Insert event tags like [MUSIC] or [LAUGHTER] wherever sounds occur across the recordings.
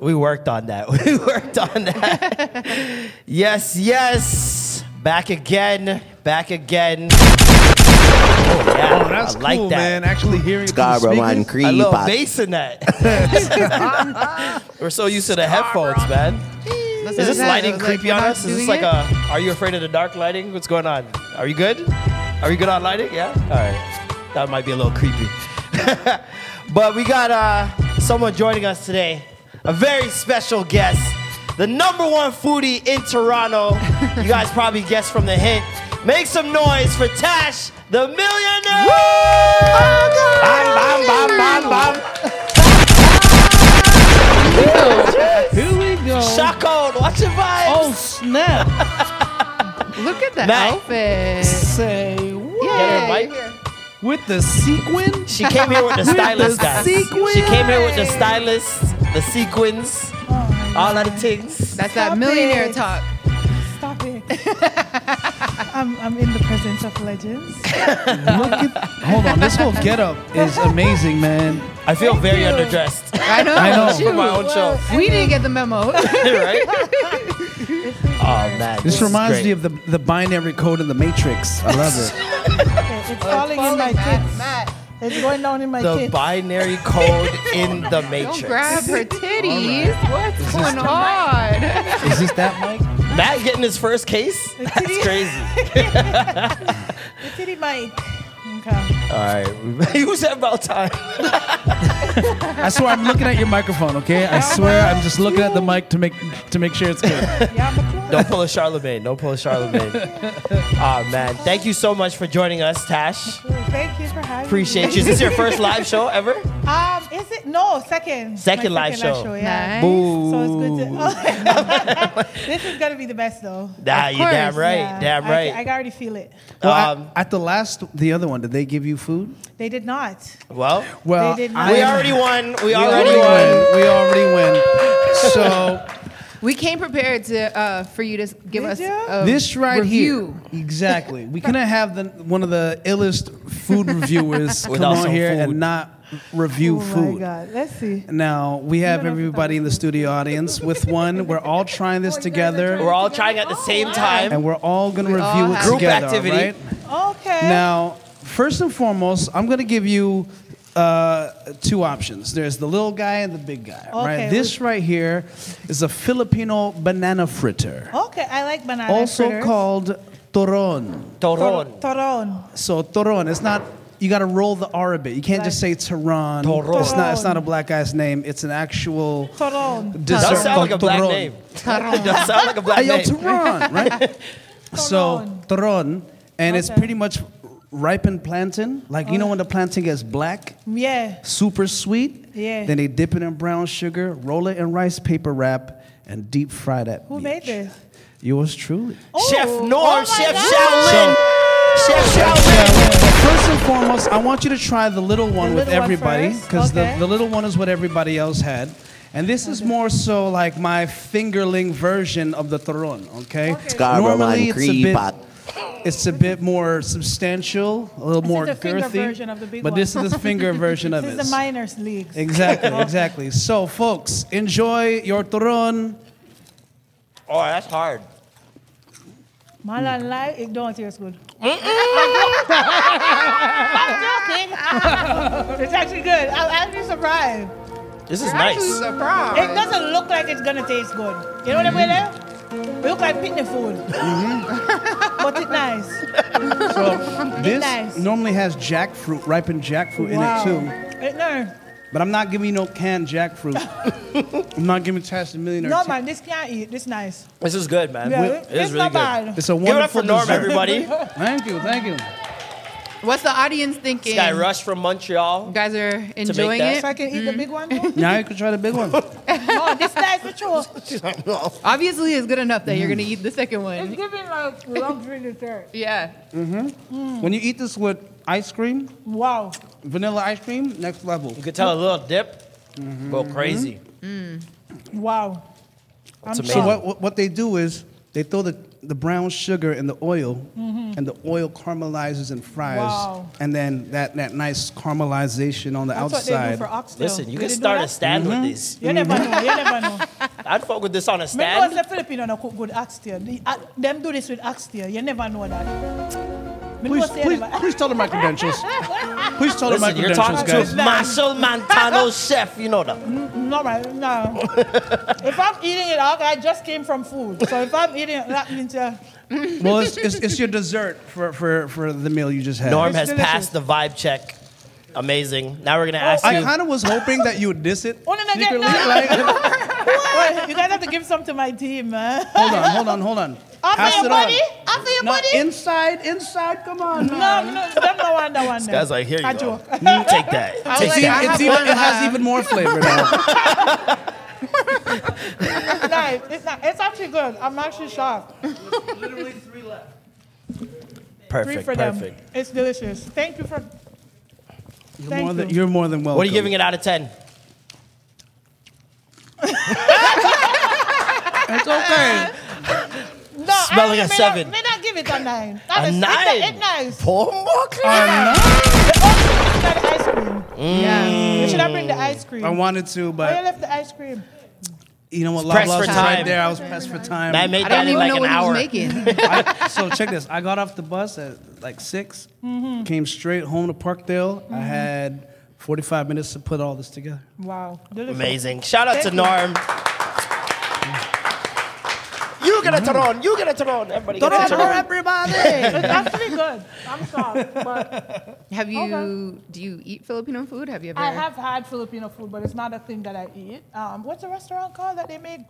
We worked on that. [LAUGHS] We worked on that. [LAUGHS] yes, yes. Back again. Back again. Oh, yeah. Oh, that's I like cool, that. man. Actually hearing it through the Scarborough speakers. and A Creed little pot. bass in that. We're so used to the headphones, man. Is this lighting creepy on us? Is this like a Are you afraid of the dark lighting? What's going on? Are you good? Are you good on lighting? Yeah? All right. That might be a little creepy. [LAUGHS] but we got uh, someone joining us today. A very special guest. The number one foodie in Toronto. you guys probably guessed from the hint. Make some noise for Tash, the millionaire! Bam, bam, bam, bam, bam. Here we go. Shock watch your vibes. Oh snap! Look at the Matt. outfit. Say what? Get. With the sequin? She came here with the stylist, the guys. sequins. She came here with the stylist, the sequins, oh. all of the things. That's that millionaire it. talk. Stop it. [LAUGHS] I'm, I'm in the presence of legends. [LAUGHS] Look at. Hold on. This whole getup is amazing, man. I feel very you. underdressed I know. [LAUGHS] I know. for my own show, We didn't get the memo. right? Oh man, This is reminds me of the the binary code in the Matrix. I love it. Okay, it's falling in my kids. It's going down in my the kids. binary code in [LAUGHS] the matrix. Don't matrix. grab her titties. What's going on? Is this that mic? Matt getting his first case? That's crazy. [LAUGHS] the titty mic. Okay. All right, [LAUGHS] you said about time. I swear I'm looking at your microphone. Okay, I swear I'm just looking at the mic to make to make sure it's good. Yeah, I'm a pro. Don't pull a Charlemagne. Don't pull a Charlemagne. oh [LAUGHS] man, thank you so much for joining us, Tash. Thank you for having Appreciate me. you. Is this your [LAUGHS] first live show ever? Um, is it? No, second. Second My live show. yeah. Nice. So it's good to. this is gonna be the best though. Nah, you damn course, right. Yeah, Damn I, right. I, already feel it. Well, at- Um, at, the last, the other one, did they give you food? They did not. well, Well, They did not. we already won. We we already already won. win. We already win. So We came prepared to uh, for you to give Did us ya? a this right review. here, exactly. We couldn't [LAUGHS] have the one of the illest food reviewers [LAUGHS] come on here food. and not review oh food. my God. Let's see. Now we have don't know if everybody in the studio audience with one. We're all [LAUGHS] trying this together, We're all trying at the same time. and we're all gonna We review all it Group together. activity. all right? Okay. Now, first and foremost, I'm gonna give you uh, two options. There's the little guy and the big guy. Okay, right. This right here is a Filipino banana fritter, Okay, I like banana fritter. also fritters. called toron. Toron. Toron. So toron, it's not. You got to roll the R a bit. You can't just say Tehran. Toron. It's not. It's not a black guy's name. It's an actual Toron. dessert Does sound like a black toron. name. [LAUGHS] Does sound like a black Hey, yo, name. Tehran, right? [LAUGHS] so toron, and it's pretty much ripened plantain. Like you know when the plantain gets black, Yeah. super sweet. Yeah. Then they dip it in brown sugar, roll it in rice paper wrap, and deep fry that. Who bitch. made this? Yours truly. Oh. Chef Oh, Norm, oh Chef God. Shaolin. Chef Shaolin. First and foremost, I want you to try the little one The with little everybody because Okay. the, the little one is what everybody else had. And this is more so like my fingerling version of the Toron, okay? Scarborough Normally it's a Creed bit, pot. It's a bit more substantial, a little This is more the finger girthy. version of the big but one. this is the finger [LAUGHS] version of it. This it. is the minors leagues. Exactly, [LAUGHS] exactly. So, folks, enjoy your Toron. Oh, that's hard. Malan lie, it don't taste good. [LAUGHS] I'm joking. it's actually good. I'm actually surprised. This is nice. It doesn't look like it's gonna taste good. You know what I mean? It look like picnic food. Mhm. but it's nice. So, this nice. normally has jackfruit, ripened jackfruit wow. in it too. It, no, But I'm not giving you no canned jackfruit. [LAUGHS] I'm not giving Tash a millionaire. no tea. man, this can't eat. This nice. This is good, man. Yeah, It it- is it's really not good. bad. It's a Give it up wonderful for Norm, dessert. everybody. Thank you, thank you. What's the audience thinking? This guy rushed from Montreal. You guys are enjoying that. it. So I can eat the big one too? Now you can try the big one. [LAUGHS] [LAUGHS] no, this nice for sure. Obviously, it's good enough that you're Mm. gonna eat the second one. It's one. giving like luxury dessert. [LAUGHS] Yeah. when you eat this with ice cream, Wow. vanilla ice cream, next level. You could tell a little dip. Mm-hmm. Go crazy. Wow. I'm It's So amazing. what, what what they do is they throw the, the brown sugar and the oil, mm-hmm. and the oil caramelizes and fries, Wow. and then that, that nice caramelization on the That's what they do outside. for oxtail. Listen, you They can do start a that? stand with mm-hmm. this. You never mm-hmm. know. You never know. [LAUGHS] I'd fuck with this on a Me know stand. the Filipino no cook good oxtail. Uh, them do this with oxtail. You never know that. Me know Please, please, please tell them my credentials. Please tell them my Listen, you're credentials, talking guys. to Marcel Montano chef. You know that. No, man, no. [LAUGHS] if I'm eating it out, I just came from food. So if I'm eating it, that means uh, Well, it's, it's, it's your dessert for, for, for the meal you just had. Norm It's has delicious. passed the vibe check. Amazing. Now we're gonna ask you. I you. kind of was hoping that you would diss it Oh, no, no, secretly. no, no. like- [LAUGHS] Wait, you guys have to give some to my team, man. hold on, hold on, hold on. After Pass your it buddy? on. After your No, buddy? inside, inside. Come on, no, man. no, them no one, that one. This guy's like, here you I go. joke. [LAUGHS] Take that. Take like, I that. it's even, it has even more flavor now. [LAUGHS] It's. It's, not, it's actually good. I'm actually shocked. Literally three left. Three Perfect. them. Perfect. It's delicious. Thank you for. You're Thank more, than, you. you're more than welcome. What are you giving it out of ten? It's okay. [LAUGHS] No, Smelling I, a may seven. Not, may not give it a nine. A Honestly, nine. It's, it's nice. Poor Mark. The only thing is the ice cream. Yeah. Should I bring the ice cream. I wanted to, but you but left the ice cream? you know what? Pressed for Love's right time. there. I was pressed for time. I made I that didn't in even like know an what hour. he was making. [LAUGHS] I- so check this. I got off the bus at like 6 Mm-hmm. came straight home to Parkdale. I had 45 minutes to put all this together. Wow. Delicious. Amazing. Shout out Thank to. Norm. You get a Toron. You get a Toron. Everybody get a Toron. everybody! [LAUGHS] That's pretty good. I'm sorry, but Have you? Okay. Do you eat Filipino food? Have you ever? I have had Filipino food, but it's not a thing that I eat. Um, what's a restaurant called that they make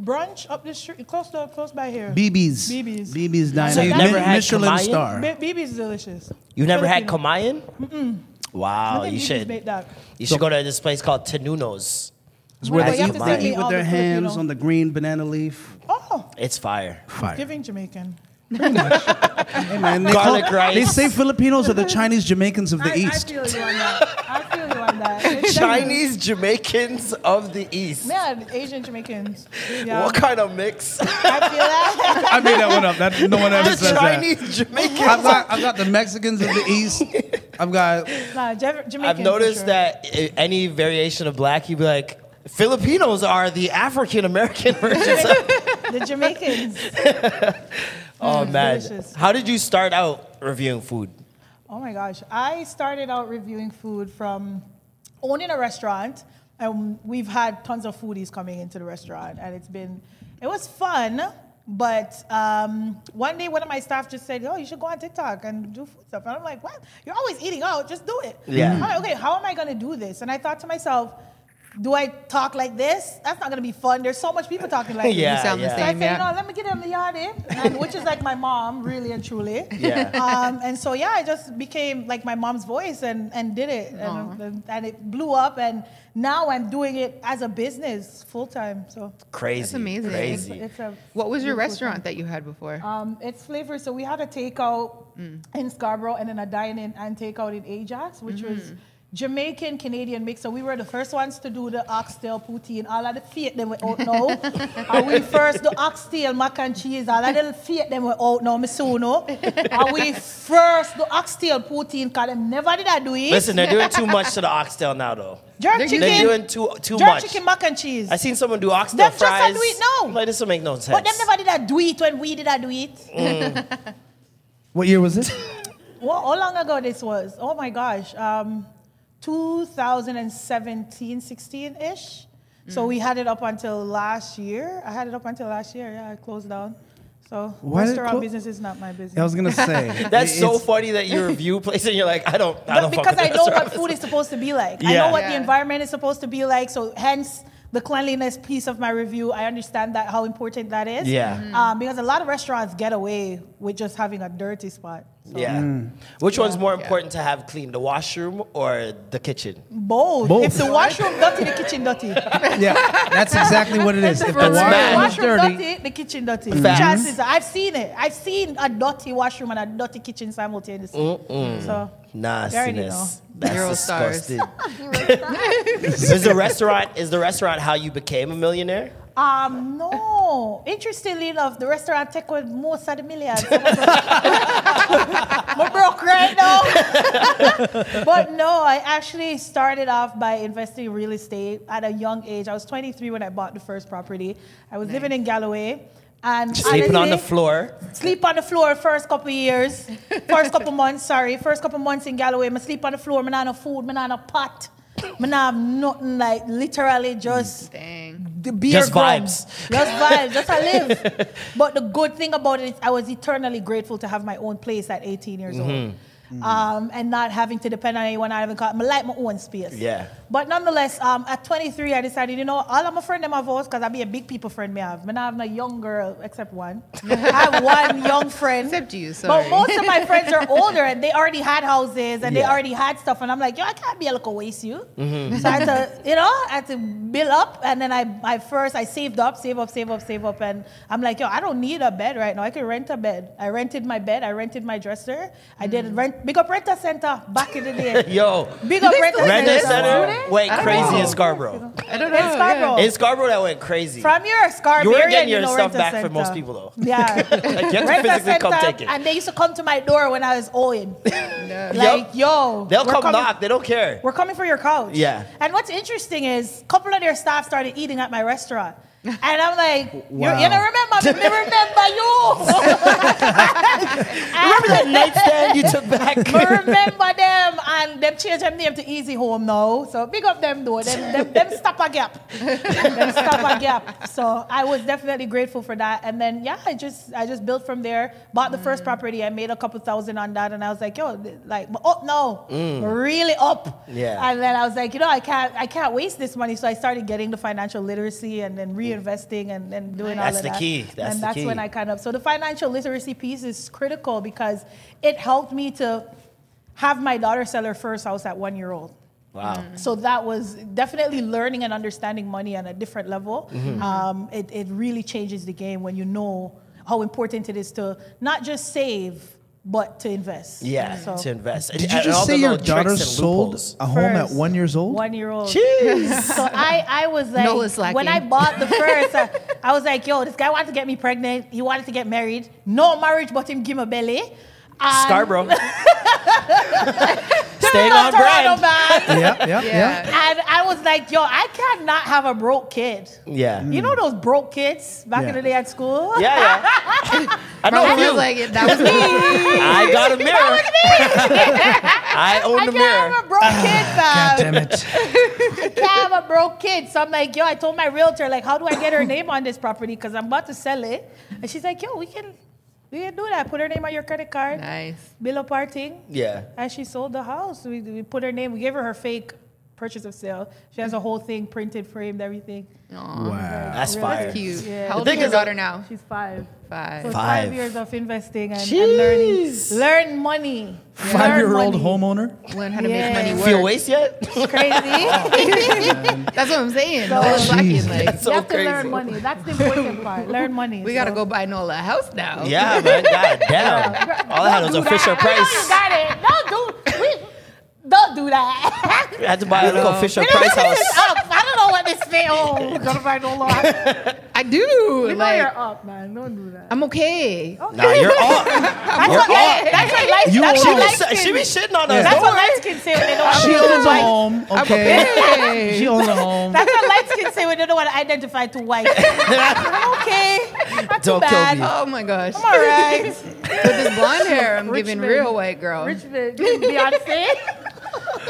brunch up the street, close to close by here? BB's. BB's. BB's Diner. So you've never had Michelin Kamayan? star. B- BB's is delicious. You never had Filipino. Kamayan? Mm-mm. Wow, you BB's should. make that. You should go to this place called Tinuno's. It's where Well, they you eat, have to they send me eat with all their the hands Filipino. on the green banana leaf. Oh, It's fire. Fire. giving Jamaican. [LAUGHS] Hey, man, they, Garlic call- rice. they say Filipinos are the Chinese Jamaicans of the I, East. I feel you on that. I feel you on that. [LAUGHS] It's Chinese Jamaicans of the East. Yeah, Asian Jamaicans. Yeah. What kind of mix? I feel that. I made that one up. That, no one ever the says that. Chinese Jamaicans. I've got, I've got the Mexicans of the East. I've got nah, Jaf- Jamaican. I've for noticed sure. that i- any variation of black, you'd be like, Filipinos are the African American [LAUGHS] versions. of [LAUGHS] the Jamaicans. [LAUGHS] Oh man, delicious. how did you start out reviewing food? Oh my gosh. I started out reviewing food from owning a restaurant. And we've had tons of foodies coming into the restaurant. And it's been, it was fun. But um, one day, one of my staff just said, Oh, you should go on TikTok and do food stuff. And I'm like, What? You're always eating out. Just do it. Yeah. Like, okay, how am I going to do this? And I thought to myself, do I talk like this? That's not gonna be fun. There's so much people talking like [LAUGHS] Yeah, this. sound the same. So I same. said, yeah. no, let me get him the yard in, and, which is like my mom, really and truly. Yeah. [LAUGHS] Um, and so yeah, I just became like my mom's voice and, and did it, and, and, and it blew up. And now I'm doing it as a business full time. So Crazy. That's amazing. Crazy. it's a What was your restaurant thing. that you had before? Um, it's flavor. So we had a takeout in Scarborough and then a dine-in and takeout in Ajax, which was Jamaican Canadian mix. So we were the first ones to do the oxtail poutine. All of the feet them were out now. [LAUGHS] and we first the oxtail mac and cheese. All of the feet them were out now, Misuno. and we first the oxtail poutine because them never did I do it. Listen, they're doing too much to the oxtail now, though. jerk they're chicken. They're doing too too jerk much. chicken mac and cheese. I seen someone do oxtail Them just a fries. do it now. Like this will make no sense. but them never did I do it when we did I do it. [LAUGHS] what year was this? Well, how long ago this was? Oh my gosh. Um, 2017, 16 ish. So we had it up until last year. I had it up until last year. Yeah, I closed down. So Why did it restaurant clo- business is not my business. I was gonna say [LAUGHS] That's it- so funny that you review [LAUGHS] places and you're like, I don't, I But don't because with I know what food is supposed to be like. I know what the environment is supposed to be like. So hence the cleanliness piece of my review. I understand that how important that is. Yeah. Mhm. Um, because a lot of restaurants get away with just having a dirty spot. Yeah. Mm. Which one's more important to have clean, the washroom or the kitchen? Both. Both. If the washroom dirty, the kitchen dirty. [LAUGHS] Yeah, that's exactly what it is. If the That's washroom is dirty, dirty, the kitchen dirty. Facts. Chances are, I've seen it. I've seen a dirty washroom and a dirty kitchen simultaneously. So Nastiness. That's Zero stars. disgusting. [LAUGHS] [LAUGHS] is the restaurant is the restaurant how you became a millionaire? Um, no. Interestingly enough, the restaurant take with most of the millions. [LAUGHS] I'm broke right now. [LAUGHS] but no, I actually started off by investing in real estate at a young age. I was 23 when I bought the first property. I was living in Galloway. And Sleeping on the floor. Sleep on the floor first couple years, first couple months, sorry, first couple months in Galloway. I sleep on the floor, I not have food, I not have pot. I not have nothing like literally just Dang. the beer Just grums. vibes. Just vibes. Just I live. [LAUGHS] But the good thing about it is I was eternally grateful to have my own place at 18 years Mm-hmm. old. Um, and not having to depend on anyone. I haven't got, I like my own space. Yeah. But nonetheless, um, at 23, I decided, you know, all of my friends them have house because I be a big people friend me have. I have no young girl except one. [LAUGHS] I have one young friend. Except you, sorry. But most of my friends are [LAUGHS] older and they already had houses and they already had stuff. And I'm like, yo, I can't be a little waste you. So I had to, [LAUGHS] you know, I had to build up. And then I, I first, I saved up, save up, save up, save up. And I'm like, yo, I don't need a bed right now. I can rent a bed. I rented my bed. I rented my dresser. I did rent, big up Rent-A-Center back in the day. [LAUGHS] Yo, Big up they Renter still Rent-A-Center. Uh, Center went crazy in Scarborough. I don't know. In Scarborough. In Scarborough, that went crazy. From your Scarborough, You weren't area, getting your know stuff Renter back for most people, though. [LAUGHS] Yeah. Like, you have to Renter physically come take it. And they used to come to my door when I was owing. Yep. [LAUGHS] Like, yo. They'll come coming- knock. They don't care. We're coming for your couch. Yeah. And what's interesting is a couple of their staff started eating at my restaurant. And I'm like, you Wow. you don't remember me, [LAUGHS] me remember you. [LAUGHS] Remember that nightstand you took back? [LAUGHS] Me remember them and them changed them name to Easy Home now. So big up them though. Them, them, them stop a gap. them stop a gap. So I was definitely grateful for that. And then yeah, I just I just built from there. Bought the first property. I made a couple thousand on that, and I was like, yo, like up now, We're really up. Yeah. And then I was like, you know, I can't I can't waste this money. So I started getting the financial literacy and then reinvesting and then doing all That's of the that. key. That's and the that's key. when I kind of so the financial literacy piece is critical because it helped me to have my daughter sell her first house at one year old. Wow. So that was definitely learning and understanding money on a different level. Mm-hmm. Um, it, it really changes the game when you know how important it is to not just save, but to invest. Yeah, So, to invest. did you just say your daughter sold loopholes. a home at one years old? One year old. Jeez. [LAUGHS] So I, I was like, Noah's when I bought the first, uh, I was like, yo, this guy wanted to get me pregnant. He wanted to get married. No marriage, but him give me a belly. And- Scarborough. [LAUGHS] Staying on Toronto brand. man. yeah, yeah, yeah. Yeah. And I was like, yo, I cannot have a broke kid. Yeah. You know those broke kids back Yeah. in the day at school? Yeah, yeah. [LAUGHS] I know what you. feels like it, that was me. I got a mirror. [LAUGHS] I own I the can't mirror. have a broke ah, kid, God fam. damn it. [LAUGHS] I can't have a broke kid. So I'm like, yo, I told my realtor, like, how do I get her name on this property? Because I'm about to sell it. And she's like, yo, we can, we can do that. Put her name on your credit card. Nice. Bill of parting. Yeah. And she sold the house. We, we put her name, we gave her her fake purchase of sale. She has a whole thing printed, framed, everything. Wow. That's Really fire. Cute. Yeah. How old The is thing your is, daughter now? She's five. Five. So Five. five years of investing and, and learning. Learn money. Five year old homeowner? Learn how to Yeah. make money work. Feel waste yet? Crazy. [LAUGHS] That's what I'm saying. Noah's lacking. Like, That's so you have to learn money. That's the important part. Learn money. we gotta go buy Nola a house now. Yeah, man. God [LAUGHS] damn. All I had was Don't a Fisher that. I know Price. you got it. Don't do. We, don't do that. I had to buy a little Fisher You know, Price this is house. up. I don't know what this feel. Oh, we gotta find no law. I do. You know like, you're up, man. Don't do that. I'm okay. Oh. Nah, you're off. [LAUGHS] That's You're what light, up. that's what light, You that's what own- light be, she be shitting on us. That's what worry. light skin say when they don't want [LAUGHS] She owns a home. Okay. She owns a home. That's what light skin say when they don't want to identify to white. [LAUGHS] I'm okay. Not too Don't kill bad. me. Oh my gosh. I'm all right. With this blonde hair, I'm giving real white girl. Richmond, Beyonce.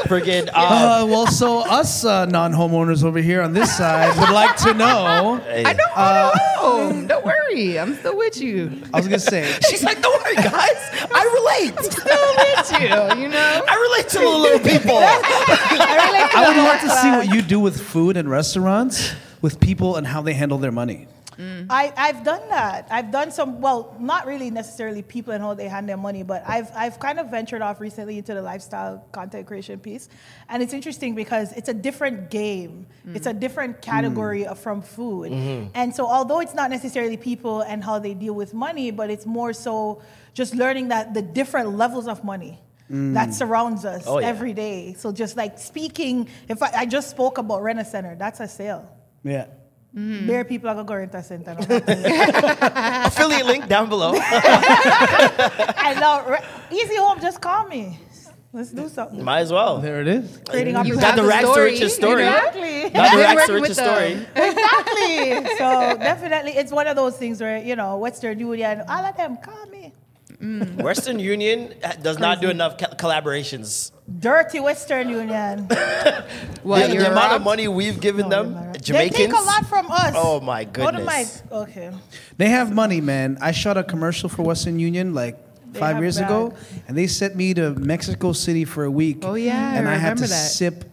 Friggin' uh, Uh, well, so us uh, non-homeowners over here on this side would like to know. I don't Uh, own home. Don't worry. I'm still with you. I was gonna say, she's like, don't worry, guys. I relate. Still with you. You know. [LAUGHS] I relate to the little [LAUGHS] people. I relate to I would the love to see what you do with food and restaurants with people and how they handle their money. I, I've done that. I've done some, well, not really necessarily people and how they hand their money, but I've, I've kind of ventured off recently into the lifestyle content creation piece. And it's interesting because it's a different game, it's a mm. different category mm. of, from food. Mm-hmm. And so, although it's not necessarily people and how they deal with money, but it's more so just learning that the different levels of money. Mm. That surrounds us Oh, yeah. every day. So just like speaking, if I, I just spoke about Rent-A-Center, that's a sale. Yeah. Mm-hmm. Bare people are going to go Rent-A-Center. [LAUGHS] Affiliate link down below. [LAUGHS] I know. Easy Home, just call me. Let's do something. Might as well. There it is. Creating You. Got the the rags to story, riches story. Exactly. Got the You're rags to riches story. exactly. So definitely, it's one of those things where you know Western Union, all of them call me. Mm. Western Union uh, does not do enough co- collaborations. Dirty Western Union. [LAUGHS] What, the, you're the amount of money we've given them, Jamaicans. They take a lot from us. Oh my Go to my goodness. okay. They have money, man. I shot a commercial for Western Union like They five have years ago, and they sent me to Mexico City for a week. Oh, yeah, and I, had remember to that. sip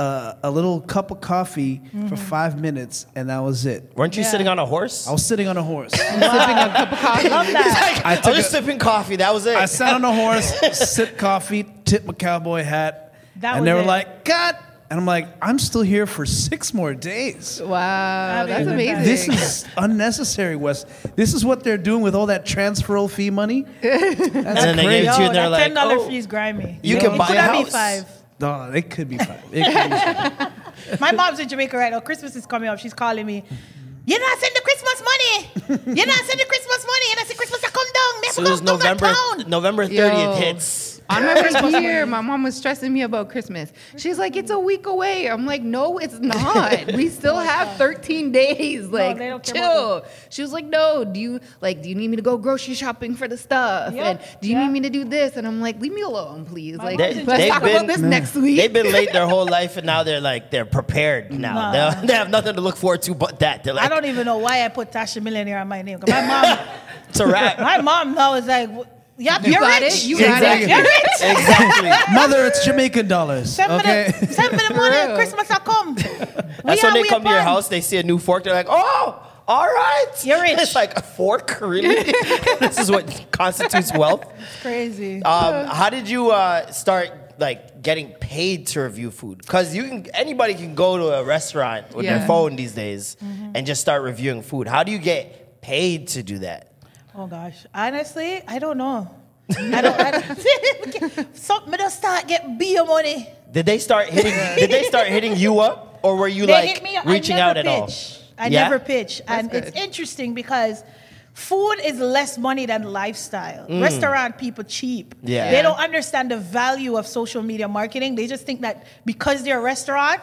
uh, a little cup of coffee for five minutes, and that was it. Weren't you Yeah. sitting on a horse? I was sitting on a horse. [LAUGHS] sipping a cup of coffee. [LAUGHS] Love that. I I took was just a- sipping coffee. That was it. I sat on a horse, [LAUGHS] sipped coffee, tipped my cowboy hat, That and was they were it. like, "God!" And I'm like, "I'm still here for six more days." Wow, that's amazing. This is unnecessary, Wes. This is what they're doing with all that transferal fee money. That's and then they gave it to you, and they're that like, ten dollar oh, fee is grimy. you No, can it buy Should a that be house. five? No, it could be five. It could be five. [LAUGHS] My mom's in Jamaica right now. Christmas is coming up. She's calling me. You're not sending the Christmas money. You're not sending Christmas money. And I said Christmas I come down. Me have So to it was come down November town. November Yo. 30th hits. [LAUGHS] On my first year, my mom was stressing me about Christmas. She's like, "It's a week away." I'm like, "No, it's not. [LAUGHS] We still have 13 days. Like, they don't care about chill." She was like, "No, do you like? Do you need me to go grocery shopping for the stuff? Yep, And do you yeah. need me to do this?" And I'm like, "Leave me alone, please. My Like, mom's let's talk They've about been- this next week." They've been late their whole [LAUGHS] life, and now they're like they're prepared now. Nah. They're- have nothing to look forward to but that. They're I don't even know why I put Tasha Millionaire on my name. My mom, it's a wrap. my mom now is like, yep, You you're got rich. it. You got Exactly. it. You're rich. exactly. [LAUGHS] Mother, it's Jamaican dollars. Send me, Okay. the, send me the money. Christmas I come. [LAUGHS] That's We when are they come to your house, they see a new fork, they're like, oh, all right. You're rich. It's like a fork, really? [LAUGHS] this is what constitutes wealth. It's crazy. Um, how did you uh, start like getting paid to review food? Because you can anybody can go to a restaurant with Yeah. their phone these days Mm-hmm. and just start reviewing food. How do you get paid to do that? Oh gosh, honestly, I don't know. I don't. I don't [LAUGHS] so me just start get beer money. Did they start hitting? [LAUGHS] did they start hitting you up, or were you They like me reaching I never out at all? I Yeah? never pitch, and That's it's interesting because. Food is less money than lifestyle. Restaurant people cheap. Mm. Yeah. They don't understand the value of social media marketing. They just think that because they're a restaurant,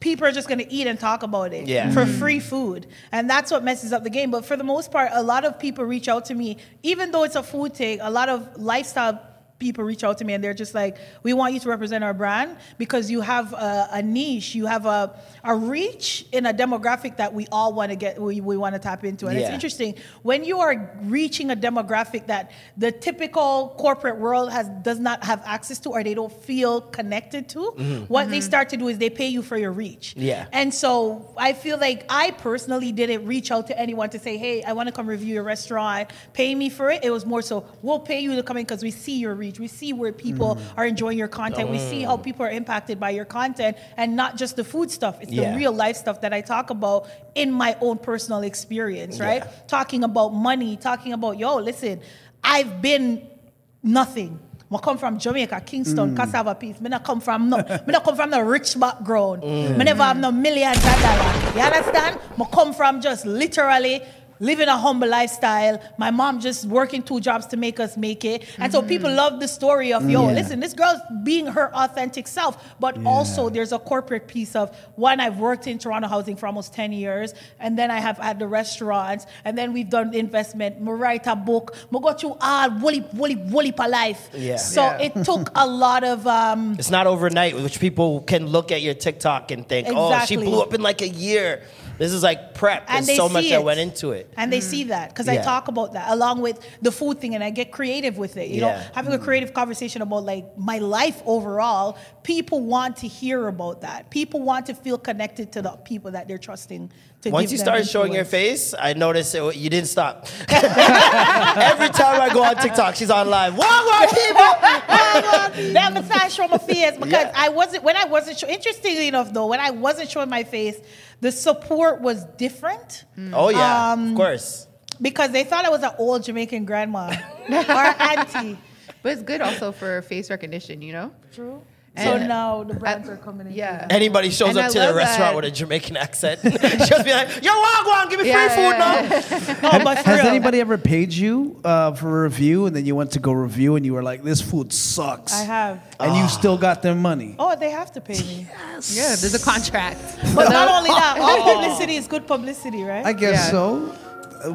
people are just going to eat and talk about it Yeah. for mm-hmm. free food. And that's what messes up the game. But for the most part, a lot of people reach out to me, even though it's a food take, a lot of lifestyle people reach out to me and they're just like, we want you to represent our brand because you have a, a niche, you have a, a reach in a demographic that we all want to get, we, we want to tap into. And it's interesting when you are reaching a demographic that the typical corporate world has does not have access to or they don't feel connected to, mm-hmm. what they mm-hmm. start to do is they pay you for your reach. Yeah. And so I feel like I personally didn't reach out to anyone to say, hey, I want to come review your restaurant, pay me for it. It was more so, we'll pay you to come in because we see your reach. We see where people mm. are enjoying your content. We see how mm. people are impacted by your content and not just the food stuff. It's Yeah. the real life stuff that I talk about in my own personal experience, right? Yeah. Talking about money, talking about, yo, listen, I've been nothing. I come from Jamaica, Kingston, mm. cassava piece. Me not come from no, me not come from no rich background. Me never have no millions of dollars. You understand? Me come from just literally living a humble lifestyle. My mom just working two jobs to make us make it. And so people love the story of, yo, Yeah. listen, this girl's being her authentic self. But also there's a corporate piece of one, I've worked in Toronto housing for almost 10 years, and then I have had the restaurants, and then we've done investment, me write a book, me got you all woolly, woolly, woolly per life. Yeah. So Yeah. it took a [LAUGHS] lot of um It's not overnight, which people can look at your TikTok and think, oh, she blew up in like a year. This is like prep. And There's so much see that went into it. and they see that because I talk about that along with the food thing, and I get creative with it. You Yeah. know, having a mm. creative conversation about like my life overall. People want to hear about that. People want to feel connected to the people that they're trusting. To Once you started showing your face, I noticed it, you didn't stop. [LAUGHS] Every time I go on TikTok, she's on live. Wah, wah, people. That was not show my face because Yeah. I wasn't when I wasn't show, interestingly enough though when I wasn't showing my face the support was different Oh, yeah, Um, of course. because they thought I was an old Jamaican grandma [LAUGHS] or auntie. But it's good also for face recognition, you know? True. So now the brands are coming in. Yeah. Anybody shows And up I to the restaurant that. with a Jamaican accent, [LAUGHS] she'll be like, "Yo, Wagwan, give me Yeah, free food yeah, now." [LAUGHS] Oh, Has anybody ever paid you uh, for a review and then you went to go review and you were like, this food sucks? I have. And you still got their money. Oh, they have to pay me. Yes. Yeah, there's a contract. [LAUGHS] But not only that, all publicity is good publicity, right? I guess Yeah. so.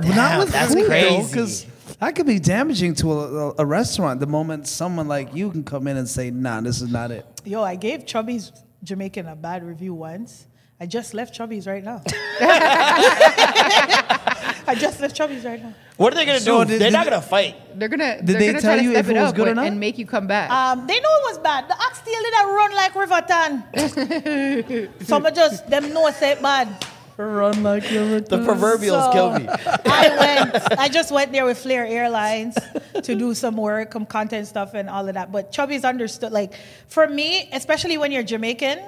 Damn, Not with that's food, crazy. because that could be damaging to a, a, a restaurant the moment someone like you can come in and say, nah, this is not it. Yo, I gave Chubby's Jamaican a bad review once. I just left Chubby's right now. [LAUGHS] I just left Chubby's right now. What are they gonna So do? did- They're did- not gonna fight. They're gonna Did they're they gonna tell try to you step if it it was good or and- not? and make you come back. Um, they know it was bad. The ox tail did that run like Riverton. [LAUGHS] Some of just them know say it bad. Run like you're The proverbials So- kill me. [LAUGHS] I went. I just went there with Flair Airlines to do some work, some content stuff, and all of that. But Chubby's understood. Like for me, especially when you're Jamaican,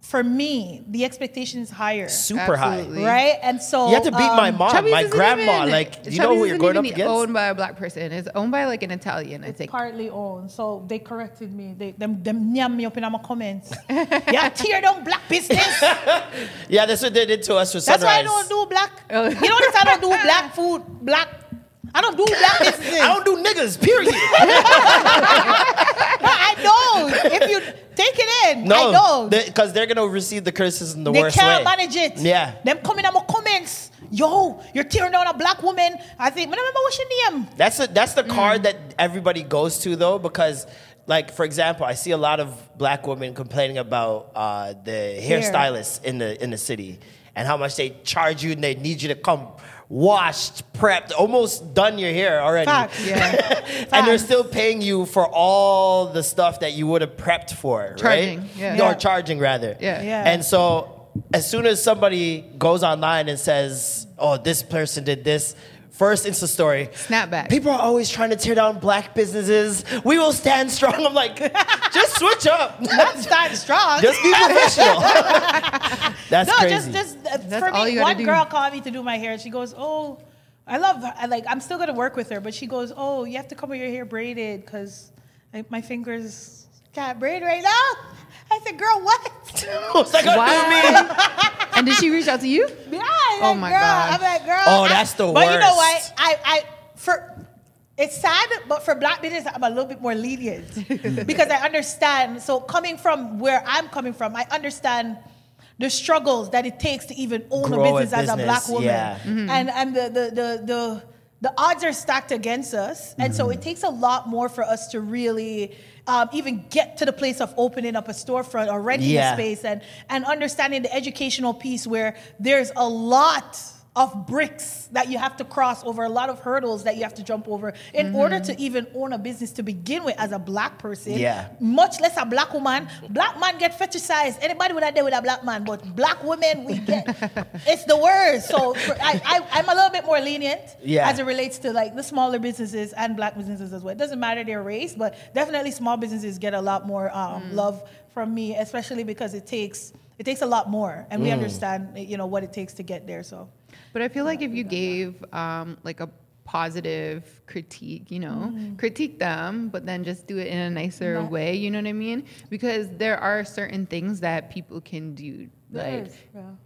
for me, the expectation is higher, Super Absolutely. high. right? And so You have to beat my um, mom, Chubby's my grandma. even- like, do you Chubby's know who you're going up even against? Owned by a black person. It's owned by like an Italian, I think. partly owned, so they corrected me. They them them nyam me up in my comments. [LAUGHS] yeah, tear down black business. [LAUGHS] Yeah, that's what they did to us for That's why I don't do black. Oh. You notice I don't do black food. Black. I don't do black businesses. [LAUGHS] I don't do niggas. Period. I. [LAUGHS] If you take it in, I No, don't. because they're gonna receive the criticism the they worst can't manage it. Yeah. Them coming in my comments. Yo, you're tearing down a black woman. I think, I remember what's your name. That's a, that's the Mm. card that everybody goes to though, because like for example, I see a lot of black women complaining about uh, the Hair. hairstylists in the in the city and how much they charge you and they need you to come washed, prepped, almost done your hair already. Facts. Yeah. [LAUGHS] and they're still paying you for all the stuff that you would have prepped for, Charging, right? yeah. Or Yeah. charging rather. Yeah. Yeah. And so as soon as somebody goes online and says, "Oh, this person did this," first Insta story, Snapback. People are always trying to tear down black businesses. We will stand strong. I'm like, [LAUGHS] just switch up. [LAUGHS] Not stand strong. just be professional. [LAUGHS] That's no, crazy. just just uh, That's for all me. you One do. girl called me to do my hair. She goes, "Oh, I love. Her. I like. I'm still gonna work with her, but she goes, "Oh, you have to come with your hair braided because my fingers can't braid right now." I said, "Girl, what?" What's that got to do with me? And did she reach out to you? Yeah, Oh like, my girl. gosh. I'm like, girl. Oh, I- that's the worst. But you know what? worst. I, I, for, it's sad, but for black business, I'm a little bit more lenient [LAUGHS] because I understand. So coming from where I'm coming from, I understand the struggles that it takes to even own Grow a a business, as a business, black woman, yeah. Mm-hmm. and and the the the the. The odds are stacked against us, and so mm-hmm. it takes a lot more for us to really um, even get to the place of opening up a storefront or renting Yeah. a space and and understanding the educational piece where there's a lot of bricks that you have to cross over, a lot of hurdles that you have to jump over in mm-hmm. order to even own a business to begin with as a black person. Yeah. Much less a black woman. Black man get fetishized. Anybody would have with a black man, but black women we get [LAUGHS] it's the worst. So for, I, I I'm a little bit more lenient Yeah. as it relates to like the smaller businesses and black businesses as well. It doesn't matter their race, but definitely small businesses get a lot more um, mm. love from me, especially because it takes it takes a lot more, and we mm. understand you know what it takes to get there. So But I feel like if you gave um, like a positive critique, you know, Mm. critique them, but then just do it in a nicer way, you know what I mean? Because there are certain things that people can do, like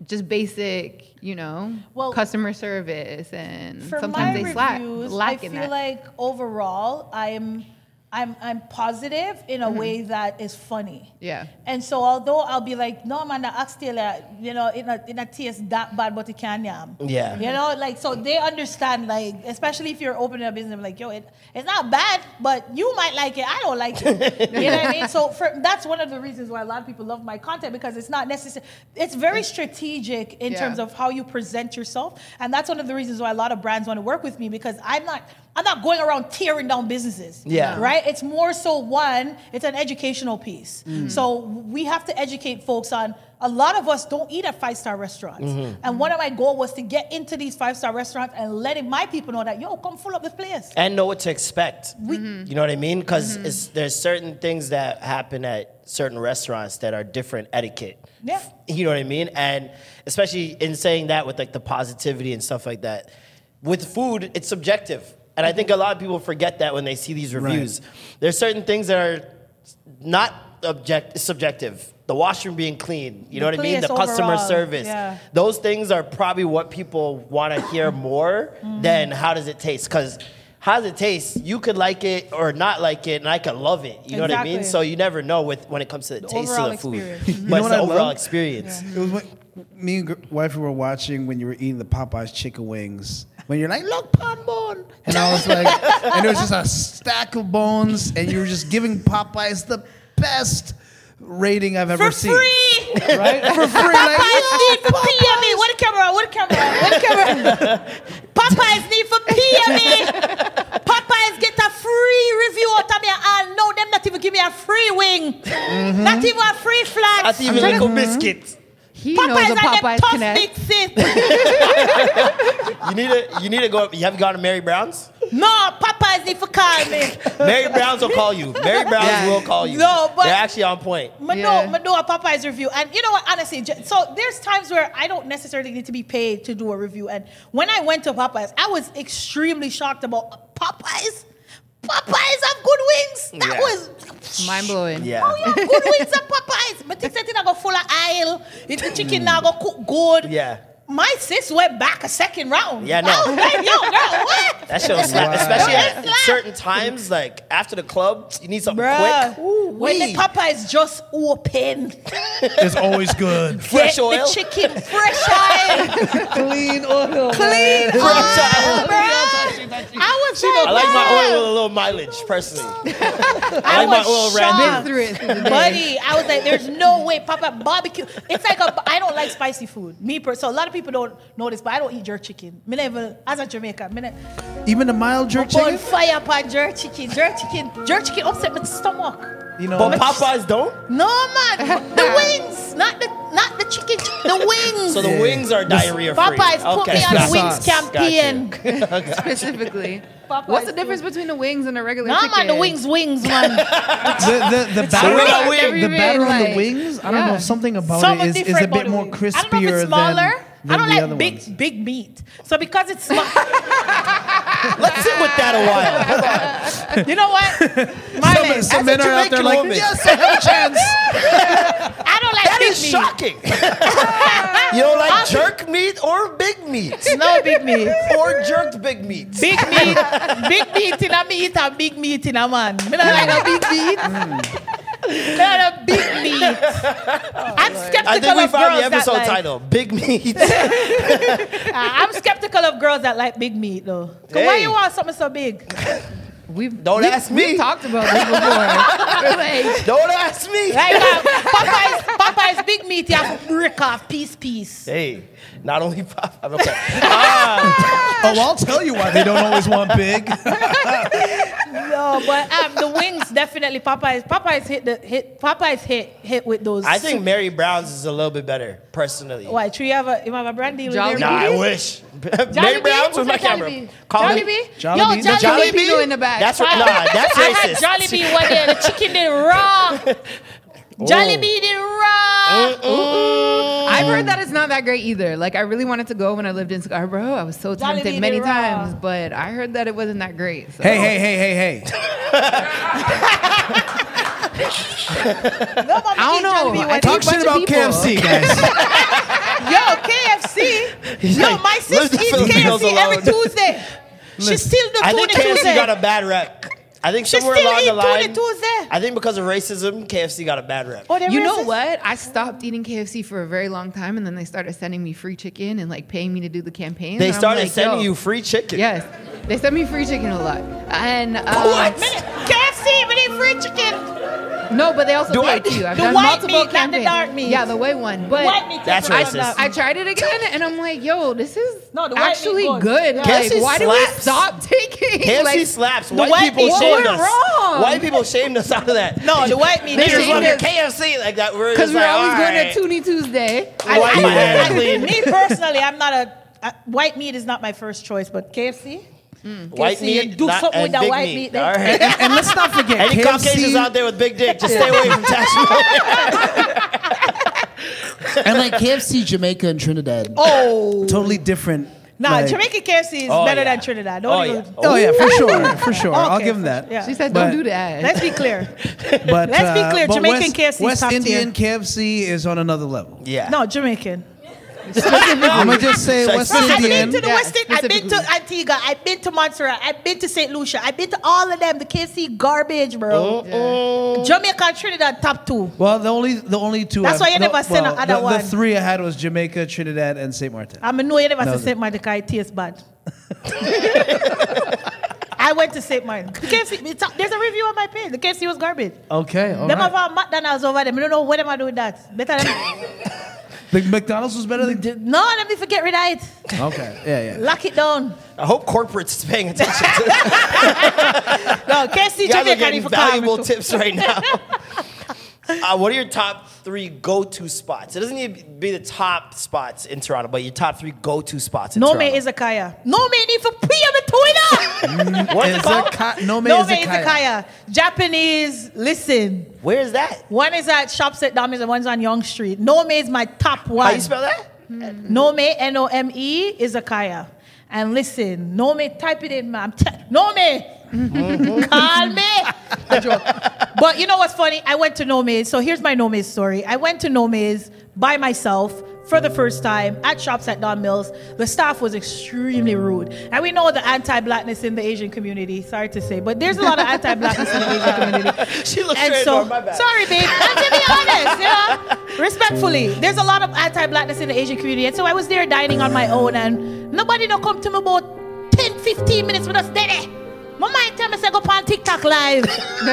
just basic, you know, Well, customer service, and sometimes they slack, reviews, lack I feel that. like overall I'm I'm I'm positive in a Mm-hmm. way that is funny. Yeah. And so although I'll be like, no man, the oxtail, uh, you know, it not it not taste that bad, but it can yam. Yeah. You know, like so they understand, like, especially if you're opening a business, like, yo, it, it's not bad, but you might like it. I don't like it. [LAUGHS] you know what I mean? So for, that's one of the reasons why a lot of people love my content because it's not necessary. It's very strategic in Yeah. terms of how you present yourself, and that's one of the reasons why a lot of brands want to work with me because I'm not. I'm not going around tearing down businesses. Yeah. Right? It's more so one, it's an educational piece. Mm. So we have to educate folks on a lot of us don't eat at five star restaurants. Mm-hmm. And one of my goal was to get into these five star restaurants and letting my people know that, yo, come full up the place. and know what to expect. We, mm-hmm. You know what I mean? Because mm-hmm. there's certain things that happen at certain restaurants that are different etiquette. Yeah. You know what I mean? And especially in saying that with like the positivity and stuff like that. With food, it's subjective. And I think a lot of people forget that when they see these reviews. There's certain things that are not object subjective. The washroom being clean, you know what I mean? The cleanest customer overall, service. yeah. Those things are probably what people want to hear [CLEARS THROAT] more Mm-hmm. than how does it taste? Because how does it taste? You could like it or not like it, and I could love it. You know what I mean? So you never know with when it comes to the, taste of the food. experience. but it's what the I overall love? experience. It was when me and gr- wife were watching when you were eating the Popeyes chicken wings. When you're like, look, pan bone. And I was like, [LAUGHS] and it was just a stack of bones, and you were just giving Popeyes the best rating I've ever seen. For seen. free! [LAUGHS] Right? For free. Like, Popeyes need for PME. What the camera? What the camera? What the camera? [LAUGHS] Popeyes need for PME. Popeyes get a free review out of me. And no, them not even give me a free wing. Mm-hmm. Not even a free flat. Not even little biscuits. He Popeyes knows and the Popeyes tough connect. big sis. You need to you need to go. You haven't gone to Mary Brown's? No, Popeyes need for call me. [LAUGHS] Mary Brown's will call you. Mary Brown's Yeah. will call you. No, but- they're actually on point. Me Yeah. do, me do a Popeyes review. And you know what, honestly, so there's times where I don't necessarily need to be paid to do a review. And when I went to Popeyes, I was extremely shocked about Popeyes. Popeyes have good wings. That Yeah. was Mind blowing. Yeah. Oh, yeah, good wings at Popeyes. But [LAUGHS] think that thing I go full of oil. If the chicken now go cook good. Yeah. My sis went back a second round. Yeah, no. I was like, yo, girl, [LAUGHS] what? That shit will slap, especially Wow. at certain times, like after the club, you need something Bruh, quick. when the Ooh-wee. Popeyes just open, [LAUGHS] it's always good. Fresh get oil? the chicken fresh oil. [LAUGHS] Clean oil. clean oil, oil. bruh. I was like, I like my oil with a little mileage, personally. I, I like my was oil shocked. ran through it through the day. Buddy, I was like, there's no way Papa barbecue. It's like a, I don't like spicy food. Me, per, so a lot of people don't know this, but I don't eat jerk chicken. Me never, as a Jamaican, me never, Even the mild jerk burn chicken? fire upon jerk chicken. Jerk chicken, jerk chicken upset my stomach. You know, But Popeyes don't. No man, the [LAUGHS] wings, not the not the chicken, the [LAUGHS] wings. So the wings are diarrhea free. Popeyes put me on the the wings sauce. campaign. [LAUGHS] Specifically. Popeyes What's the do. difference between the wings and a regular Nah, chicken? man, the wings, wings, man. the, the, the batter, we got I've wings. never the even, batter on the wings, I don't yeah. know, something about Some it are is, is a bit more the wings. I don't know if crispier it's smaller. than, I don't like big, ones. big meat. So because it's small, [LAUGHS] Let's sit with that a while. [LAUGHS] you know what? Some, Marlon, some men are out there like, woman. yes, I have a chance. [LAUGHS] I don't like That big is meat. shocking. you don't like jerk meat or big meat? No big meat. Or jerked big meat? Big meat, big meat in a meat and big meat in a man. Me don't like no big meat. Me don't like no big meat. [LAUGHS] I'm skeptical I think we of found girls the episode that like, title. Big meat. [LAUGHS] Uh, I'm skeptical of girls that like big meat though. 'Cause Why you want something so big? We've, Don't we've, ask me. We've talked about this before. [LAUGHS] like, Don't ask me. Like uh, Popeye's, Popeye's big meat, you have to break off piece piece. Hey, not only pop. Okay. Oh, I'll tell you why they don't always want big. No, but um, the wings definitely Popeyes. Popeyes hit the hit. Popeyes hit hit with those. I think Mary Brown's is a little bit better, personally. Why? Tree have a you have a brand deal with Jolly Mary Nah, I wish. Mary Bee? Brown's with my What's camera. Jollibee? Call Jolly me. Yo, Bee? Jolly, Jollibee. Bee? Filipino in the back. That's right. Nah, that's [LAUGHS] I had racist. Jollibee one day. The chicken did raw. [LAUGHS] Jolly oh. Bee did raw. I've heard that it's not that great either. Like, I really wanted to go when I lived in Scarborough. I was so tempted Bee many did raw. times, but I heard that it wasn't that great. So. hey, hey, hey, hey, hey. No, I don't know. I talk day. Talk shit bunch about. KFC, guys. [LAUGHS] Yo, KFC. Yo, like, my leave sister the eats Filipinos KFC every alone. Tuesday. She still do I think KFC Tuesday. got a bad rep. I think She somewhere still along the line, I think because of racism, KFC got a bad rep. Oh, they're You know racist? what? I stopped eating KFC for a very long time, and then they started sending me free chicken and like paying me to do the campaign. They started like, sending yo. you free chicken. Yes, they sent me free chicken a lot. And uh, What? KFC, we need free chicken. No, but they also Do pay I- too. I've The done white multiple meat, not the campaigns. dark meat. Yeah, the white one. But White meat That's different. racist. I tried it again, and I'm like, yo, this is No, the actually good. good. Yeah. Like, why do we stop taking? It? KFC like, slaps. White, white people people shamed us. wrong. White people shamed us out of that. No, the white meat. They Here's shamed one. KFC like that. We're Because we're like, always going right. to Toonie Tuesday. White meat. I- me personally, I'm not a uh, white meat is not my first choice, but KFC. White KFC, meat, do not- something with that big white meat. meat there. All right. And, and let's not forget, Any KFC, Caucasians out there with big dick, just stay away from Tasha. [LAUGHS] and like KFC, Jamaica, and Trinidad, Oh, totally different. nah, like- Jamaican KFC is Oh, better yeah. than Trinidad. Don't Oh, even. yeah. Oh yeah, for sure, for sure. I'll give him for- that. yeah. She said, don't do that. Let's be clear. But Let's be uh, clear, but Jamaican West, KFC West top tier. Indian KFC is on another level. Yeah. No, Jamaican. [LAUGHS] I'm gonna just say So West it's- I've been Indian. to the Yeah, West Indies. I've been to. Antigua. I've been to Montserrat. I've been to St. Lucia. I've been to all of them. The KFC garbage, bro. Oh, oh. Jamaica and Trinidad top two. Well, the only the only two. That's I've- why you the- never said well, no other the, one. The three I had was Jamaica, Trinidad, and Saint Martin. I mean, no, you never That said was St. Martin because it tastes bad. [LAUGHS] I went to St. Martin. The KFC, it's a- there's a review on my page. The KFC was garbage. Okay, all them right. have a McDonald's over there. I don't know what am I doing that. Better than, [LAUGHS] The McDonald's was better than. no, let me forget rid of it. Okay, yeah, yeah. Lock it down. I hope corporates paying attention to that. [LAUGHS] No, KFC You guys are Jamaica getting need for valuable tips right now. [LAUGHS] Uh, what are your top three go-to spots? It doesn't need to be the top spots in Toronto, but your top three go-to spots in No Toronto. me is a. No me need for pee on the Twitter. What's it called? Izaka- no me no me izakaya. Japanese. Listen, Where is that? one is at Shops at Don Mills and one's on Yonge Street. No me is my top one. How you spell that? Nome, N O M E, Izakaya. And listen, Nome, type it in, ma'am. T- Nome, Mm-hmm. [LAUGHS] call me. [LAUGHS] A joke. But you know what's funny? I went to Nome's. So here's my Nome's story. I went to Nome's by myself for the first time at shops at Don Mills. The staff was extremely rude. And we know the anti-blackness in the Asian community. Sorry to say, but there's a lot of anti-blackness in the Asian community. [LAUGHS] She looks And straight so, sorry, babe. And to be honest, yeah, respectfully, there's a lot of anti-blackness in the Asian community. And so I was there dining on my own, and nobody don't come to me about 10, 15 minutes with us steady. My mind tell me say go on TikTok live. [LAUGHS]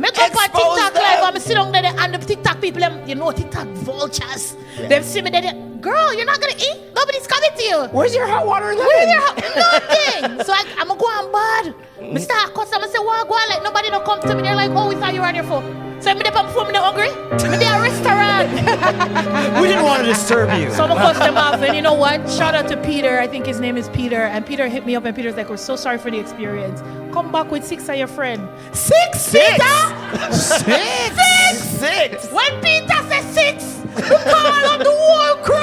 me go on TikTok them. live. I'm sit down there and the TikTok people, them, you know, TikTok vultures. Them see me there. Girl, you're not gonna eat. Nobody's coming to you. Where's your hot water and Where lemon? your [LAUGHS] nothing. so I, I'm gonna go on bad. Me start customer say, "What go on?" Like nobody don't come to me. They're like, "Oh, we thought you were on your phone." So me dey on phone, me dey hungry. Me dey a restaurant. [LAUGHS] We didn't want to disturb you. so I'm cuss them off. And you know what? Shout out to Peter. I think his name is Peter. And Peter hit me up, and Peter's like, "We're so sorry for the experience. Come back with six of your friend. Six, Six? Peter. Six. Six. Six. When Peter says six, we call up the whole crew.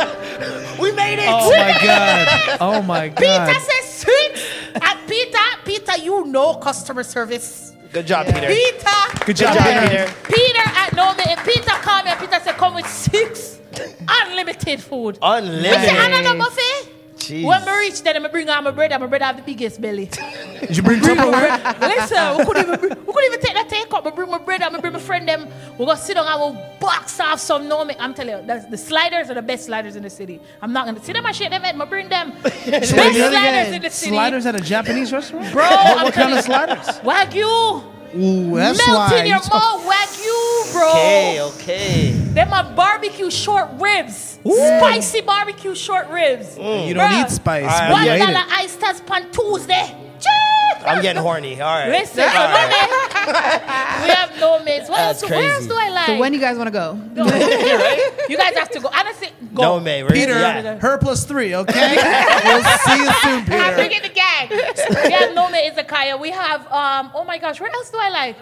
[LAUGHS] We made it. Oh my god! Oh my [LAUGHS] god. Peter says six. And Peter, Peter, you know customer service. Good job, Peter. Peter. Good job, job, Peter. Peter. Peter at no me. Peter called me and Peter said, come with six unlimited food. Unlimited. We say Unlimited. another buffet. Jeez. When we reach there, I bring out my bread and my bread have the biggest belly. Did you bring Tupperware? Listen, we couldn't even, we couldn't even take up. I bring my bread and I bring my friend them. We're gonna sit down and we'll box off some no me. I'm telling you, that's, the sliders are the best sliders in the city. I'm not gonna see them and shake them head. I bring them. [LAUGHS] best Wait, the sliders day, in the city. Sliders at a Japanese restaurant? Bro, what, I'm what kind of telling sliders? Wagyu. Ooh, that's Melt in your slides. mouth, wagyu, bro. Okay, okay. Them are my barbecue short ribs. Ooh. Spicy barbecue short ribs. You don't Bruh. eat spice, All right. but you One ate dollar it. oysters pan Tuesday. I'm getting horny. All right. Listen, All so no mates. we have no mates. What That's else? Where else do I like? So when you guys want to go? Go. [LAUGHS] you guys have to go. Honestly, go. No, May. We're Peter, Yeah. her plus three, okay? [LAUGHS] we'll see you soon, I bring Peter. the gang. we have no mate Izakaya. We have um. Oh my gosh, where else do I like?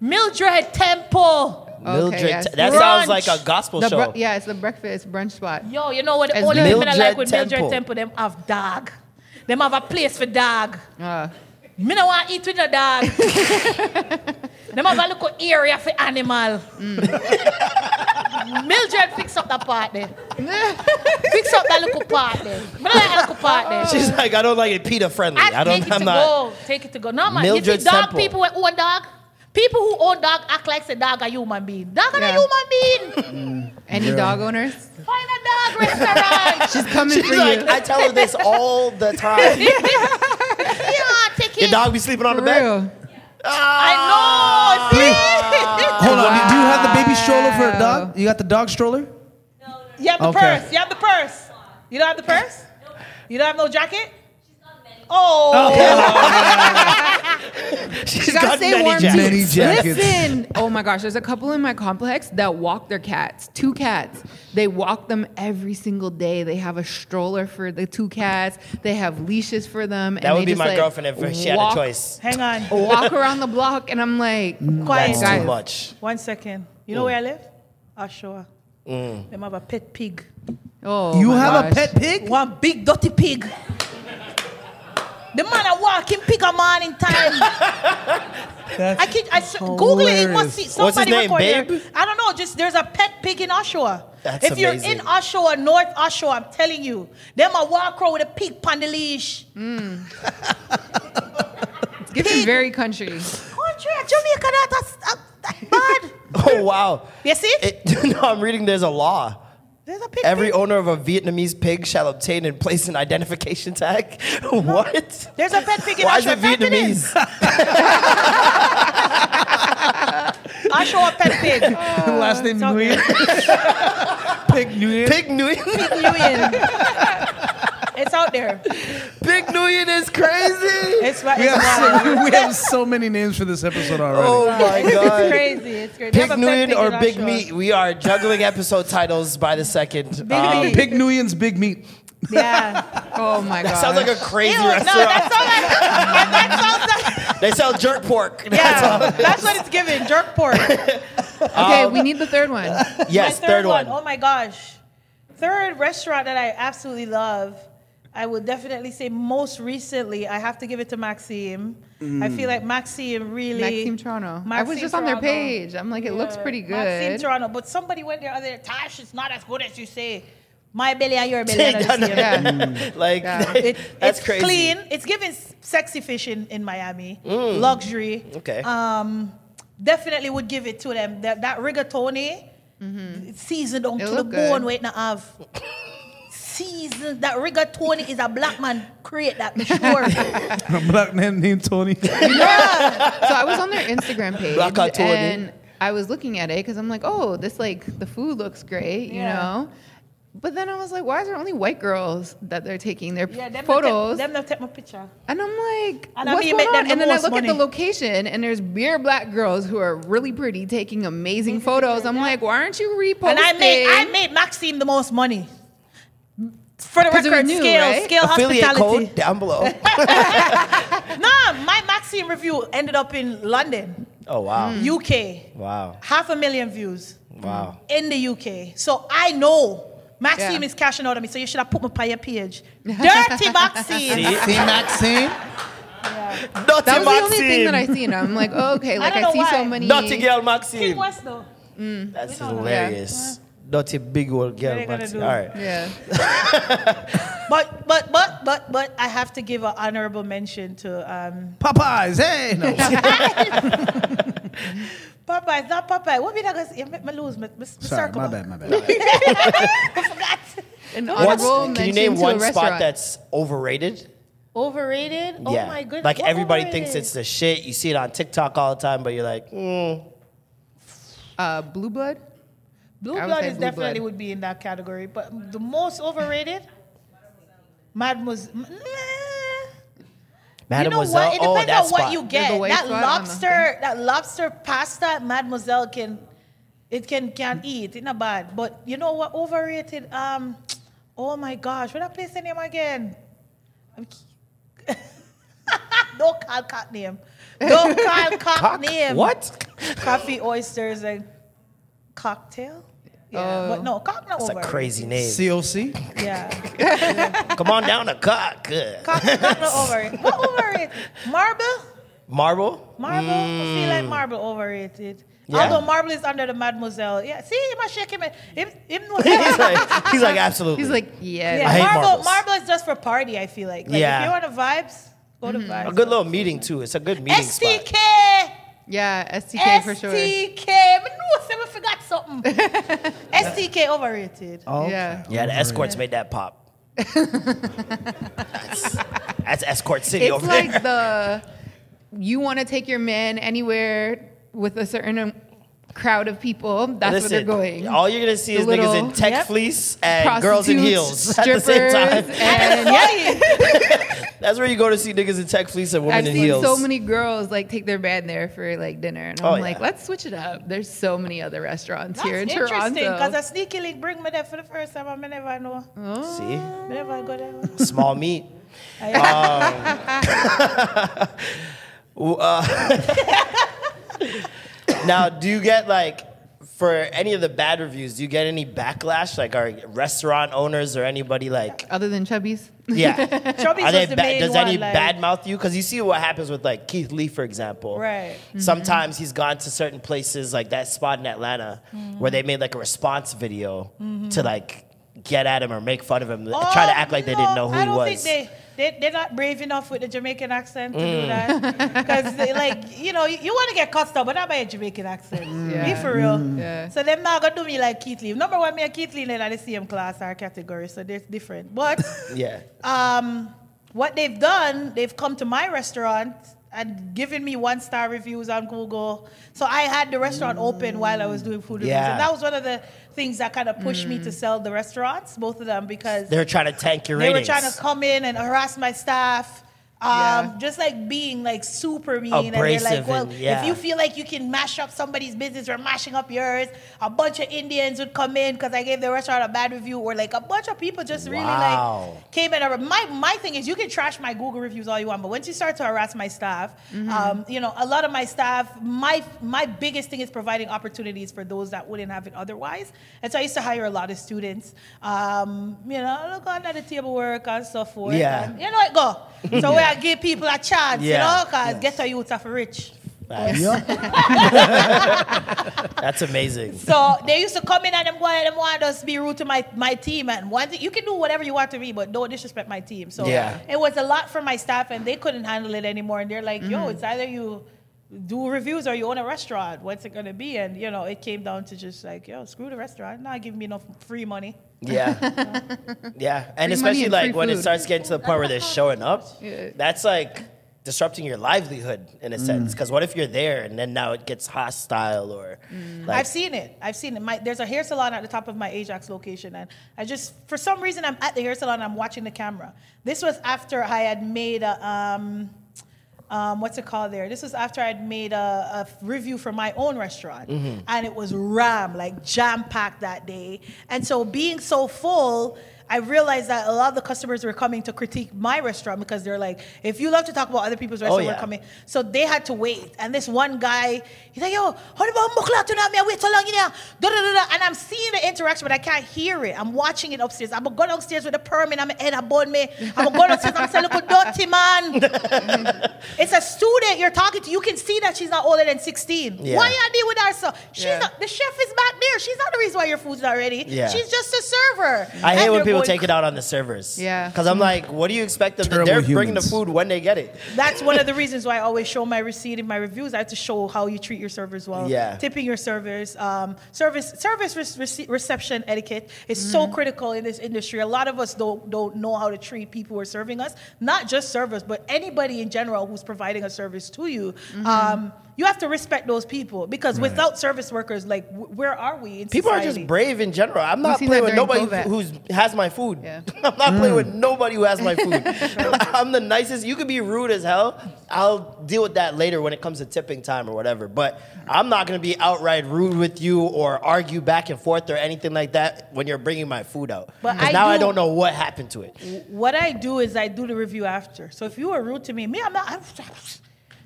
Mildred Temple. Mildred. yes. That Brunch. sounds like a gospel The show. yeah, it's the breakfast brunch spot. Yo, you know what? All the only good. women I like with Mildred Mildred Temple. Temple, them have dog. Them have a place for dog. Uh, Me no want eat with a dog. [LAUGHS] them have a little area for animal. [LAUGHS] Mildred fix up that part there. fix up that little part there. Me not like that little part there. She's like, I don't like it Peter friendly. I, I don't. take it I'm to not. go. Take it to go. No man, you Mildred dog Temple. people who own dog? People who own dog act like the dog a human being. Dog is Yeah. a human being. [LAUGHS] Mm. Any dog owners? Find a dog restaurant. She's coming She's for like, you. I tell her this all the time. Yeah, take Your dog be sleeping on For the bed. real. I know. See? Hold on. Do you have the baby stroller for a dog? You got the dog stroller? You have the Okay. purse. You have the purse. You don't have the purse? You don't have no jacket? Oh. [LAUGHS] She's You gotta got stay many warm jackets. Many jackets. Listen, oh my gosh, there's a couple in my complex that walk their cats. Two cats. They walk them every single day. They have a stroller for the two cats. They have leashes for them. That and would they be just, my like, girlfriend if she had a walk- choice. Hang on. Walk around the block, and I'm like, Quiet. That's guys. too much. One second. You know where I live? Oshawa. Mm. Them have a pet pig. oh, You my have a pet pig? One big dirty pig. The man a walking pick a morning time. [LAUGHS] That's I can I s- Google it. It must see What's his somebody name, record Babe? there. I don't know. Just there's a pet pig in Oshawa. That's if you're amazing. in Oshawa, North Oshawa, I'm telling you, them a walk around with a pig on the leash. [LAUGHS] It's giving very country. Country, Jamaica, that, that's [LAUGHS] that, that bad. Oh wow. You see? It, no, I'm reading. There's a law. There's a pig. Every pig. owner of a Vietnamese pig shall obtain and place an identification tag. [LAUGHS] what? There's a pet pig in Why is it Type in. Vietnamese? [LAUGHS] Oshawa pet pig. [LAUGHS] Last name so- Nguyen. Pig Nguyen. Pig Nguyen. Nguyen. It's out there. Pig Nguyen is crazy. It's, wi- We it's, have, so, [LAUGHS] we have so many names for this episode already. Oh my it's god. crazy. It's crazy. Pig They have a pet or Big Oshawa. Meat? We are juggling episode titles by the second. Big Um, Meat. Pig Nguyen's Big Meat. Yeah. Oh my god. Sounds like a crazy Ew, no, restaurant. that sounds like, that sounds like, they sell jerk pork. yeah, that's what it's given, jerk pork. [LAUGHS] okay, we need the third one. Yes, My third, one. Oh my gosh. Third restaurant that I absolutely love. I would definitely say most recently, I have to give it to Maxime. I feel like Maxime really. Maxime Toronto. I was Maxime just on their page. I'm like, it looks Yeah, pretty Maxime good. Toronto, but somebody went there other. Tash, it's not as good as you say. My belly and your belly. are not the. Yeah. [LAUGHS] like Yeah. [LAUGHS] It, that's it's crazy. clean. It's giving sexy fish in, in Miami. Luxury. Mm. Okay. Um, definitely would give it to them. That, that rigatoni, it's seasoned on It to the good. bone waiting to have. Seasoned. That rigatoni is a black man create that, for sure. [LAUGHS] A black man named Tony. So I was on their Instagram page Black Tony. and I was looking at it because I'm like, oh, this like the food looks great, you Yeah. know. But then I was like, why is there only white girls that they're taking their yeah, them photos? Them, them take my picture. and I'm like, And what's going on? the And then I most look at the location, and there's beer black girls who are really pretty taking amazing photos. I'm [LAUGHS] like, why aren't you reposting? And I made I made Maxime the most money. For the 'Cause it was record, new, scale, right? scale Affiliate hospitality. code down below. [LAUGHS] Nah, my Maxime review ended up in London, oh wow. Hmm. UK. Wow. Half a million views Wow. in the UK. So I know Maxime Yeah. is cashing out on me. So you should have put my on your page. Dirty Maxime. See Maxine? Naughty That was the only thing that I seen. I'm like, oh, okay, like don't I, know see so many. Naughty girl King West though. Hmm. That's hilarious. don't know. hilarious. Naughty big old girl What are they gonna Maxime. do? All right. Yeah. [LAUGHS] But but but but but I have to give an honorable mention to um Popeyes. Hey. No. [LAUGHS] [LAUGHS] Popeye. Not Popeye. What we not gonna say? Me, me lose. Me, me, me Sorry, circle my bad, my bad. forgot. An What's- can you name one spot that's overrated? Overrated? Oh yeah. my goodness. Like What everybody overrated? thinks it's the shit. You see it on TikTok all the time, but you're like, mm. uh, Blue Blood. Blue Blood is Blue definitely Blood. would be in that category. But the most overrated, Mademoiselle. Nah. You know what? It oh, depends that on what spot. you get. That spot lobster, that lobster pasta, Mademoiselle can, it can can eat. It's not bad. But you know what? Overrated. Um, oh my gosh, what that place the name again? Don't [LAUGHS] call [LAUGHS] cock name. Call cock, Cock? name. What? Coffee, oysters, and cocktail. Yeah, Oh. but no, cock not That's a crazy name. COC? Yeah, [LAUGHS] Come on down to cock. Good. cock, cock not overrated. What overrated? Marble. Marble? Marble, I feel Mm. like marble overrated. Yeah. Although Marble is under the Mademoiselle. Yeah, see, him a shake him. Him, [LAUGHS] him he's like, he's like absolutely. He's like, yeah. yeah, I hate Marble, marbles. Marble is just for party. I feel like. like Yeah. If you want the vibes, go to vibes. a good little meeting too. It's a good meeting spot. STK. Yeah, STK for sure. STK. Me know, say me forgot something. [LAUGHS] STK overrated. Oh, Yeah. Yeah, the escorts made that pop. that's, [LAUGHS] that's escort city It's over like there. the you want to take your man anywhere with a certain um, crowd of people. That's where they're going. All you're gonna see The is niggas in tech Yep. fleece and girls in Prostitutes, heels [LAUGHS] at the same time. and [LAUGHS] yeah, That's where you go to see niggas in tech fleece and women I've in seen heels. so many girls like take their man there for like dinner, and Oh, I'm like, yeah. let's switch it up. There's so many other restaurants That's here in interesting because Toronto. a sneaky link bring me there for the first time. I never know. See, I never go there. [LAUGHS] small meat. Um, Now, do you get like for any of the bad reviews? Do you get any backlash? Like, are restaurant owners or anybody like? Other than Chubby's, Yeah. [LAUGHS] Chubby's Are they was the ba- main does one, any like- bad mouth you? Because you see what happens with like Keith Lee, for example. Right. Mm-hmm. Sometimes he's gone to certain places like that spot in Atlanta mm-hmm. where they made like a response video mm-hmm. to like get at him or make fun of him, oh, try to act like they didn't know who Oh, I he don't was. think they, they they're not brave enough with the Jamaican accent to Mm. do that. [LAUGHS] Because like you know you, you want to get cussed out, but not by a Jamaican accent. Be for real. Yeah. So them not gonna do me like Keith Lee. Number one, me and Keith Lee in the same class or category, so they're different. But [LAUGHS] yeah. um, what they've done, they've come to my restaurant and giving me one star reviews on Google. So I had the restaurant open while I was doing food reviews. Yeah. And that was one of the things that kind of pushed me to mm. sell the restaurants, both of them, because they were trying to tank your they were trying to come in and harass my staff. Um, Yeah. just like being like super mean, and they're like, "Well, and- yeah. if you feel like you can mash up somebody's business, you're mashing up yours." A bunch of Indians would come in because I gave the restaurant a bad review, or like a bunch of people just really Wow. like came in. And my my thing is, you can trash my Google reviews all you want, but once you start to harass my staff, Mm-hmm. um, you know, a lot of my staff, my my biggest thing is providing opportunities for those that wouldn't have it otherwise. And so I used to hire a lot of students, um, you know, look under the table work and so forth. Yeah. And you know it go. So [LAUGHS] we I give people a chance, you know, because get a youth of rich. Nice. Yeah. [LAUGHS] That's amazing. So they used to come in and them go and them want us to be rude to my, my team and one thing you can do whatever you want to me, but don't disrespect my team. So Yeah. it was a lot for my staff and they couldn't handle it anymore. And they're like, yo, mm. it's either you do reviews or you own a restaurant. What's it gonna be? And you know, it came down to just like, yo, screw the restaurant. Not giving me enough free money. Yeah. [LAUGHS] yeah. And Free especially and like free when it starts getting to the point where they're showing up, [LAUGHS] Yeah. that's like disrupting your livelihood in a sense. Because what if you're there and then now it gets hostile or like I've seen it. I've seen it. My, there's a hair salon at the top of my Ajax location, and I just, for some reason, I'm at the hair salon. I'm watching the camera. This was after I had made a, um, um, what's it called there? This was after I'd made a, a review for my own restaurant, and it was ram, like jam packed that day. And so, being so full. I realized that a lot of the customers were coming to critique my restaurant because they're like, if you love to talk about other people's oh, restaurant, yeah. we're coming. So they had to wait. And this one guy, he's like, yo, how about mukla tonight? Me wait so long in here. Da, da, da, da. And I'm seeing the interaction, but I can't hear it. I'm watching it upstairs. I'm going to go downstairs with the permit. I'm head above me. I'm going downstairs. I'm saying, look dirty man. [LAUGHS] it's a student you're talking to. You can see that she's not older than 16. Yeah. Why you deal with her so? She's Yeah. not, the chef is back there. She's not the reason why your food's not ready. Yeah. She's just a server. I hate And when they're people take it out on the servers. Yeah. Because I'm like, what do you expect them to Terrible They're bringing the humans. food when they get it. That's one of the [LAUGHS] reasons why I always show my receipt in my reviews. I have to show how you treat your servers well. Yeah. Tipping your servers, um, service service rec- rece- reception etiquette is so critical in this industry. A lot of us don't don't know how to treat people who are serving us. Not just servers, but anybody in general who's providing a service to you. Um, you have to respect those people because without service workers, like w- where are we? In People are just brave in general. I'm not playing with nobody during COVID. who's has my food. Yeah. [LAUGHS] I'm not playing mm. with nobody who has my food. [LAUGHS] [LAUGHS] I'm the nicest. You could be rude as hell. I'll deal with that later when it comes to tipping time or whatever. But I'm not gonna be outright rude with you or argue back and forth or anything like that when you're bringing my food out. But I now I do- don't know what happened to it. what I do is I do the review after. So if you were rude to me, me, I'm not. I'm,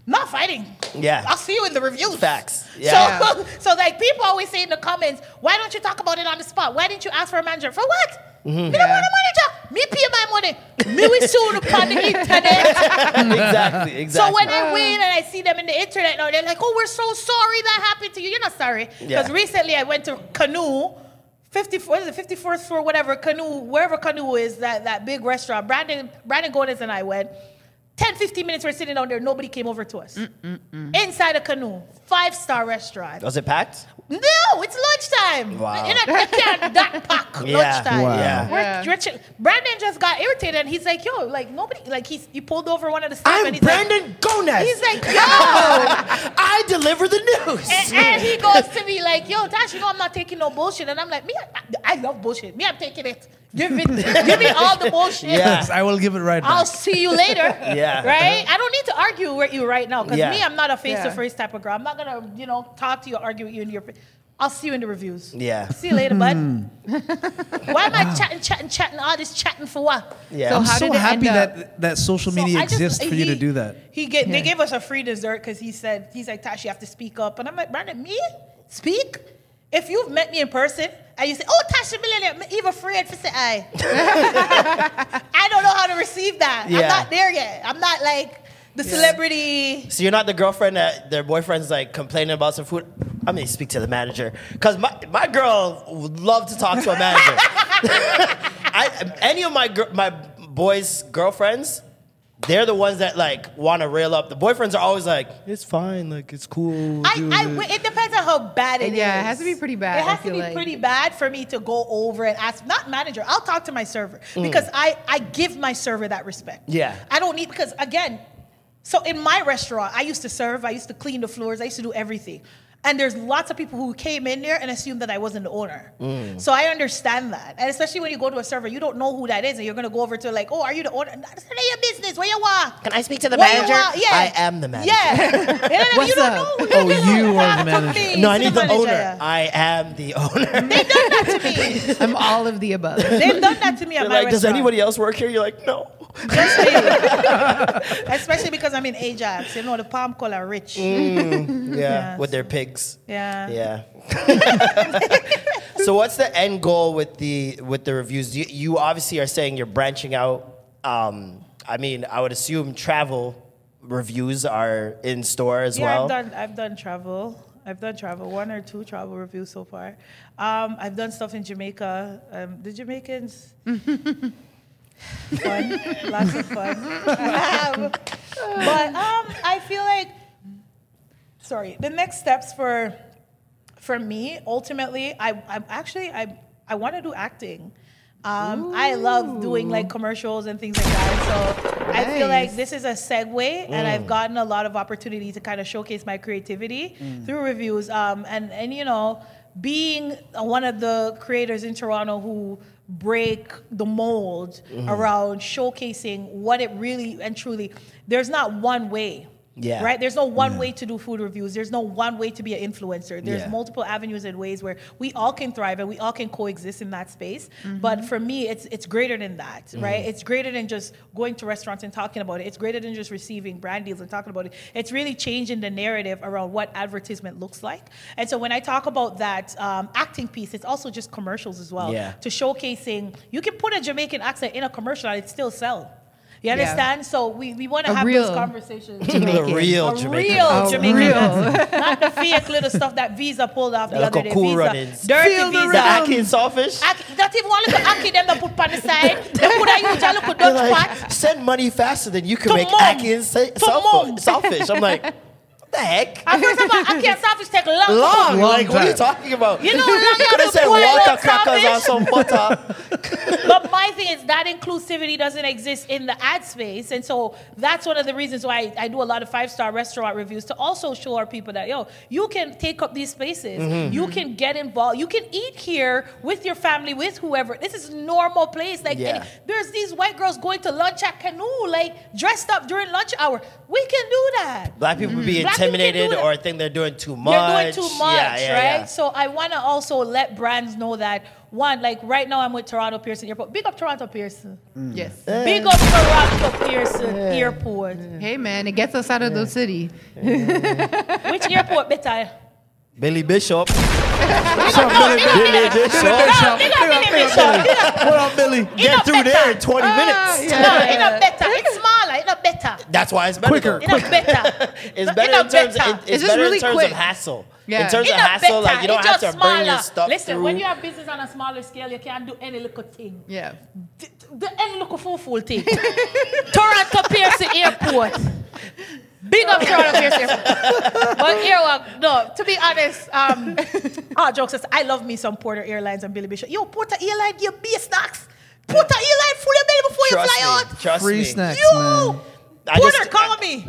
not fighting. Yeah. I'll see you in the reviews. Facts. Yeah. So, [LAUGHS] so like people always say in the comments, why don't you talk about it on the spot? Why didn't you ask for a manager? For what? Mm-hmm. Me don't want a manager. Me pay my money. Me will soon upon the [LAUGHS] internet. exactly. Exactly. So when I win and I see them in the internet now, they're like, "Oh, we're so sorry that happened to you." You're not sorry because Yeah. recently I went to Canoe, 54, what is it, 54th floor, whatever Canoe, wherever Canoe is, that that big restaurant. Brandon Brandon Gordon and I went. 10, 15 minutes we're sitting down there. Nobody came over to us. Mm, mm, mm. Inside a canoe, five star restaurant. was it packed? No, it's lunchtime. Wow. In a, I can't that [LAUGHS] pack Yeah. lunchtime. Wow. Yeah. We're, Yeah. we're chill- Brandon just got irritated and he's like, yo, like nobody, like he's, he pulled over one of the staff I'm and he's like, Brandon Gomez. he's like, [LAUGHS] yo. I deliver the news. and, and he goes to me like, yo, Tash, you know I'm not taking no bullshit. And I'm like, me, I, I love bullshit. Me, I'm taking it. Give it, give me all the bullshit. Yes, I will give it right now. I'll back. see you later. [LAUGHS] Yeah. Right? I don't need to argue with you right now because Yeah. me, I'm not a face to Yeah. face type of girl. I'm not gonna, you know, talk to you, or argue with you in your. fa- I'll see you in the reviews. Yeah. See you later, bud. Hmm. [LAUGHS] Why am I chatting, chatting, chatting, all this chatting for what? Yeah. So I'm how so did it happy end up? that that social So media I just- exists for you to he- do that. He get, They Yeah. gave us a free dessert because he said, he's like, Tash, you have to speak up. And I'm like, Brandon, me? Speak? If you've met me in person and you say, oh, Tash the millionaire, I'm even afraid to say I. I don't know how to receive that. I'm not there yet. I'm not like the celebrity. So you're not the girlfriend that their boyfriend's like complaining about some food. I'm gonna speak to the manager because my, my girl would love to talk to a manager. [LAUGHS] I, any of my my boys' girlfriends, they're the ones that like want to rail up. The boyfriends are always like, "It's fine, like it's cool." I, I, it." it depends on how bad it is. Yeah, it has to be pretty bad, It I has to be like. pretty bad for me to go over and ask, not manager, I'll talk to my server Mm. because I, I give my server that respect. Yeah. I don't need, because again, so in my restaurant, I used to serve, I used to clean the floors, I used to do everything. And there's lots of people who came in there and assumed that I wasn't the owner. Mm. So I understand that. And especially when you go to a server, you don't know who that is. And you're going to go over to like, oh, are you the owner? That's none of your business. Where you want? Can I speak to the What you manager? Yeah. I am the manager. Yeah. [LAUGHS] What's you don't up? know who Oh, you are the manager. No, I need the manager. owner. I am the [LAUGHS] owner. They've done that to me. [LAUGHS] I'm all of the above. They've done that to me at They're my like, does restaurant. anybody else work here? You're like, no. Just [LAUGHS] me. Especially because I'm in Ajax. You know, the palm color rich. Yeah, Yes. with their pigs. Yeah. Yeah. [LAUGHS] so what's the end goal with the with the reviews? You, you obviously are saying you're branching out. Um, I mean, I would assume travel reviews are in store as Yeah, well. I've done I've done travel. I've done travel, one or two travel reviews so far. Um, I've done stuff in Jamaica. Um, the Jamaicans, [LAUGHS] fun, lots of fun. Um, but um, I feel like, sorry, the next steps for for me ultimately, I I actually I I want to do acting. Um, I love doing like commercials and things like that. So I feel like this is a segue, and I've gotten a lot of opportunity to kind of showcase my creativity through reviews. Um, and and you know, being one of the creators in Toronto who break the mold mm-hmm. around showcasing what it really and truly. There's not one way. Yeah. Right? There's no one way to do food reviews. There's no one way to be an influencer. There's Yeah. multiple avenues and ways where we all can thrive and we all can coexist in that space. Mm-hmm. But for me, it's it's greater than that, Mm-hmm. right? It's greater than just going to restaurants and talking about it. It's greater than just receiving brand deals and talking about it. It's really changing the narrative around what advertisement looks like. And so when I talk about that um, acting piece, it's also just commercials as well. Yeah. To showcasing, you can put a Jamaican accent in a commercial and it still sell. You Yeah. understand? So we, we want to have real those conversations. [LAUGHS] the real A Jamaican. real Oh, Jamaican real. [LAUGHS] Not the fake little stuff that Visa pulled off the Like other a day. cool Visa. run-ins. Dirty Feel the Visa. The Aki and Saltfish. Aki, not even one little Aki them that put on the side. They put a huge little They're Dutch like, pot. send money faster than you can To make mom. Aki and sa- To sawf- mom. Saltfish. I'm like, what [LAUGHS] the heck? And first of all, Aki and Saltfish take long. to Long. cook. like, what are you talking about? You know how long you could have have said water crackers on saltfish? some butter. [LAUGHS] [LAUGHS] But my thing is that inclusivity doesn't exist in the ad space. And so that's one of the reasons why I, I do a lot of five star restaurant reviews to also show our people that, yo, you can take up these spaces. Mm-hmm. You can get involved. You can eat here with your family, with whoever. This is normal place. Like Yeah. and there's these white girls going to lunch at Canoe, like dressed up during lunch hour. We can do that. Black people be Black people can intimidated do or think they're doing too much. They're doing too much, Yeah, yeah, right? yeah. So I want to also let brands know that one, like right now I'm with Toronto Pearson Airport. Big up Toronto Pearson. Yes. Big up Toronto Pearson Airport. Hey man, it gets us out of the city. [LAUGHS] Which airport better? Billy Bishop. [LAUGHS] What's up, Billy? Billy Bishop. No, big up Billy Bishop. What up, Billy? Get through there in 20 Ah, minutes. No, it's better. It's smaller. It's not better. That's why it's better. Quicker, though. [LAUGHS] It's not better. It's better it's in terms. better. It, it's, It's better really in terms quick. of hassle. Yeah. In terms It's of hassle, better. like you don't it's have just to bring your smaller. stuff Listen, through. when you have business on a smaller scale, you can't do any little thing. Yeah. D- The any little full full thing. [LAUGHS] Toronto Pearson Airport. Big up Toronto Pearson Airport. But here, uh, no, to be honest, um, [LAUGHS] all jokes aside, I love me some Porter Airlines and Billy Bishop. Yo, Porter Airlines, give me snacks. Porter Airlines, full your belly before Trust you fly me. out. Trust Free me. snacks, Yo, man. I Porter, just- call me.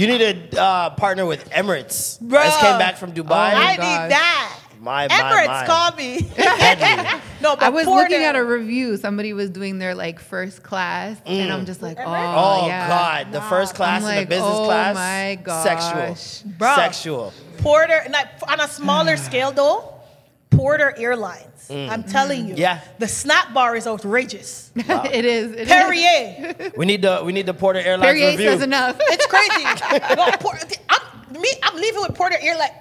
You need to uh, partner with Emirates. Bruh. I just came back from Dubai. Oh I gosh. need that. My, my, Emirates, my. call me. Deadly. [LAUGHS] no, but I was Porter, looking at a review. Somebody was doing their like first class, and I'm just like, oh, Oh yeah. God, the first class I'm and the like, business oh class. my gosh. Sexual. Bruh. Sexual. Porter, like, on a smaller scale though, Porter Airlines. I'm telling you. Yeah. The snack bar is outrageous. [LAUGHS] it is. It is. Perrier. [LAUGHS] We need the we need the Porter Airlines Perrier review. says enough. [LAUGHS] it's crazy. no, Por- I'm, me, I'm leaving with Porter Airlines.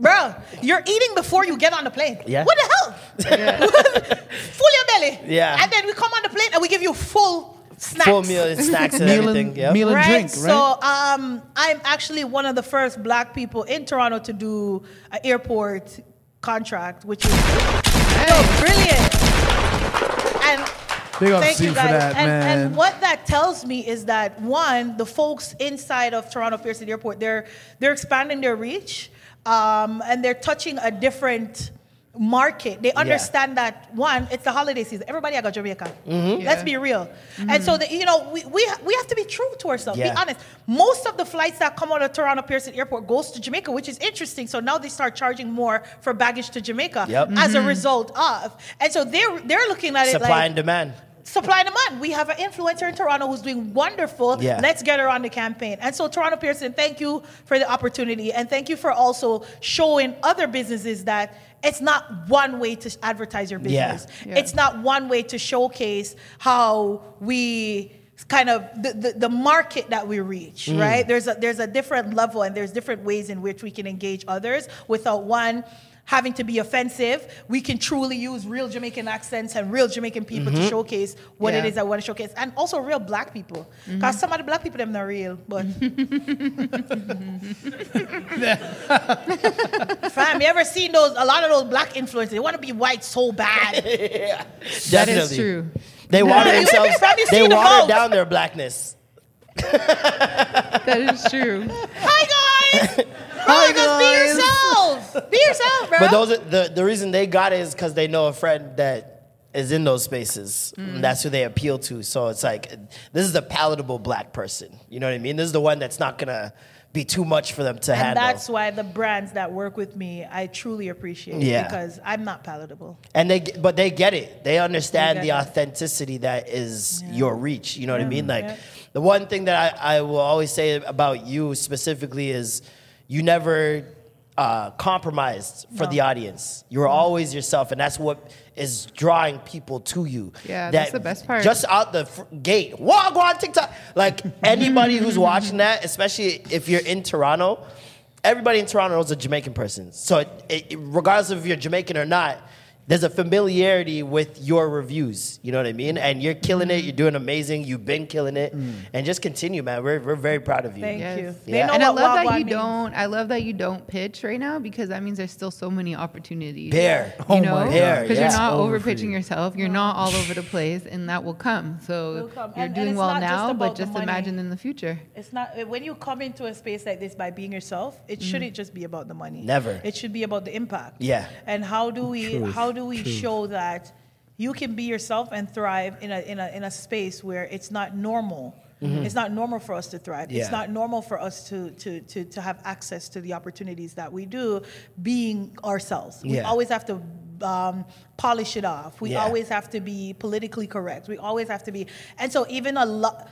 Bro, you're eating before you get on the plane. Yeah. What the hell? Yeah. full your belly. Yeah. And then we come on the plane and we give you full snacks. Full meal and snacks and Meal everything. and, Yep. meal and right? drink, right? So um, I'm actually one of the first black people in Toronto to do an airport contract, which is yo, brilliant. And Big thank C you for guys. that, and, man. and what that tells me is that one, the folks inside of Toronto Pearson Airport, they're they're expanding their reach, um, and they're touching a different market. They understand that one, it's the holiday season. Everybody I got Jamaica. Mm-hmm. Let's be real. And mm-hmm. so the, you know, we, we we have to be true to ourselves. Be Yeah. honest. Most of the flights that come out of Toronto Pearson Airport goes to Jamaica, which is interesting. So now they start charging more for baggage to Jamaica Yep. as a mm-hmm. result of. And so they're they're looking at it Supply like and demand. supply and demand. We have an influencer in Toronto who's doing wonderful. Yeah. Let's get her on the campaign. And so, Toronto Pearson, thank you for the opportunity. And thank you for also showing other businesses that it's not one way to advertise your business. Yeah. It's not one way to showcase how we kind of the, the, the market that we reach mm. right there's a there's a different level and there's different ways in which we can engage others without one having to be offensive we can truly use real jamaican accents and real jamaican people to mm-hmm. showcase what it Yeah. is i want to showcase and also real black people mm-hmm. because some of the black people them not real but [LAUGHS] fam you ever seen those a lot of those black influencers they want to be white so bad [LAUGHS] That is true. They water themselves. They seen the water down their blackness. That is true. hi guys [LAUGHS] Hi, no, just be guys. Be yourself bro But those are, the the reason they got it is because they know a friend that is in those spaces. Mm. That's who they appeal to. So it's like this is a palatable black person. You know what I mean? This is the one that's not gonna be too much for them to And handle. that's why the brands that work with me, I truly appreciate Yeah. because I'm not palatable. And they, but they get it. They understand They the it. authenticity that is your reach. You know what I mean? Like Yeah. the one thing that I, I will always say about you specifically is you never uh, compromised for the audience. You were always yourself, and that's what is drawing people to you. Yeah, that's the best part. Just out the fr- gate, Wagwan TikTok. Like [LAUGHS] anybody who's watching that, especially if you're in Toronto, everybody in Toronto knows a Jamaican person. So it, it, regardless of if you're Jamaican or not, there's a familiarity with your reviews. You know what I mean? Mm. And you're killing it. You're doing mm. amazing. You've been killing it, mm. and just continue, man. We're we're very proud of you. Thank Yes. you. Yeah. know and I what love that Wagwan you means. don't. I love that you don't pitch right now because that means there's still so many opportunities. Bear. You Oh know, my God. because Yeah. you're not Over over you. pitching yourself. You're not all over the place, and that will come. So come. you're And- and doing it's well not just now, but just money. imagine in the future. It's not when you come into a space like this by being yourself. It shouldn't just be about the money. Never. It should be about the impact. Yeah. And how do we Truth, how do we truth. show that you can be yourself and thrive in a in a in a space where it's not normal. It's not normal for us to thrive. Yeah. It's not normal for us to, to, to, to have access to the opportunities that we do being ourselves. We always have to um, polish it off. We Yeah. always have to be politically correct. We always have to be. And so even a lot.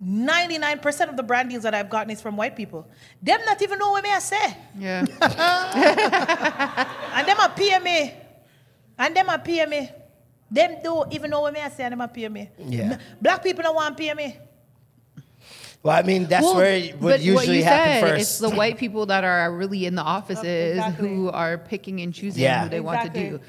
99% of the brand deals that I've gotten is from white people. Them not even know what me I say. Yeah. [LAUGHS] And them a PMA. And them a PMA. Them don't even know what me I say and them a pay me. Yeah. Black people don't want to pay me. Well, I mean, that's Well, where it would but usually what you happen said, first. It's the white people that are really in the offices Exactly. who are picking and choosing Yeah. who they want to do.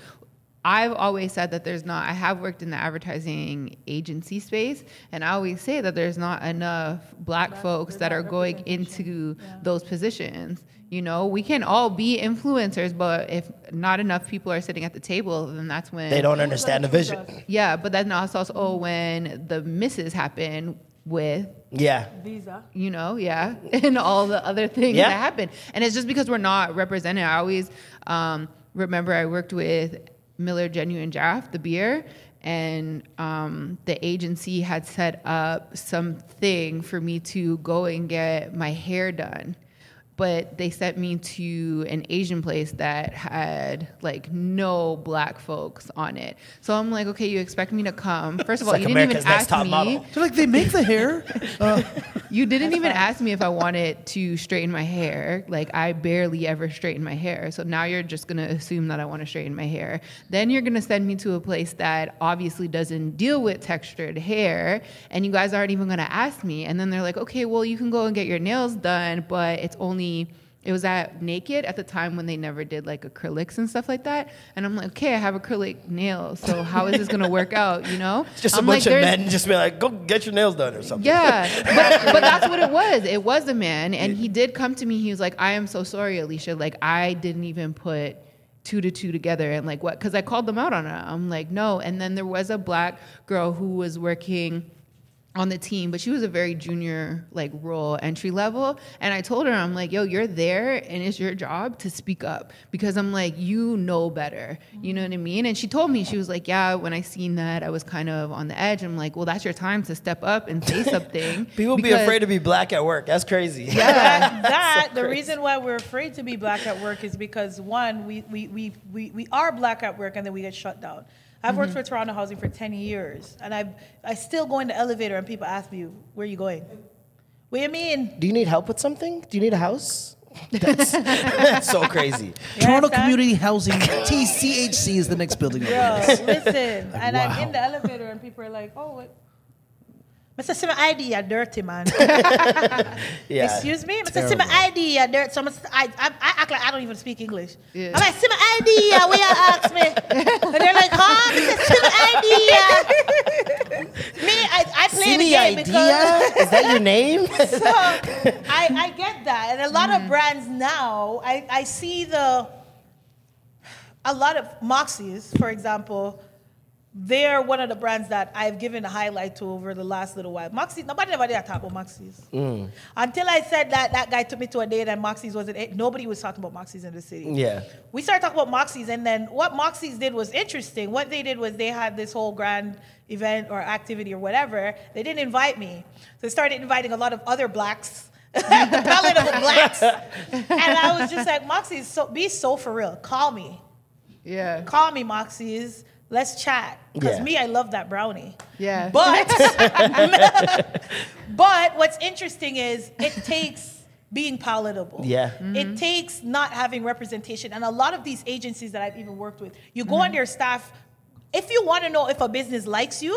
I've always said that there's not. I have worked in the advertising agency space, and I always say that there's not enough black, folks that are going into those positions. You know, we can all be influencers, but if not enough people are sitting at the table, then that's when they don't understand the vision. Yeah, but then also, also when the misses happen with Yeah. Visa. you know, yeah, [LAUGHS] and all the other things Yeah. that happen. And it's just because we're not represented. I always um, remember I worked with Miller Genuine Draft, the beer, and um, the agency had set up something for me to go and get my hair done. But they sent me to an Asian place that had like no black folks on it. So I'm like, okay, you expect me to come? [LAUGHS] First of all, like you didn't America's even ask me. Model. So like they make the hair. [LAUGHS] Uh, You didn't even ask me if I wanted to straighten my hair. Like I barely ever straighten my hair. So now you're just gonna assume that I want to straighten my hair. Then you're gonna send me to a place that obviously doesn't deal with textured hair, and you guys aren't even gonna ask me. And then they're like, okay, well you can go and get your nails done, but it's only it was at Naked at the time when they never did like acrylics and stuff like that. And I'm like, okay, I have acrylic nails, so how is this gonna work out? You know? [LAUGHS] Just a I'm bunch like, of men just be like, go get your nails done or something. yeah, [LAUGHS] but, but that's what it was. It was a man, and he did come to me. He was like, "I am so sorry, Alicia. Like, I didn't even put two to two together, and like what? Because I called them out on it. I'm like, no. And then there was a black girl who was working on the team, but she was a very junior, like role entry level. And I told her, I'm like, yo, you're there and it's your job to speak up because I'm like, you know better. You know what I mean? And she told me, she was like, yeah, when I seen that, I was kind of on the edge. I'm like, well, that's your time to step up and say [LAUGHS] something. People be afraid to be black at work. That's crazy. [LAUGHS] that, [LAUGHS] that the reason why we're afraid to be black at work is because one, we we, we, we, we are black at work and then we get shut down. I've worked mm-hmm. for Toronto Housing for 10 years and I I still go in the elevator and people ask me, where are you going? What do you mean? Do you need help with something? Do you need a house? [LAUGHS] That's, that's so crazy. Toronto understand? Community Housing TCHC is the next building. Yo, listen. and I'm in the elevator and people are like, oh, what? Mr. Sima ID, you dirty man. [LAUGHS] Yeah. Excuse me? Mr. Terrible. Sima ID, you dirty. So I'm, I, I, I act like I don't even speak English. Yeah. I'm like, Sima ID, yeah, where you ask me? And they're like, huh? Mr. Sima ID. Me, I, I play See the the game idea? because Is that your name? [LAUGHS] so I, I get that. And a lot of mm. brands now, I, I see the, a lot of Moxies, for example, they're one of the brands that I've given a highlight to over the last little while. Moxies, nobody ever did talk about Moxies. Mm. Until I said that that guy took me to a date and Moxies wasn't it, nobody was talking about Moxies in the city. Yeah. We started talking about Moxies, and then what Moxies did was interesting. What they did was they had this whole grand event or activity or whatever. They didn't invite me. So they started inviting a lot of other blacks. [LAUGHS] palatable blacks. [LAUGHS] And I was just like, Moxies, so be so for real. Call me. Yeah. Call me, Moxies. Let's chat. Because Yeah. me, I love that brownie. Yeah. [LAUGHS] But [LAUGHS] but what's interesting is it takes being palatable. Yeah. It mm-hmm. takes not having representation. And a lot of these agencies that I've even worked with, you go mm-hmm. on their staff. If you want to know if a business likes you,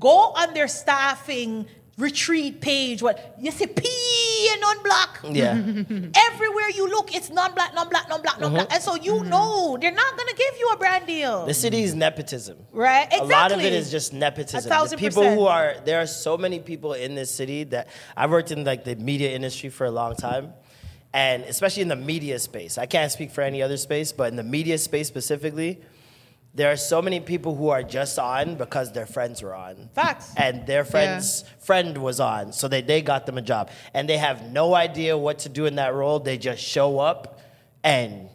go on their staffing retreat page. What you see P and non-black. Yeah. [LAUGHS] Everywhere you look, it's non-black, non-black, non-black, non-black. Uh-huh. And so you mm-hmm. know they're not gonna give you a brand deal. The city is nepotism. right? Exactly. A lot of it is just nepotism. A thousand the people percent. who are there are so many people in this city that I've worked in like the media industry for a long time. And especially in the media space. I can't speak for any other space, but in the media space specifically, there are so many people who are just on because their friends were on. Facts. And their friend's friend was on, so they, they got them a job. And they have no idea what to do in that role. They just show up and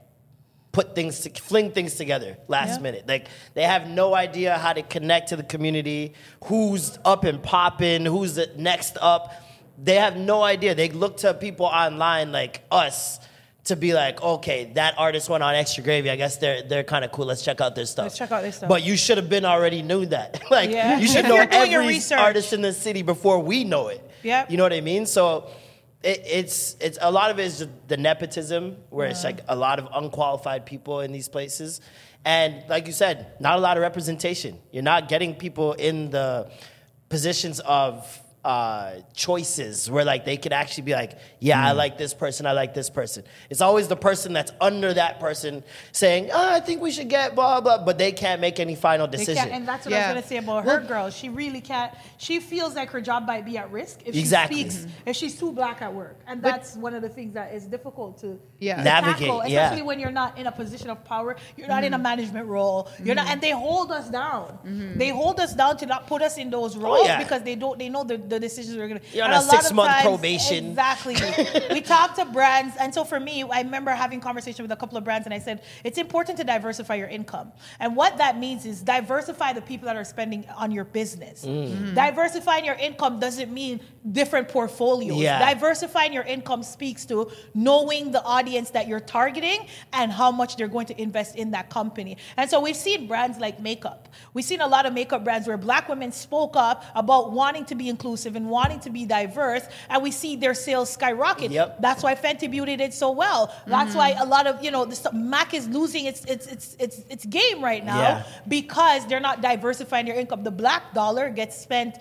put things to, fling things together last Yeah. minute. Like they have no idea how to connect to the community, who's up and popping, who's next up. They have no idea. They look to people online like us to be like, okay, that artist went on Extra Gravy. I guess they're they're kind of cool. Let's check out their stuff. Let's check out their stuff. But you should have been already knew that. [LAUGHS] like Yeah. you should [LAUGHS] know every artist in the city before we know it. Yep. You know what I mean? So it, it's it's a lot of it is the nepotism, where it's uh-huh. like a lot of unqualified people in these places, and like you said, not a lot of representation. You're not getting people in the positions of uh, choices where like they could actually be like, yeah, I hmm. like this person, I like this person. It's always the person that's under that person saying, oh, I think we should get blah blah, but they can't make any final They decision. and that's what I Yeah. was gonna say about her girl. She really can't. She feels like her job might be at risk if Exactly. she speaks. If she's too black at work, and that's one of the things that is difficult to Yeah. to Navigate, tackle, yeah. especially when you're not in a position of power. You're not in a hmm. management role. You're not, hmm. and they hold us down. They hold us down to not put us in those oh, roles Oh, yeah. because they don't. They know the, the decisions we're gonna. You're on and a lot six-month times- probation. Exactly. [LAUGHS] we talked to brands, and so for me, I remember having conversation with a couple of brands, and I said it's important to diversify your income. And what that means is diversify the people that are spending on your business. Mm. Diversifying your income doesn't mean different portfolios. Yeah. Diversifying your income speaks to knowing the audience that you're targeting and how much they're going to invest in that company. And so we've seen brands like makeup. We've seen a lot of makeup brands where black women spoke up about wanting to be inclusive and wanting to be diverse, and we see their sales skyrocket. Yep. That's why Fenty Beauty did so well. That's why a lot of you know this Mac is losing its its its its, its game right now Yeah. because they're not diversifying their income. The black dollar gets spent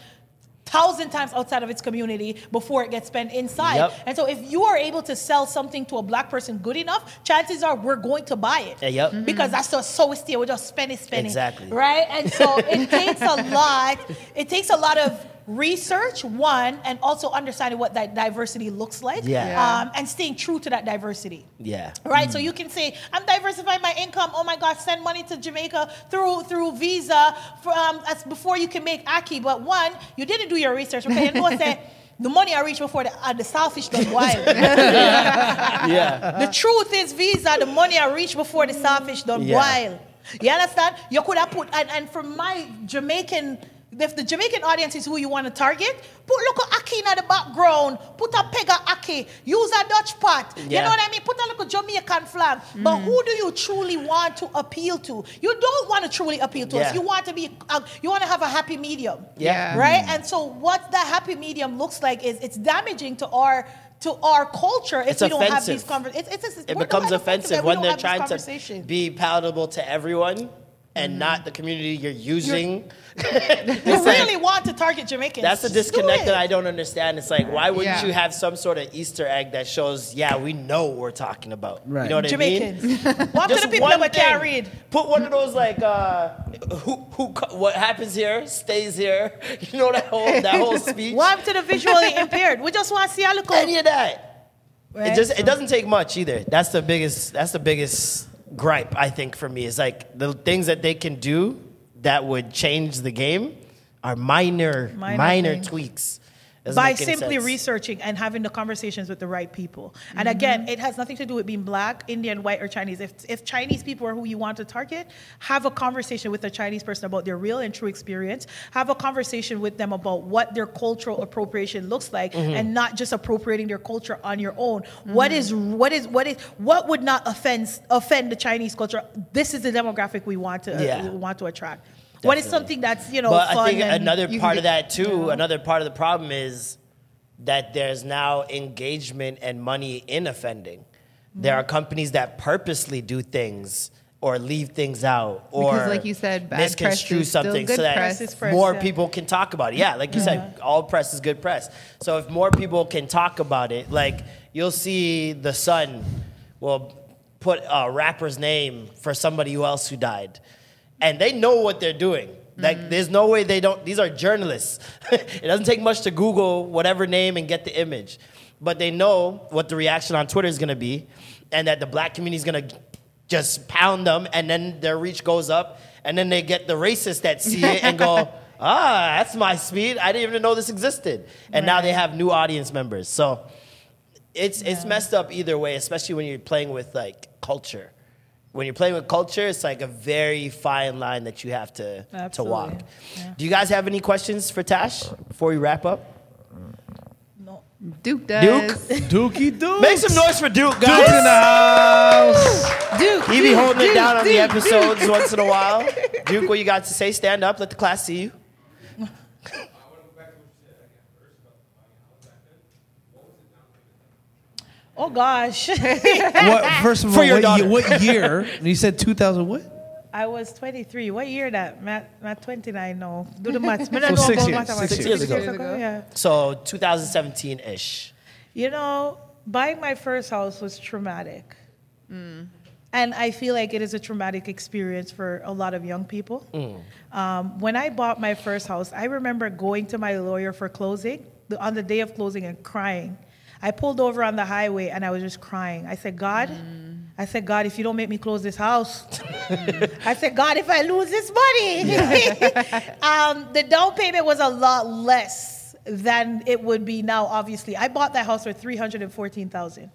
thousand times outside of its community before it gets spent inside. Yep. And so if you are able to sell something to a black person good enough, chances are we're going to buy it. Yeah, yep. Mhm. Because that's just so still We're just spending, spending. Exactly. Right? And so it takes a lot, it takes a lot of research, one, and also understanding what that diversity looks like. Yeah. Yeah. Um, and staying true to that diversity. yeah. Right, so you can say, "I'm diversifying my income." Oh my God, send money to Jamaica through through Visa. From that's before you can make ackee. But one, you didn't do your research. Okay, and know what say? The money I reach before the, uh, the saltfish done [LAUGHS] wild. Yeah. [LAUGHS] the truth is, Visa, the money I reach before the saltfish done Yeah. wild. You understand? You could have put, and, and from my Jamaican, if the Jamaican audience is who you want to target, put look at ackee in the background, put a peg of ackee, use a Dutch pot. You know what I mean? Put a little Jamaican flag. But who do you truly want to appeal to? You don't want to truly appeal to Yeah. us. You want to be, uh, you want to have a happy medium. Yeah. Right? And so what that happy medium looks like is it's damaging to our to our culture if It's we don't have these conversations. It's, it's, it's, it becomes not offensive when they're trying to be palatable to everyone and not the community you're using. [LAUGHS] [LAUGHS] You really want to target Jamaicans. That's the Just do disconnect that I don't understand. It's like, why wouldn't Yeah. you have some sort of Easter egg that shows, yeah, we know what we're talking about. Right. You know what I mean? Jamaicans. [LAUGHS] Walk to Just the people that can't read. Put one of those like, uh, who, who, what happens here stays here. You know that whole that whole speech. Walk to the visually impaired. We just want to see a look. Any of that. Right? It just it doesn't take much either. That's the biggest that's the biggest gripe I think for me is like the things that they can do that would change the game are minor minor, Minor tweaks. Doesn't by simply sense. researching and having the conversations with the right people. Mm-hmm. And again, it has nothing to do with being black, Indian, white, or Chinese. If, if Chinese people are who you want to target, have a conversation with a Chinese person about their real and true experience. Have a conversation with them about what their cultural appropriation looks like, Mm-hmm. and not just appropriating their culture on your own. What is what is what is what would not offend offend the Chinese culture? This is the demographic we want to Yeah. we want to attract. What is something that's you know But I think another part of that too, you know? another part of the problem is that there's now engagement and money in offending. There Mm-hmm. are companies that purposely do things or leave things out or Because like you said, bad press misconstrue is still something good so that press. Press, more yeah. people can talk about it. Yeah, like you said, all press is good press. So if more people can talk about it, like you'll see the Sun will put a rapper's name for somebody else who died, and they know what they're doing. Like, there's no way they don't. These are journalists. [LAUGHS] it doesn't take much to Google whatever name and get the image, but they know what the reaction on Twitter is gonna be, and that the black community is gonna just pound them, and then their reach goes up, and then they get the racists that see it and go, [LAUGHS] ah, that's my speed. I didn't even know this existed, and now they have new audience members. So it's it's messed up either way, especially when you're playing with like culture. When you're playing with culture, it's like a very fine line that you have to to Absolutely. walk. Do you guys have any questions for Tash before we wrap up? No. Duke does. Duke? [LAUGHS] Dookie Doo. Make some noise for Duke, Duke in the house. Duke. He be Duke, holding it Duke, down on the Duke, episodes once in a while. [LAUGHS] Duke, what you got to say? Stand up. Let the class see you. Oh gosh. [LAUGHS] What, first of For all, your what, daughter. year, what year? You said 2000 what? I was 23. What year that? Matt, Matt 29 now. Do the maths. Me not So know six about years, mathematics. six years ago. Yeah. So 2017 ish. You know, buying my first house was traumatic. And I feel like it is a traumatic experience for a lot of young people. Um, when I bought my first house, I remember going to my lawyer for closing the, on the day of closing and crying. I pulled over on the highway and I was just crying. I said, God, I said, God, if you don't make me close this house, [LAUGHS] I said, God, if I lose this money. [LAUGHS] um, the down payment was a lot less than it would be now, obviously. I bought that house for 314000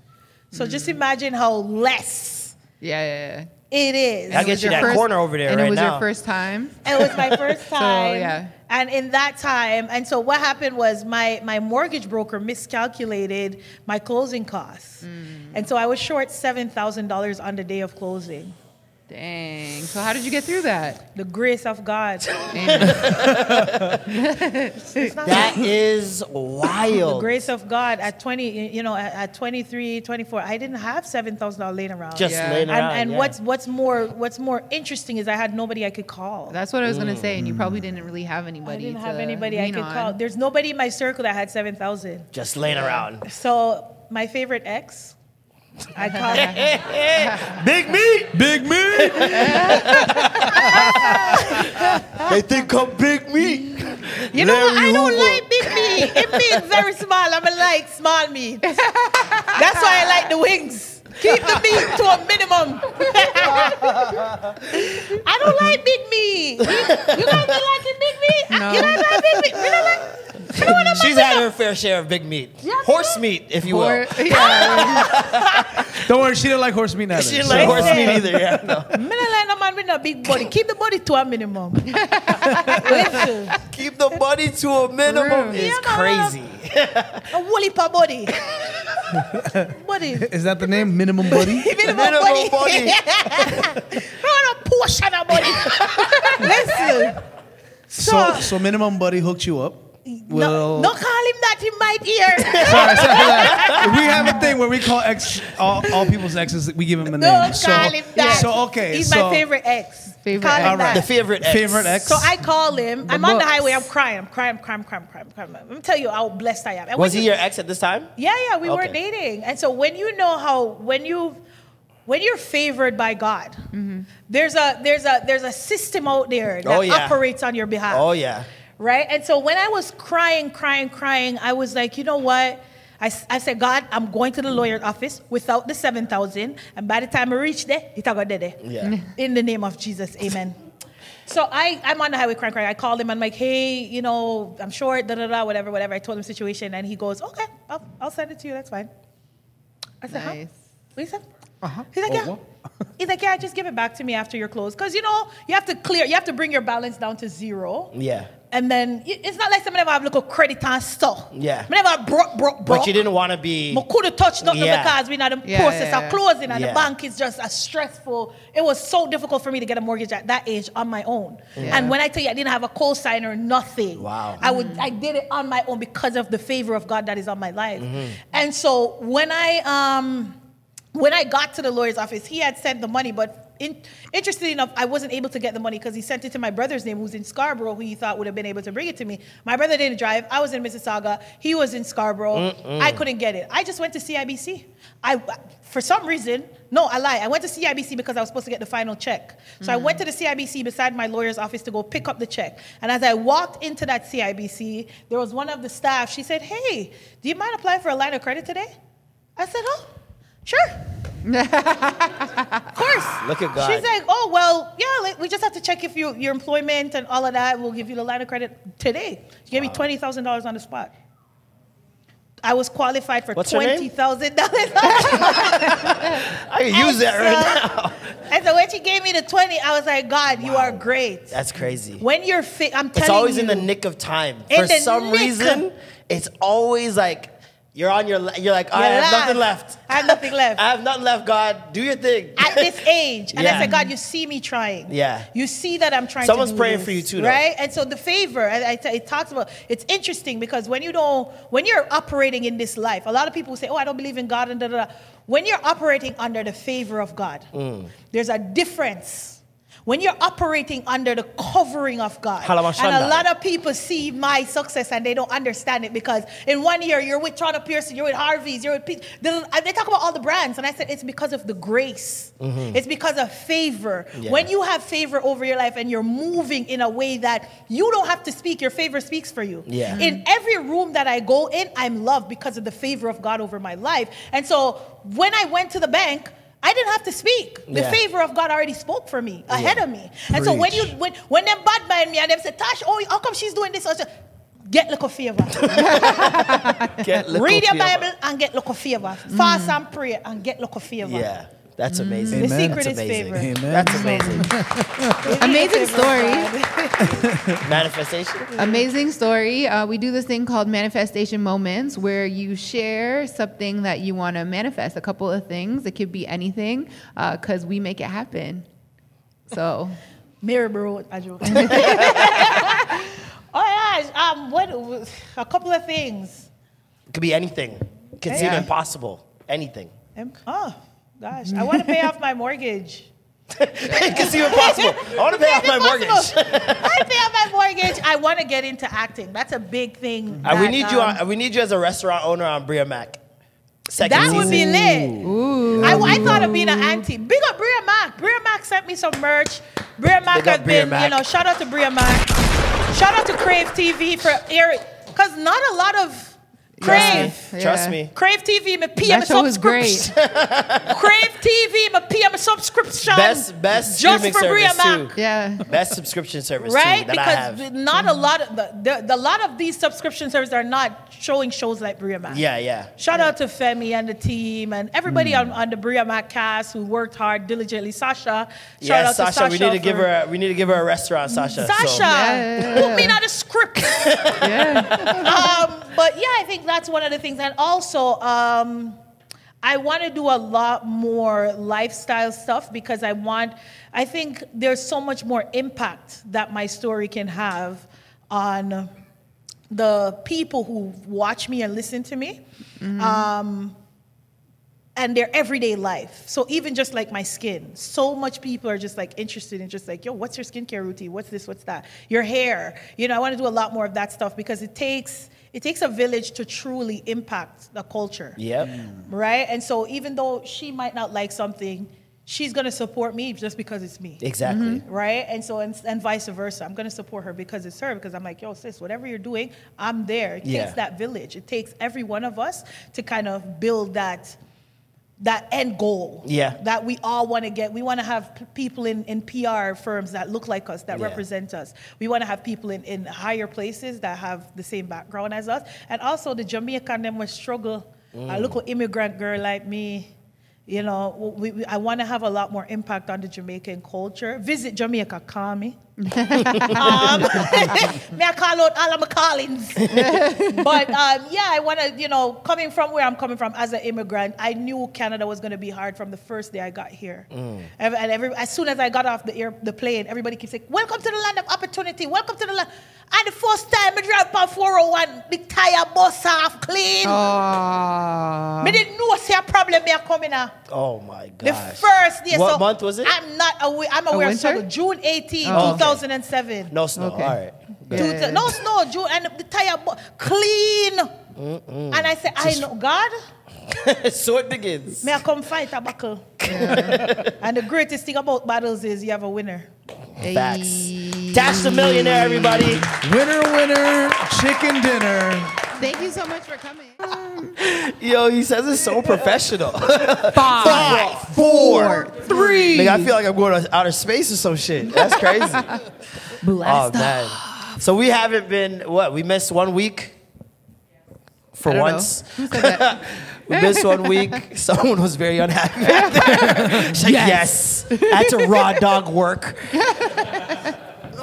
So just imagine how less Yeah, yeah, yeah. It is. I'll get you your that first- corner over there And right it was now. your first time. It was my [LAUGHS] first time. yeah. And in that time, and so what happened was my, my mortgage broker miscalculated my closing costs. Mm. And so I was short $7,000 on the day of closing. Dang. So how did you get through that? The grace of God. [LAUGHS] Amen. [LAUGHS] It's not That is the wild. grace of God at 20, you know, at, at 23, 24, I didn't have $7,000 laying around. Just Yeah. laying and around. and yeah. what's what's more what's more interesting is I had nobody I could call. That's what I was gonna say, and you probably mm. didn't really have anybody. I didn't to have anybody I could on. call. There's nobody in my circle that had seven thousand. just laying around. So my favorite ex, I call it. Big meat. Big me. [LAUGHS] They think I'm big meat. You know what? Larry I don't Hoover. like big meat. It means very small. I'm a like small meat. [LAUGHS] That's why I like the wings. Keep the meat to a minimum. I don't like big meat. You, you guys don't like the big meat? No. You guys like big meat? You don't like? She's had her fair share of big meat. Horse meat, if you will. Or, [LAUGHS] yeah, Don't worry, she didn't like horse meat neither. She didn't So- like horse Listen. meat either. Yeah, no. [LAUGHS] Me not like no man with no big body. Keep the body to a minimum. Listen, [LAUGHS] Keep the body to a minimum. True. It's crazy. a woolly pa body. Body. Is that the name? Minimum buddy? [LAUGHS] Minimum, Minimum body. body. no, no portion of body. Listen. so, so minimum buddy hooked you up. No, Well, no call him that. He might hear. sorry, sorry, we have a thing where we call ex all, all people's exes. We give them a name. Don't so, call him that. so okay. He's so, my favorite ex. Favorite Call ex. All right. The favorite ex. Favorite ex. So I call him. I'm on the highway. I'm crying. I'm crying. I'm crying. I'm crying. I'm crying. Crying. Let me tell you how blessed I am. And Was he you- your ex at this time? Yeah, yeah, we were Okay. dating. And so when you know how when you when you're favored by God, Mm-hmm. there's a there's a there's a system out there that Oh, yeah. operates on your behalf. Oh yeah. Right? And so when I was crying, crying, crying, I was like, you know what? I, I said, God, I'm going to the lawyer's office without the 7,000. And by the time I reach there, it's got there. Yeah. In the name of Jesus, amen. So I, I'm on the highway crying, crying. I called him. I'm like, hey, you know, I'm short, da da da, whatever, whatever. I told him the situation, and he goes, okay, I'll, I'll send it to you. That's fine. I said, huh? Nice. What you said? Uh-huh. He's like, Oh, yeah. He's like, yeah, just give it back to me after you're closed. Because, you know, you have to clear, you have to bring your balance down to zero. Yeah. And then it's not like somebody have a little credit and stuff. Yeah. I never broke, broke, broke. But you didn't want to be. I could have touched nothing Yeah. because we not the Yeah, process yeah, of closing and Yeah. the bank is just as stressful. It was so difficult for me to get a mortgage at that age on my own. Yeah. And when I tell you I didn't have a co-signer, nothing. Wow. I would I did it on my own because of the favor of God that is on my life. Mm-hmm. And so when I um when I got to the lawyer's office, he had sent the money, but in, interestingly enough, I wasn't able to get the money because he sent it to my brother's name, who's in Scarborough, who he thought would have been able to bring it to me. My brother didn't drive. I was in Mississauga. He was in Scarborough. I couldn't get it. I just went to CIBC. I, for some reason, no, I lie. I went to CIBC because I was supposed to get the final check. So I went to the CIBC beside my lawyer's office to go pick up the check. And as I walked into that CIBC, there was one of the staff. She said, "Hey, do you mind applying for a line of credit today?" I said, "Oh, sure." Of course. Look at God. She's like, oh well, yeah. Like, we just have to check if you your employment and all of that. We'll give you the line of credit today. She gave me twenty thousand dollars on the spot. I was qualified for What's twenty thousand dollars. [LAUGHS] I can use that right now. And so when she gave me the twenty, I was like, God, you are great. That's crazy. when you're fit, I'm telling you. It's always you, in the nick of time. For some nick. reason, it's always like You're on your. le- You're like, I You're have nothing left. I have nothing left. [LAUGHS] I have nothing left. God, do your thing. At this [LAUGHS] age, and Yeah. I said, God, you see me trying. Yeah. You see that I'm trying. Someone's to do praying this, for you too, though. right? And so the favor, I, I t- it talks about. It's interesting because when you don't, when you're operating in this life, a lot of people say, "Oh, I don't believe in God," and da da. da. When you're operating under the favor of God, Mm. there's a difference. When you're operating under the covering of God, and a lot of people see my success and they don't understand it because in one year you're with Toronto Pearson, you're with Harvey's, you're with they they talk about all the brands, and I said it's because of the grace, it's because of favor. Mm-hmm. Yeah. When you have favor over your life and you're moving in a way that you don't have to speak, your favor speaks for you. Yeah. In every room that I go in, I'm loved because of the favor of God over my life. And so when I went to the bank. I didn't have to speak. The Yeah. favor of God already spoke for me, ahead of me. And so when Preach. you when when them bad mind me and them say, Tash, oh, how come she's doing this? Said, Get little favor. [LAUGHS] Get little Read your favor. Bible and get little favor. Fast mm. and pray and get little favor. Yeah, that's amazing. The secret That's is amazing. favor. Amen. That's amazing. [LAUGHS] Amazing story. [LAUGHS] Manifestation. Amazing story. Uh, we do this thing called manifestation moments where you share something that you want to manifest, a couple of things. It could be anything because we make it happen. So, [LAUGHS] Mirror bro, I joke. oh yeah, um, what? A couple of things. It could be anything. It could seem Yeah. impossible. Anything. Um, oh gosh, I want to pay off my mortgage. it could seem impossible. I want to pay off my mortgage. [LAUGHS] I pay off my mortgage. I want to get into acting. That's a big thing. Uh, we that, need you. um, On, we need you as a restaurant owner on Bria Mack. Second That would be lit. I, I thought of being an auntie. Big up Bria Mack. Bria Mack sent me some merch. Bria Mack Big has Bria been, Mac. you know, shout out to Bria Mack. Shout out to Crave TV for air, because not a lot of Crave. Trust me. Trust Yeah. me. Crave TV, me pay me that show was great. subscription. [LAUGHS] Crave TV, me pay me subscription. Best best just streaming for Bria service Mac. too. Yeah. Best subscription service Right, too that I have. because not a lot of the, the, the lot of these subscription services are not showing shows like Bria Mack. Yeah, yeah. Shout out to Femi and the team and everybody on, on the Bria Mack cast who worked hard diligently. Sasha, shout Yeah, out Sasha, to Sasha. we need to give her. A, we need to give her a restaurant, Sasha. Sasha, So- Yeah. put me on the script. [LAUGHS] Yeah. [LAUGHS] um, but yeah, I think that's one of the things. And also, um, I want to do a lot more lifestyle stuff because I want, I think there's so much more impact that my story can have on the people who watch me and listen to me. Um, and their everyday life. So even just like my skin, so much people are just like interested in just like, yo, what's your skincare routine? What's this? What's that? Your hair. You know, I want to do a lot more of that stuff because it takes it takes a village to truly impact the culture. Yep. Mm. Right? And so even though she might not like something, she's gonna support me just because it's me Exactly. Mm-hmm. right? And so, and, and vice versa. I'm going to support her because it's her, because I'm like, yo, sis, whatever you're doing, I'm there. It Yeah. takes that village. It takes every one of us to kind of build that that end goal Yeah. that we all want to get we want to have p- people in, in pr firms that look like us that Yeah. represent us we want to have people in, in higher places that have the same background as us and also the jamaican them will struggle a mm. little immigrant girl like me you know, we, we, I want to have a lot more impact on the Jamaican culture. Visit Jamaica, call me. Um, [LAUGHS] [LAUGHS] may I call out all of my callings. [LAUGHS] but um, yeah, I want to, you know, coming from where I'm coming from as an immigrant, I knew Canada was going to be hard from the first day I got here. And, and every, as soon as I got off the air, the plane, everybody keeps saying, "Welcome to the land of opportunity. Welcome to the land." And the first time I drive on 401, big tire bus off clean. Aw. Me didn't know say a problem me coming now. Oh my God. The first day. What so month was it? I'm not aware. I'm aware of winter? June 18, Oh, okay. 2007. No snow. Okay. All right. Good. Two- No snow, June, and the tire bu- clean. And I said, I know God. [LAUGHS] so it begins. May I come fight a battle? and the greatest thing about battles is you have a winner. Facts. Hey. Tash the millionaire, everybody. Winner, winner, chicken dinner. Thank you so much for coming. [LAUGHS] Yo, he says it's so professional. Five, [LAUGHS] four, three. Nigga, I feel like I'm going to outer space or some shit. That's crazy. [LAUGHS] oh Blast off. man. So we haven't been what? We missed one week. For I don't know. once, Who said that? we missed one week. Someone was very unhappy. back. She's like, yes. I had to raw dog work.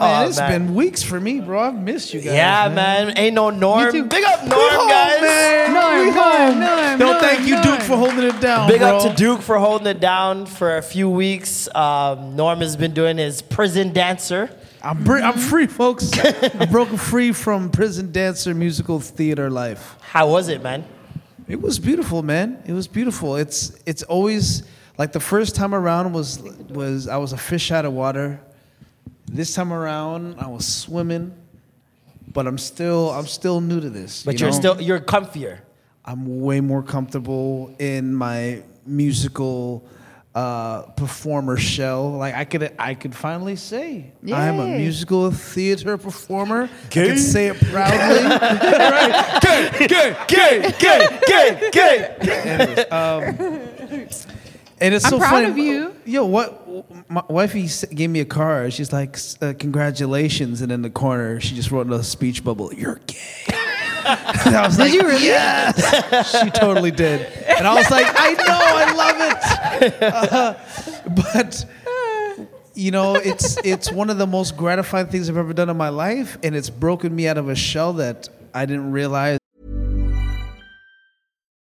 Aw, it's man. been weeks for me, bro. I've missed you guys. Yeah, man. Ain't no Norm. too. Big up Norm, home, guys. man. Norm, We Norm, home. Norm, No, Norm, thank you, Duke, for holding it down. Big bro. up to Duke for holding it down for a few weeks. Um, Norm has been doing his prison dancer. I'm, br- I'm free, folks. I'm broken free from prison dancer musical theater life. How was it, man? It was beautiful, man. It was beautiful. It's it's always like the first time around was was I was a fish out of water. This time around I was swimming, but I'm still I'm still new to this. But you you are know? still you're comfier. I'm way more comfortable in my musical uh, performer shell. Like I could, I could finally say I am a musical theater performer. I can say it proudly. [LAUGHS] Gay, gay, gay, gay. And it's I'm so proud funny. of you. Yo, what? My wifey gave me a card. She's like, uh, "Congratulations!" And in the corner, she just wrote in a speech bubble. You're gay. [LAUGHS] was like, you really? Yes, she totally did. And I was like, I know, I love it. Uh, but you know, it's it's one of the most gratifying things I've ever done in my life, and it's broken me out of a shell that I didn't realize.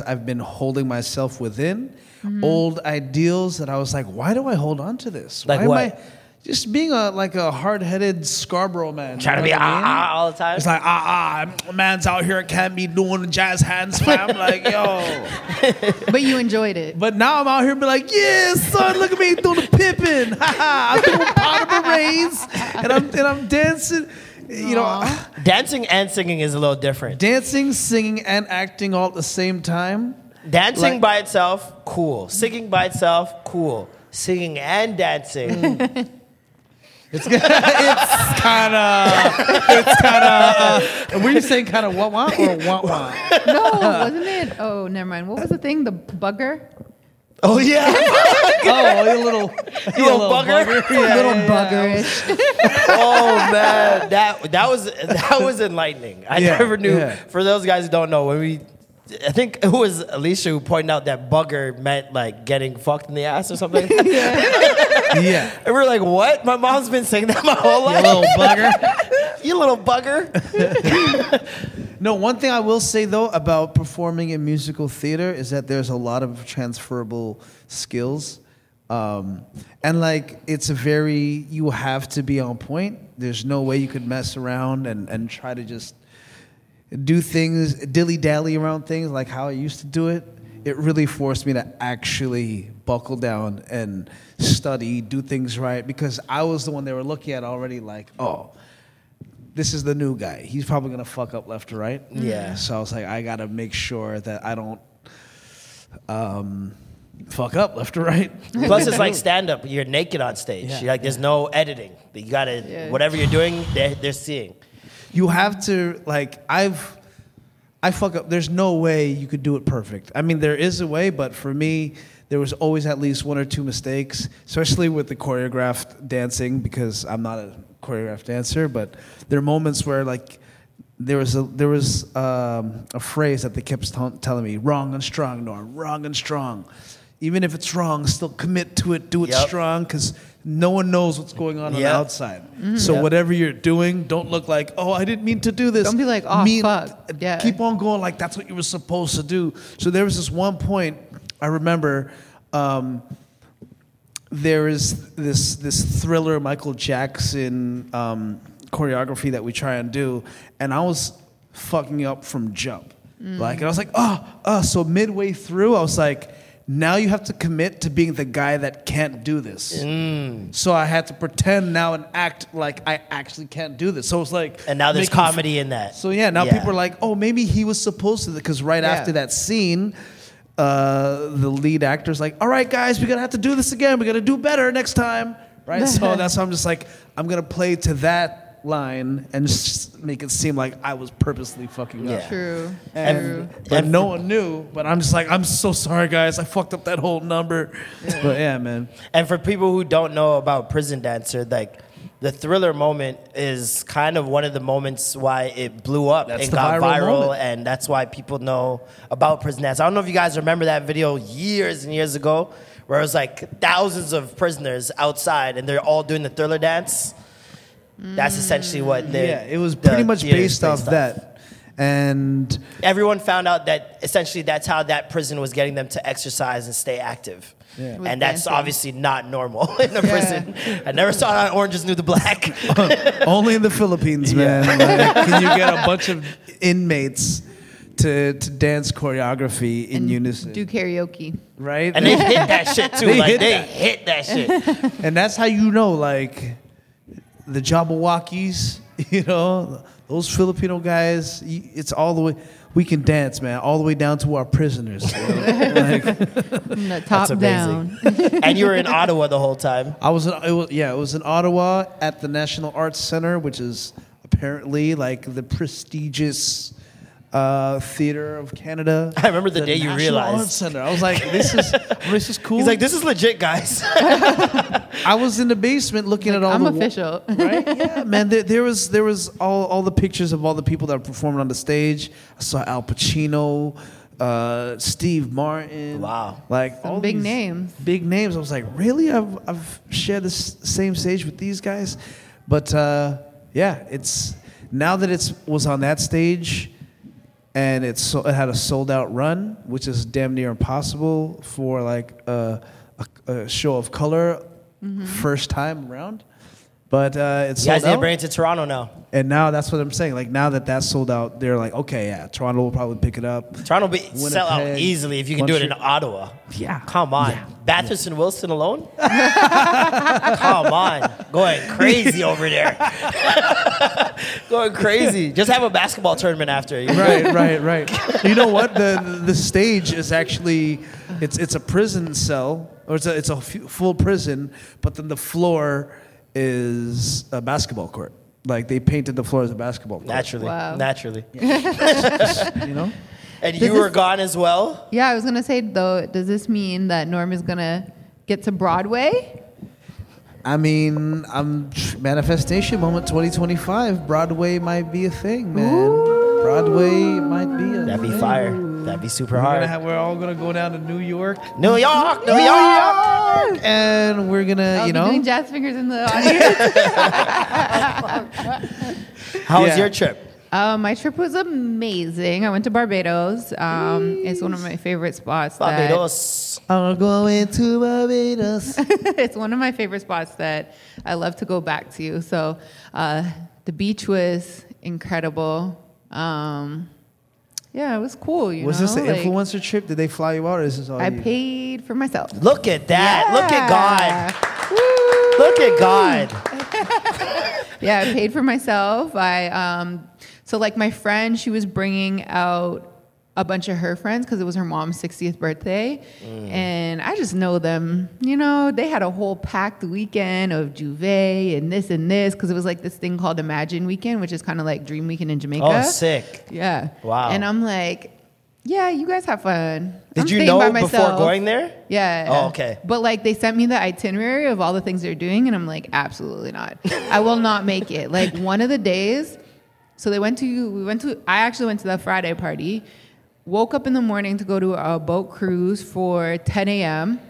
I've been holding myself within old ideals that I was like, why do I hold on to this? Like why what? Am I, just being a like a hard headed Scarborough man. Trying to be I mean? ah, ah all the time. It's like ah ah, man's out here can't be doing jazz hands, fam. [LAUGHS] like yo, But you enjoyed it. but now I'm out here be like, yeah, son, look at me doing the pippin. Ha ha, I'm doing pas de bourrées, and I'm and I'm dancing. You know, [LAUGHS] Dancing and singing is a little different. dancing, singing, and acting all at the same time. Dancing Like- by itself, cool. Singing by itself, cool. Singing and dancing. [LAUGHS] It's [LAUGHS] it's kind of it's kind of. Uh, were you saying kind of wah wah or wah wah? No, wasn't it? Oh, never mind. What was the thing? The bugger? Oh yeah, [LAUGHS] Oh, you little [LAUGHS] you little bugger. [LAUGHS] Yeah, Little yeah, yeah. buggerish. oh man, that that was that was enlightening. I Yeah, never knew. yeah. For those guys who don't know, when we, I think it was Alicia who pointed out that bugger meant like getting fucked in the ass or something. Yeah, And we are like, "What? My mom's been saying that my whole life. you little bugger. you little bugger. No, one thing I will say though about performing in musical theater is that there's a lot of transferable skills. Um, and like it's a very you have to be on point. There's no way you could mess around and, and try to just do things dilly dally around things like how I used to do it. It really forced me to actually buckle down and study, do things right because I was the one they were looking at already like, oh, this is the new guy. He's probably gonna fuck up left or right. Yeah. So I was like, I gotta make sure that I don't um, fuck up left or right. [LAUGHS] Plus, it's like stand up. You're naked on stage. Yeah, like, there's no editing. You gotta Yeah. whatever you're doing, they're, they're seeing. you have to like I've I fuck up. There's no way you could do it perfect. I mean, there is a way, but for me, there was always at least one or two mistakes, especially with the choreographed dancing because I'm not a choreographed dancer. But there are moments where like there was a there was um, a phrase that they kept t- telling me: "Wrong and strong, Norm. Wrong and strong." Even if it's wrong, still commit to it. Do it Yep. strong because no one knows what's going on on the Yep. outside. So whatever you're doing, don't look like, oh, I didn't mean to do this. Don't be like, "Oh, Mean- fuck." Yeah. Keep on going like that's what you were supposed to do. So there was this one point I remember. Um, there is this this thriller Michael Jackson um, choreography that we try and do, and I was fucking up from jump. Mm. Like, and I was like, oh, oh. So midway through, I was like, now you have to commit to being the guy that can't do this. Mm. So I had to pretend now and act like I actually can't do this. So it's like, And now there's making f- comedy in that. so yeah, now Yeah. people are like, oh, maybe he was supposed to, because right Yeah. after that scene, uh, the lead actor's like, all right, guys, we're gonna have to do this again. We're gonna do better next time, right? so [LAUGHS] that's why I'm just like, I'm gonna play to that line and just make it seem like I was purposely fucking up. Yeah. True. And, True. but no one knew. But I'm just like, I'm so sorry, guys. I fucked up that whole number. But yeah, man. And for people who don't know about Prison Dancer, like the thriller moment is kind of one of the moments why it blew up That's and got viral viral, and that's why people know about Prison Dancer. I don't know if you guys remember that video years and years ago, where it was like thousands of prisoners outside and they're all doing the thriller dance. That's essentially what they. Yeah, it was the pretty much based off that. And everyone found out that essentially that's how that prison was getting them to exercise and stay active. Yeah. And that's dancing. obviously not normal [LAUGHS] in a prison. I never saw it on Orange is New the Black. [LAUGHS] only in the Philippines, man. [LAUGHS] Like, can you get a bunch of inmates to, to dance choreography in And unison? Do karaoke. right? And they hit that shit too. They like hit they that. hit that shit. and that's how you know, like, the Jabbawockeez, you know, those Filipino guys, it's all the way, we can dance, man, all the way down to our prisoners. you know? [LAUGHS] Like, top That's down. [LAUGHS] and you were in Ottawa the whole time. I was, in, it was, yeah, it was in Ottawa at the National Arts Center, which is apparently like the prestigious uh, theater of Canada. [LAUGHS] I remember the day you National realized. Arts Center. I was like, this is [LAUGHS] this is cool. He's like, this is legit, guys. [LAUGHS] I was in the basement looking at all I'm the wa- official. right? Yeah, man. There, there was there was all, all the pictures of all the people that were performing on the stage. I saw Al Pacino, uh, Steve Martin. Wow. like Some all big these names. Big names. I was like, really? I've I've shared this same stage with these guys, but uh, yeah, it's now that it's was on that stage. And it's so, it had a sold out run, which is damn near impossible for like a, a, a show of color mm-hmm. first time around. But uh, it's You guys need to bring it to Toronto now. And now that's what I'm saying. Like now that that's sold out, they're like, okay, yeah, Toronto will probably pick it up. Toronto will be sell out easily if you can do it in Ottawa. Yeah. Come on. Bathurst and Wilson alone? [LAUGHS] Come on. Going crazy over there. [LAUGHS] Going crazy. Just have a basketball tournament after. you know? right, [LAUGHS] right, right. You know what? The the stage is actually it's it's a prison cell or it's a it's a f- full prison, but then the floor is a basketball court. Like they painted the floor as a basketball court. Naturally. Wow. Naturally. [LAUGHS] you know. And Does you were this- gone as well? Yeah, I was gonna say though, does this mean that Norm is gonna get to Broadway? I mean, I'm manifestation moment 2025. Broadway might be a thing, man. Broadway might be a. That'd be thing. fire. That'd be super We're, hard. have, we're all gonna go down to New York, New York, New New York. York, and we're gonna, I'll you be know, doing jazz fingers in the [LAUGHS] audience. How was your trip? uh, my trip was amazing. I went to Barbados. Um, it's one of my favorite spots. that- Barbados. I'm going to Barbados. [LAUGHS] it's one of my favorite spots that I love to go back to. So uh, the beach was incredible. Um, yeah, it was cool. You Was know? this an like, influencer trip? Did they fly you out, or is this all I you? paid for myself. Look at that. Look at God. Woo! Look at God. [LAUGHS] yeah, I paid for myself. I um, so like my friend, she was bringing out a bunch of her friends because it was her mom's 60th birthday, mm. and I just know them. You know, they had a whole packed weekend of J'ouvert and this and this because it was like this thing called Imagine Weekend, which is kind of like Dream Weekend in Jamaica. Oh, sick. Yeah. Wow. And I'm like, yeah, you guys have fun. Did I'm you know by before going there? Yeah. Oh, okay. But like they sent me the itinerary of all the things they're doing, and I'm like, absolutely not. I will not make it. Like one of the days, so they went to we went to I actually went to the Friday party. Woke up in the morning to go to a boat cruise for 10 a.m.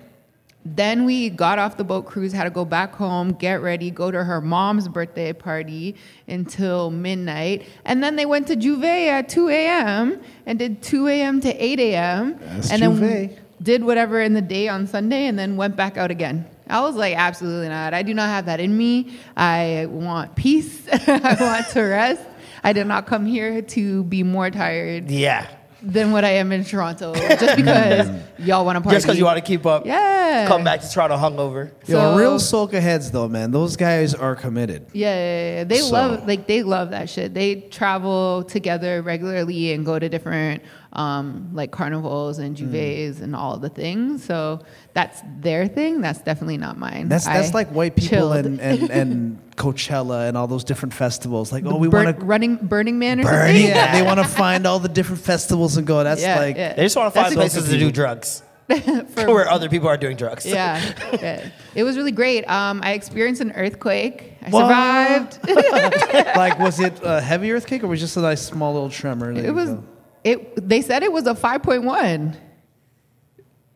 Then we got off the boat cruise, had to go back home, get ready, go to her mom's birthday party until midnight. And then they went to J'ouvert at 2 a.m. and did 2 a.m. to 8 a.m. That's and J'ouvert. then did whatever in the day on Sunday and then went back out again. I was like, absolutely not. I do not have that in me. I want peace. [LAUGHS] I want to rest. I did not come here to be more tired Yeah. Than what I am in Toronto just because [LAUGHS] [LAUGHS] y'all want to party. Just because you want to keep up. Yeah. Come back to Toronto hungover. Yo, So- real soca heads though, man. Those guys are committed. Yeah, yeah, yeah. they So- love like they love that shit. They travel together regularly and go to different um, like carnivals and Mm. and all the things. So that's their thing. That's definitely not mine. That's that's I like white people chilled. and, and, [LAUGHS] and Coachella and all those different festivals. Like, oh, we Burn- want to running Burning Man or burn. something. Yeah, they want to find all the different festivals and go. [LAUGHS] That's Yeah, like yeah. They just want to find places to do drugs For- [LAUGHS] where other people are doing drugs. yeah, yeah. It was really great. Um, I experienced an earthquake. I What? survived. like was it a heavy earthquake or was it just a nice small little tremor? It was. go. It. They said it was a five point one.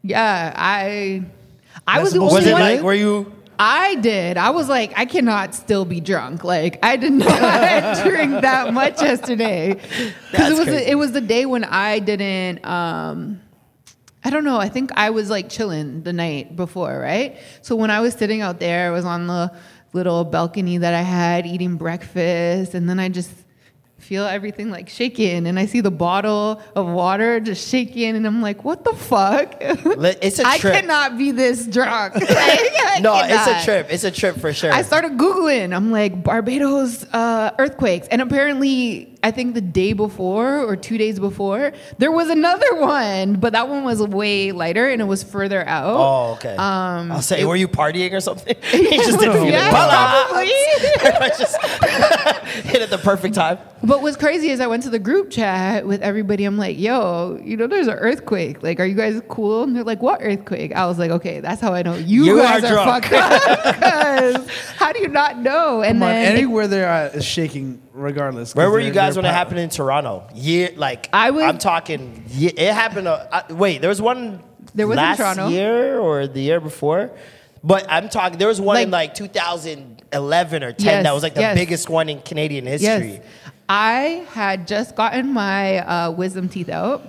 Yeah, I. I That's was the only Was it one. like, were you? I did. I was like, I cannot still be drunk. Like, I did not [LAUGHS] drink that much yesterday because it was crazy. it was the day when I didn't. Um, I don't know. I think I was like chilling the night before, right? So when I was sitting out there, I was on the little balcony that I had eating breakfast, and then I just feel everything like shaking, and I see the bottle of water just shaking, and I'm like, what the fuck? [LAUGHS] It's a trip. I cannot be this drunk. Like, [LAUGHS] no, [LAUGHS] it's a trip. It's a trip for sure. I started Googling. I'm like, Barbados uh, earthquakes. And apparently, I think the day before or two days before, there was another [LAUGHS] one, but that one was way lighter and it was further out. Oh, okay. Um, I'll say, were you partying or something? [LAUGHS] you just didn't feel yeah, it. Voila! probably. [LAUGHS] just hit at the perfect time. but what's crazy is I went to the group chat with everybody. I'm like, yo, you know, there's an earthquake. Like, are you guys cool? And they're like, what earthquake? I was like, okay, that's how I know you, You guys are are, drunk. fucked up. How do you not know? And Come on, then anywhere there uh, shaking regardless. 'cause Where were you guys they're when it happened in Toronto? Year like I was- I'm talking. ye- It happened. Uh, uh, wait, there was one. There was in last Toronto. year or the year before, but I'm talking. There was one in Like- like 2011 or 10 Yes, that was like the yes. biggest one in Canadian history. Yes. I had just gotten my uh, wisdom teeth out.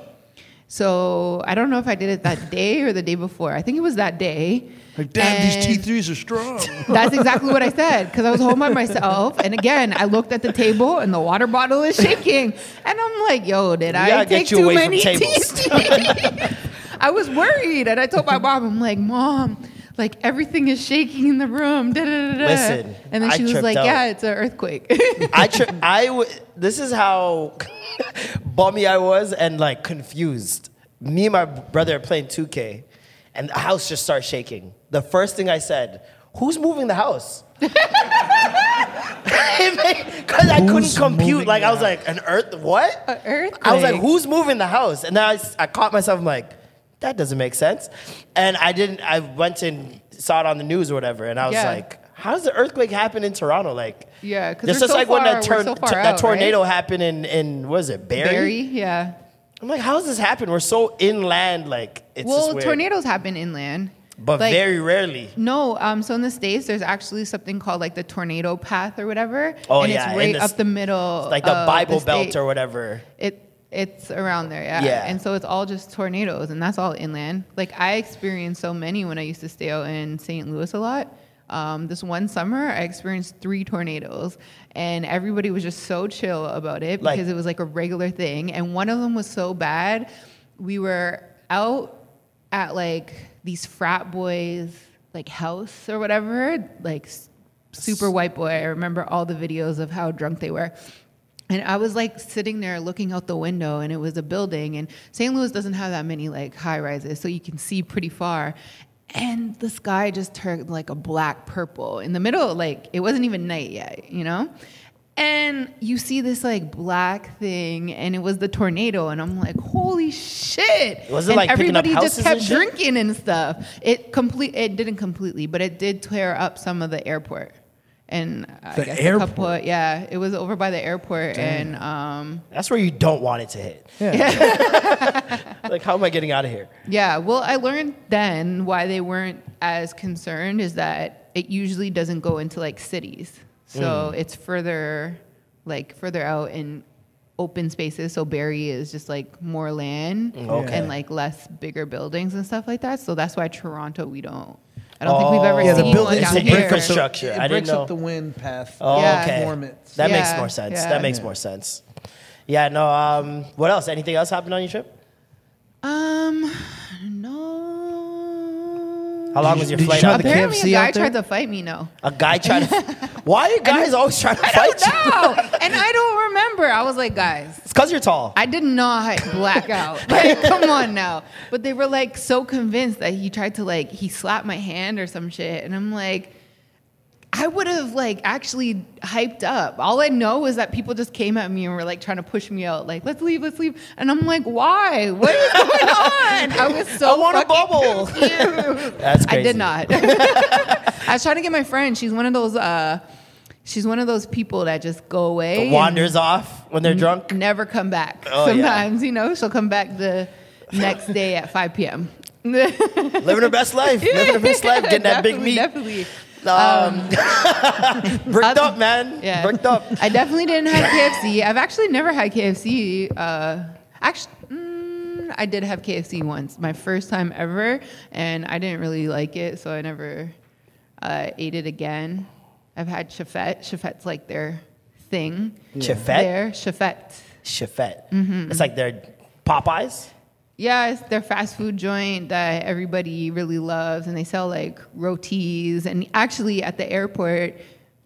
So I don't know if I did it that [LAUGHS] day or the day before. I think it was that day. Like, damn, these And T3s are strong. [LAUGHS] That's exactly what I said because I was home by myself. And again, I looked at the table and the water bottle is shaking. And I'm like, yo, did I get take you too away from many tables. teeth? [LAUGHS] I was worried. And I told my mom, I'm like, mom, like everything is shaking in the room. Da, da, da, da. Listen, and then I she was like, out. yeah, it's an earthquake. [LAUGHS] I tri- I w- this is how bummy I was and like confused. Me and my brother are playing 2K, and the house just starts shaking. The first thing I said, "Who's moving the house?" [LAUGHS] Because I couldn't compute. Like I was like, "An earth? What?" An earthquake. I was like, "Who's moving the house?" And then I caught myself. I'm like, "That doesn't make sense." And I didn't. I went and saw it on the news or whatever, and I was Yeah. like. How does the earthquake happen in Toronto? Like, Yeah, 'cause it's we're just so like when that, far- tor- so far that out, right? tornado happened in in what is it Barrie? Barrie, yeah. I'm like, how does this happen? We're so inland, like it's just Well, weird. tornadoes happen inland. But Like, very rarely. No, um, so in the states, there's actually something called like the tornado path or whatever, Oh, and yeah, it's right the up the middle, Like the Bible the Belt or whatever. It it's around there, yeah. Yeah. And so it's all just tornadoes, and that's all inland. Like I experienced so many when I used to stay out in St. Louis a lot. Um, this one summer, I experienced three tornadoes, and everybody was just so chill about it Like- because it was like a regular thing. And one of them was so bad, we were out at like these frat boys like house or whatever, like super white boy. I remember all the videos of how drunk they were. And I was like sitting there looking out the window, and it was a building. And St. Louis doesn't have that many like high rises, so you can see pretty far. And the sky just turned like a black purple in the middle, like it wasn't even night yet, you know? And you see this like black thing, and it was the tornado, and I'm like, holy shit! Was it, and like, picking up everybody just kept and drinking and stuff. It complete, it didn't completely, but it did tear up some of the airport. And I The guess airport? a couple, yeah, it was over by the airport, and um, That's where you don't want it to hit. Yeah. [LAUGHS] like, how am I getting out of here? Yeah, well, I learned then why they weren't as concerned is that it usually doesn't go into like cities. So it's further like further out in open spaces. So Barrie is just like more land Okay. and like less bigger buildings and stuff like that. So that's why Toronto we don't I don't think we've ever Oh. Yeah, the seen building one It's down the here. infrastructure. It I didn't breaks know. up the wind path. Oh, Yeah. okay. Performance. That makes more sense. yeah. That makes Yeah. more sense. Yeah, no, um, what else? Anything else happened on your trip? Um, no. How long was your did you flight try out the there? Apparently, KFC a guy out there? tried to fight me. No. A guy [LAUGHS] tried to. Why are guys always trying to fight you? No, and I don't remember. I was like, guys, It's because you're tall. I did not [LAUGHS] black out. [LAUGHS] Like, come on now. But they were like so convinced that he tried to like he slapped my hand or some shit, and I'm like. I would have like actually hyped up. All I know is that people just came at me and were like trying to push me out, like let's leave, let's leave. And I'm like, why? What is [LAUGHS] going on? I was so I want a bubble. That's That's I did not. [LAUGHS] I was trying to get my friend. She's one of those. uh She's one of those people that just go away, and Wanders off when they're drunk. never come back. Oh, yeah. Sometimes, you know, she'll come back the next day at 5 p.m. [LAUGHS] Living her best life. Living her best life. Getting that big meat. Definitely. Um, [LAUGHS] bricked up, man. Yeah. Bricked up. [LAUGHS] I definitely didn't have KFC. I've actually never had KFC. Uh, actually, mm, I did have KFC once, my first time ever, and I didn't really like it, so I never uh, ate it again. I've had Chefette. Chefette's like their thing. Chefette? There, Chefette. Chefette. Mm-hmm. It's like their Popeyes. Yeah, it's their fast food joint that everybody really loves, and they sell like rotis. And actually, at the airport,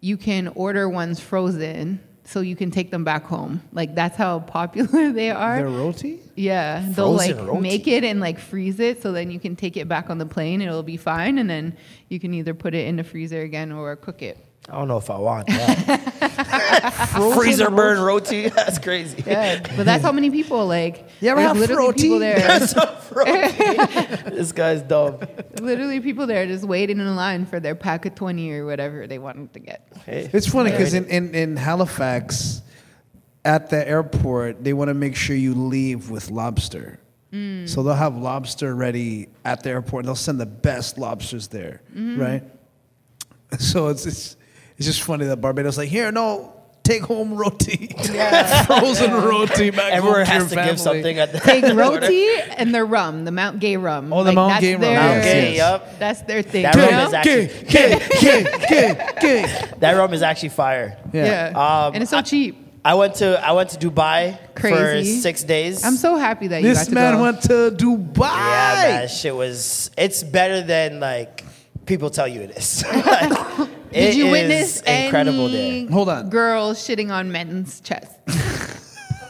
you can order ones frozen, so you can take them back home. Like that's how popular [LAUGHS] they are. Their roti? yeah, they'll like Frozen roti? make it and like freeze it, so then you can take it back on the plane. It'll be fine, and then you can either put it in the freezer again or cook it. I don't know if I want that. [LAUGHS] Freezer burn roti. [LAUGHS] That's crazy. Yeah, but that's how many people like. Yeah, ever there's have literally roti? people there. [LAUGHS] That's a this guy's dumb. literally people there just waiting in line for their pack of 20 or whatever they wanted to get. Hey. It's funny because in, in, in Halifax, at the airport, they want to make sure you leave with lobster. Mm. So they'll have lobster ready at the airport. They'll send the best lobsters there, mm-hmm. right? So it's, it's it's just funny that Barbados like here, no, take home roti, [LAUGHS] frozen roti back Everyone home to has your to family. give something at the Take [LAUGHS] roti and their rum, the Mount Gay rum. Oh, the Mount that's Gay rum, their yes, thing. yes. Yup. That's their thing. That you rum know? is actually Gay, gay, gay, gay, gay. [LAUGHS] that rum is actually fire. yeah. Um, and it's so I- cheap. I went to I went to Dubai Crazy. for six days. I'm so happy that you This got to man go. went to Dubai. yeah, man, shit was. It's better than like people tell you it is. Like, Did it you is witness incredible any there? Hold on. girls shitting on men's chests? [LAUGHS]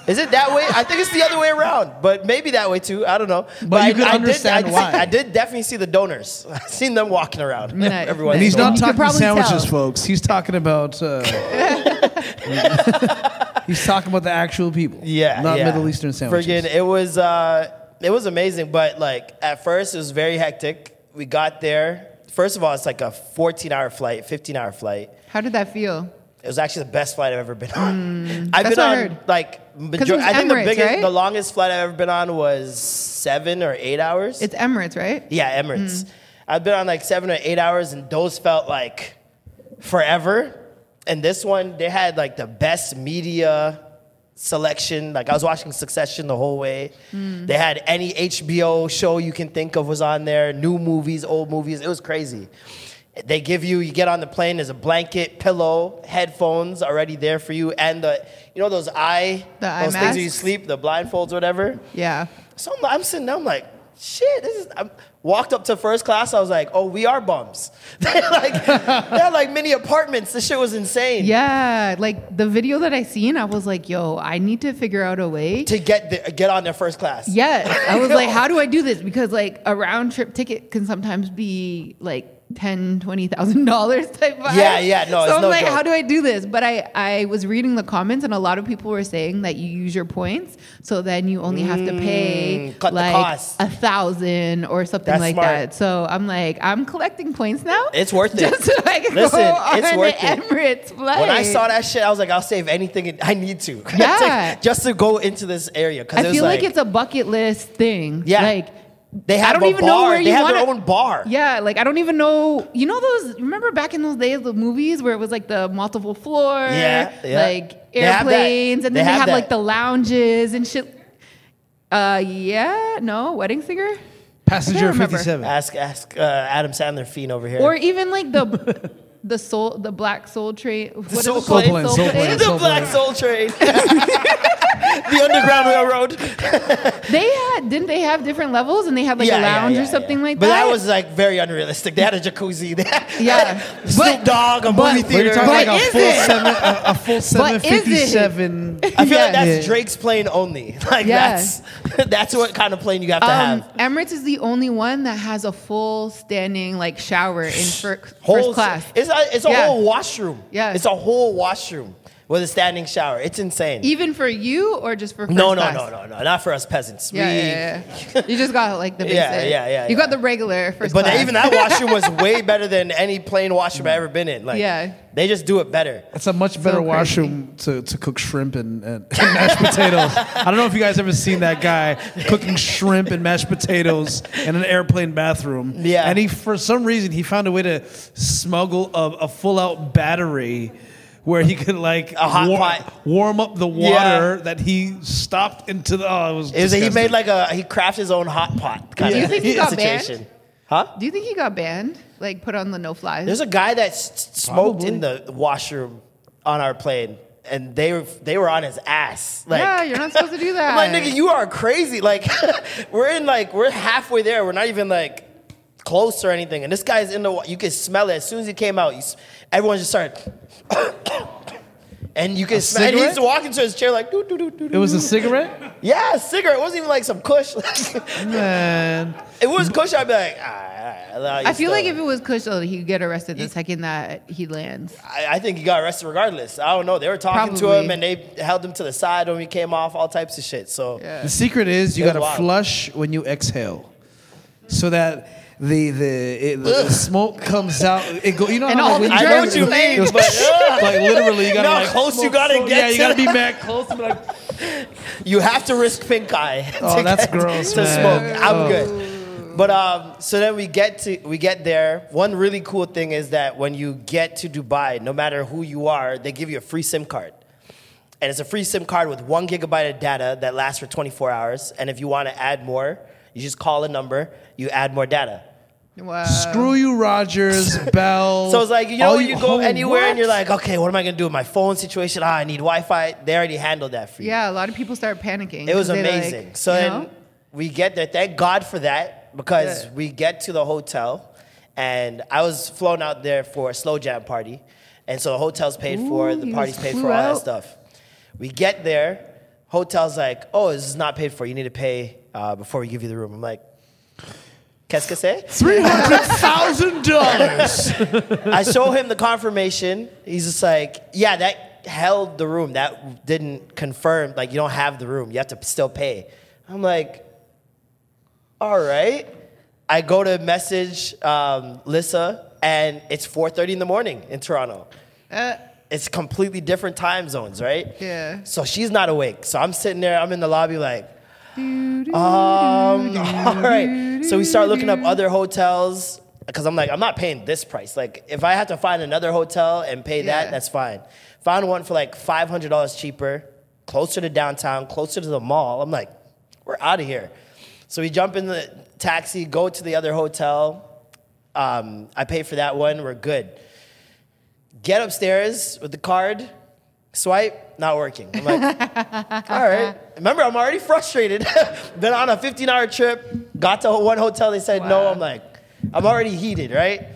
Is it that way? I think it's the other way around, but maybe that way too. I don't know. But I, you can I understand did, I, why. I did definitely see the donors. [LAUGHS] I seen them walking around. Nice, [LAUGHS] Everyone. And he's not You talking probably sandwiches, tell. folks. He's talking about. Uh, he's talking about the actual people. Yeah, not yeah. Middle Eastern sandwiches. Friggin', it was uh, it was amazing, but like at first it was very hectic. We got there. First of all, it's like a 14 hour flight, 15 hour flight. How did that feel? It was actually the best flight I've ever been on. I've Mm, that's been I on heard. like major- I think the biggest, right? the longest flight I've ever been on was seven or eight hours. It's Emirates, right? Yeah, Emirates. I've been on like seven or eight hours, and those felt like forever. And this one, they had like the best media selection. Like I was watching Succession the whole way. Hmm. They had any HBO show you can think of was on there. New movies, old movies. It was crazy. They give you, you get on the plane. There's a blanket, pillow, headphones already there for you, and the, you know those eye, The eye those things where you sleep, the blindfolds, whatever. Yeah. So I'm, I'm sitting there, I'm like, shit, this is. I walked up to first class, I was like, oh, we are bums. [LAUGHS] they're like, they're like mini apartments. This shit was insane. Yeah, like the video that I seen, I was like, "Yo, I need to figure out a way." To get the, get on their first class. Yeah, I was like, [LAUGHS] "How do I do this?" Because like a round trip ticket can sometimes be like ten, twenty thousand [LAUGHS] dollars type vibe. Yeah, yeah, no, So it's I'm no like, joke. "How do I do this?" But I I was reading the comments, and a lot of people were saying that you use your points, so then you only have to pay Mm, like a thousand or something That's like smart. that. So I'm like, I'm collecting points now. It's worth it. Just so I can Listen, go on it's worth it. Emirates flight. When I saw that shit, I was like, I'll save anything I need to. [LAUGHS] Yeah. just to go into this area. Because I feel like, it's a bucket list thing. Yeah. Like they have I don't a even know bar. where They you have wanna, their own bar. Yeah, like I don't even know. You know those? Remember back in those days, the movies where it was like the multiple floor, Yeah, yeah. like They airplanes, and then they have have like the lounges and shit. Uh, yeah, no, wedding singer. Passenger 57. Ask ask uh, Adam Sandler fiend over here. Or even like the [LAUGHS] the soul, the black soul train. What is Soul it called? Plane. Soul Plane. [LAUGHS] the Soul Black Plane. Soul Train. [LAUGHS] the Underground Railroad. [LAUGHS] They had didn't they have different levels and they had like Yeah, a yeah, lounge yeah, or something yeah. like but that. that was like very unrealistic. They had a jacuzzi. They had, Yeah. [LAUGHS] Snoop But- Dogg, a but- movie But theater. you're talking But like a is full it? seven, a, a full But is it? 757. I feel Yeah. like that's Yeah. Drake's plane only. [LAUGHS] Like Yeah. that's that's what kind of plane you have to um, have. Emirates is the only one that has a full standing like shower in fir- first class. It's a, it's a Yeah. whole washroom. Yeah. It's a whole washroom with a standing shower. It's insane. Even for you or just for first no, no, class? no, no, no, not for us peasants. Yeah, We- yeah, yeah. You just got like the [LAUGHS] basic. Yeah, yeah, yeah, You yeah. got the regular first But class. even that washroom was way better than any plane washroom I've ever been in. Like, Yeah. they just do it better. It's a much better crazy. washroom to, to cook shrimp and, and mashed potatoes. I don't know if you guys ever seen that guy cooking shrimp and mashed potatoes in an airplane bathroom. Yeah. And he, for some reason, he found a way to smuggle a, a full out battery where he could like A hot war- pot. warm up the water that he stopped into the. Oh, it was. It was, he disgusting. made like a he crafted his own hot pot kind Do you of think he got situation. Huh? Do you think he got banned? Like put on the no fly? There's a guy that s- smoked Probably. in the washroom on our plane, and they were they were on his ass. Like, yeah, you're not supposed to do [LAUGHS] that. I'm like, nigga, you are crazy. Like, [LAUGHS] we're in like we're halfway there. We're not even like close or anything. And this guy's in the. wa- You can smell it as soon as he came out. You, s- everyone just started. [COUGHS] And you can smell. And he's cigarette? walking to his chair like, doo, doo, doo, doo, It was a cigarette? yeah, a cigarette. It wasn't even like some Kush. [LAUGHS] Man. it was Kush. I'd be like, all right, all right, I feel like if it was Kush, though, he'd get arrested the second that he lands. I, I think he got arrested regardless. I don't know. They were talking to Probably. him and they held him to the side when he came off, all types of shit. So The secret is you It was gotta wild. flush when you exhale, so that the the, it, the smoke comes out. It go. You know And how all like, the when I know what you germs mean, goes- but ugh, [LAUGHS] like literally, you gotta know how like close you gotta so- get Yeah, you gotta be that. mad close to be like. [LAUGHS] you have to risk pink eye. Oh, to that's get gross, To man. smoke, I'm Oh. good. But um, so then we get to we get there. One really cool thing is that when you get to Dubai, no matter who you are, they give you a free SIM card. And it's a free SIM card with one gigabyte of data that lasts for 24 hours. And if you want to add more, you just call a number, you add more data. Wow. Screw you, Rogers, [LAUGHS] Bell. So it's like, you know, when you go oh, anywhere and you're like, okay, what am I gonna do with my phone situation? Ah, I need Wi Fi. They already handled that for you. Yeah, a lot of people start panicking. It was they, like, amazing. so then know? we get there. Thank God for that because Yeah. we get to the hotel, and I was flown out there for a slow jam party, and so the hotel's paid for, the you party's paid for, all that stuff. We get there, hotel's like, oh, this is not paid for. You need to pay uh, before we give you the room. I'm like, qu'est-ce que c'est? three hundred thousand dollars. [LAUGHS] I show him the confirmation. He's just like, yeah, that held the room. That didn't confirm. Like, you don't have the room. You have to still pay. I'm like, all right. I go to message um, Lissa, and it's 4:30 in the morning in Toronto. Uh, It's completely different time zones, right? Yeah. So she's not awake. So I'm sitting there. I'm in the lobby, like, um, [LAUGHS] all right. So we start looking up other hotels because I'm like, I'm not paying this price. Like, if I have to find another hotel and pay that, Yeah. that's fine. Found one for like $500 cheaper, closer to downtown, closer to the mall. I'm like, we're out of here. So we jump in the taxi, go to the other hotel. Um, I pay for that one. We're good. Get upstairs with the card, swipe, not working. I'm like, [LAUGHS] all right. Remember, I'm already frustrated. [LAUGHS] Been on a 15 hour trip, got to one hotel, they said no. I'm like, I'm already heated, right?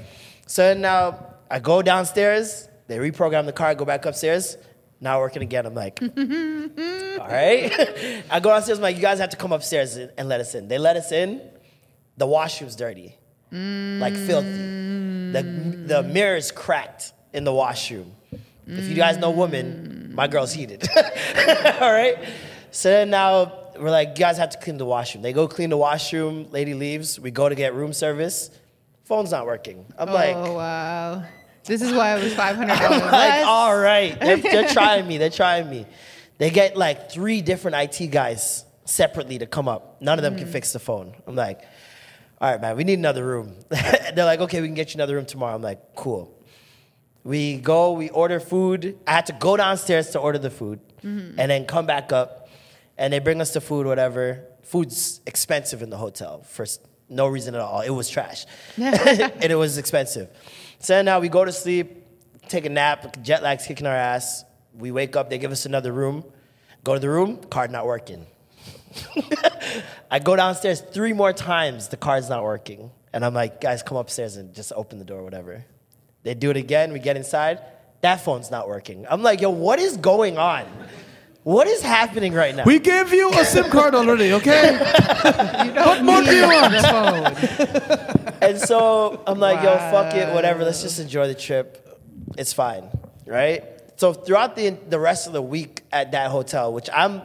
So now I go downstairs, they reprogram the car, I go back upstairs, not working again. I'm like, [LAUGHS] all right. I go downstairs, I'm like, you guys have to come upstairs and let us in. They let us in, the washroom's dirty, like filthy. The, the mirror's cracked in the washroom. If you guys know women, my girl's heated. [LAUGHS] All right? So then now we're like, you guys have to clean the washroom. They go clean the washroom, lady leaves, we go to get room service, phone's not working. I'm oh, like, oh wow. This is why it was five hundred dollars [LAUGHS] like, all right. They're, [LAUGHS] they're trying me. They're trying me. They get like three different IT guys separately to come up. None of them can mm. fix the phone. I'm like, all right, man, we need another room. They're like, okay, we can get you another room tomorrow. I'm like, cool. We go, we order food. I had to go downstairs to order the food mm-hmm. and then come back up. And they bring us the food, whatever. Food's expensive in the hotel for No reason at all. It was trash. [LAUGHS] and it was expensive. So now we go to sleep, take a nap, jet lag's kicking our ass. We wake up, they give us another room. Go to the room, card not working. [LAUGHS] I go downstairs three more times, the card's not working. And I'm like, guys, come upstairs and just open the door, whatever. They do it again, we get inside, that phone's not working. I'm like, yo, what is going on? What is happening right now? We gave you a SIM card already, okay? [LAUGHS] what more do you want? and so I'm like, yo, fuck it, whatever. Let's just enjoy the trip. It's fine, right? So throughout the the rest of the week at that hotel, which I'm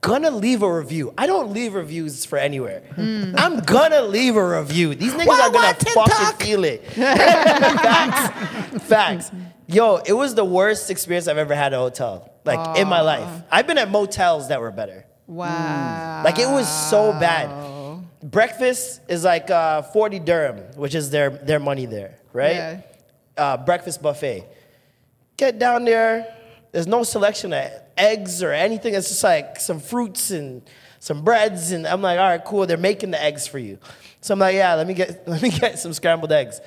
gonna leave a review. I don't leave reviews for anywhere. I'm gonna leave a review. These niggas are gonna fucking feel it. [LAUGHS] Facts. Facts. Yo, it was the worst experience I've ever had at a hotel, like in my life. I've been at motels that were better. Wow. Like it was so bad. Breakfast is like uh, 40 dirham, which is their, their money there, right? Yeah. Uh, breakfast buffet. Get down there. There's no selection of eggs or anything. It's just like some fruits and some breads. And I'm like, all right, cool. They're making the eggs for you. So I'm like, yeah, let me get [LAUGHS] let me get some scrambled eggs.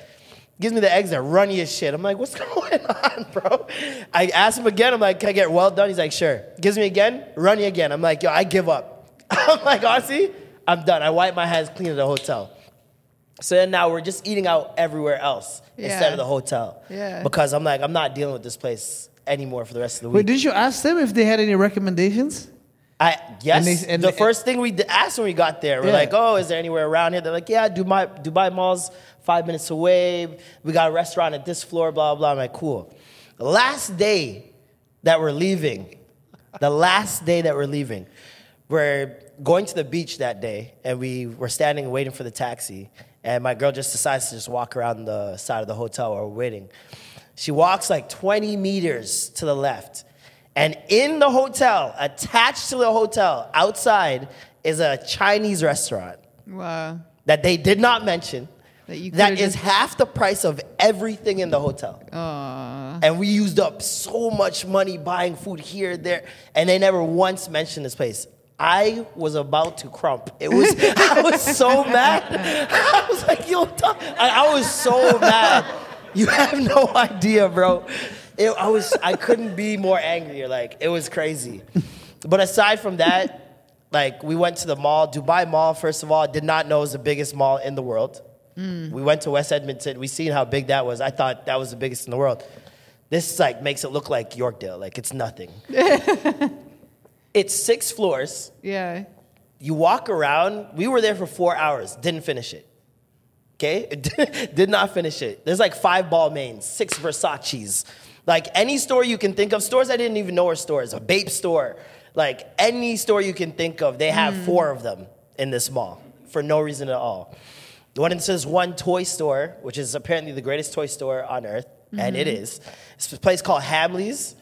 Gives me the eggs that runny as shit. I'm like, what's [LAUGHS] going on, bro? I ask him again. I'm like, can I get well done? He's like, sure. Gives me again, runny again. I'm like, yo, I give up. [LAUGHS] I'm like, honestly, I'm done. I wipe my hands clean at the hotel. So then now we're just eating out everywhere else instead of the hotel. Yeah. Because I'm like, I'm not dealing with this place anymore for the rest of the week. Wait, did you ask them if they had any recommendations? I yes. And they- and the they- first thing we asked when we got there, we're Yeah. like, "Oh, is there anywhere around here?" They're like, "Yeah, Dubai, Dubai Mall's five minutes away. We got a restaurant at this floor. Blah blah." I'm like, "Cool." The last day that we're leaving, the last day that we're leaving, we're going to the beach that day, and we were standing waiting for the taxi, and my girl just decides to just walk around the side of the hotel while we're waiting. She walks like 20 meters to the left. And in the hotel, attached to the hotel, outside, is a Chinese restaurant Wow. that they did not mention. That you that just- half the price of everything in the hotel. And we used up so much money buying food here, there, and they never once mentioned this place. I was about to crump. It was [LAUGHS] I was so mad. [LAUGHS] I was like, yo. I, I was so mad. You have no [LAUGHS] idea, bro. It, I was I couldn't be more angrier. Like it was crazy. But aside from that, like we went to the mall, Dubai Mall. First of all, I did not know it was the biggest mall in the world. Hmm. We went to West Edmonton. We seen how big that was. I thought that was the biggest in the world. This like makes it look like Yorkdale, like it's nothing. [LAUGHS] it's six floors. Yeah. You walk around. We were there for four hours. Didn't finish it. Okay, [LAUGHS] did not finish it. There's like five Balmains, six Versace's, like any store you can think of. Stores I didn't even know were stores. A Bape store, like any store you can think of. They have four of them in this mall for no reason at all. One it says one toy store, which is apparently the greatest toy store on earth, and it is. It's a place called Hamleys.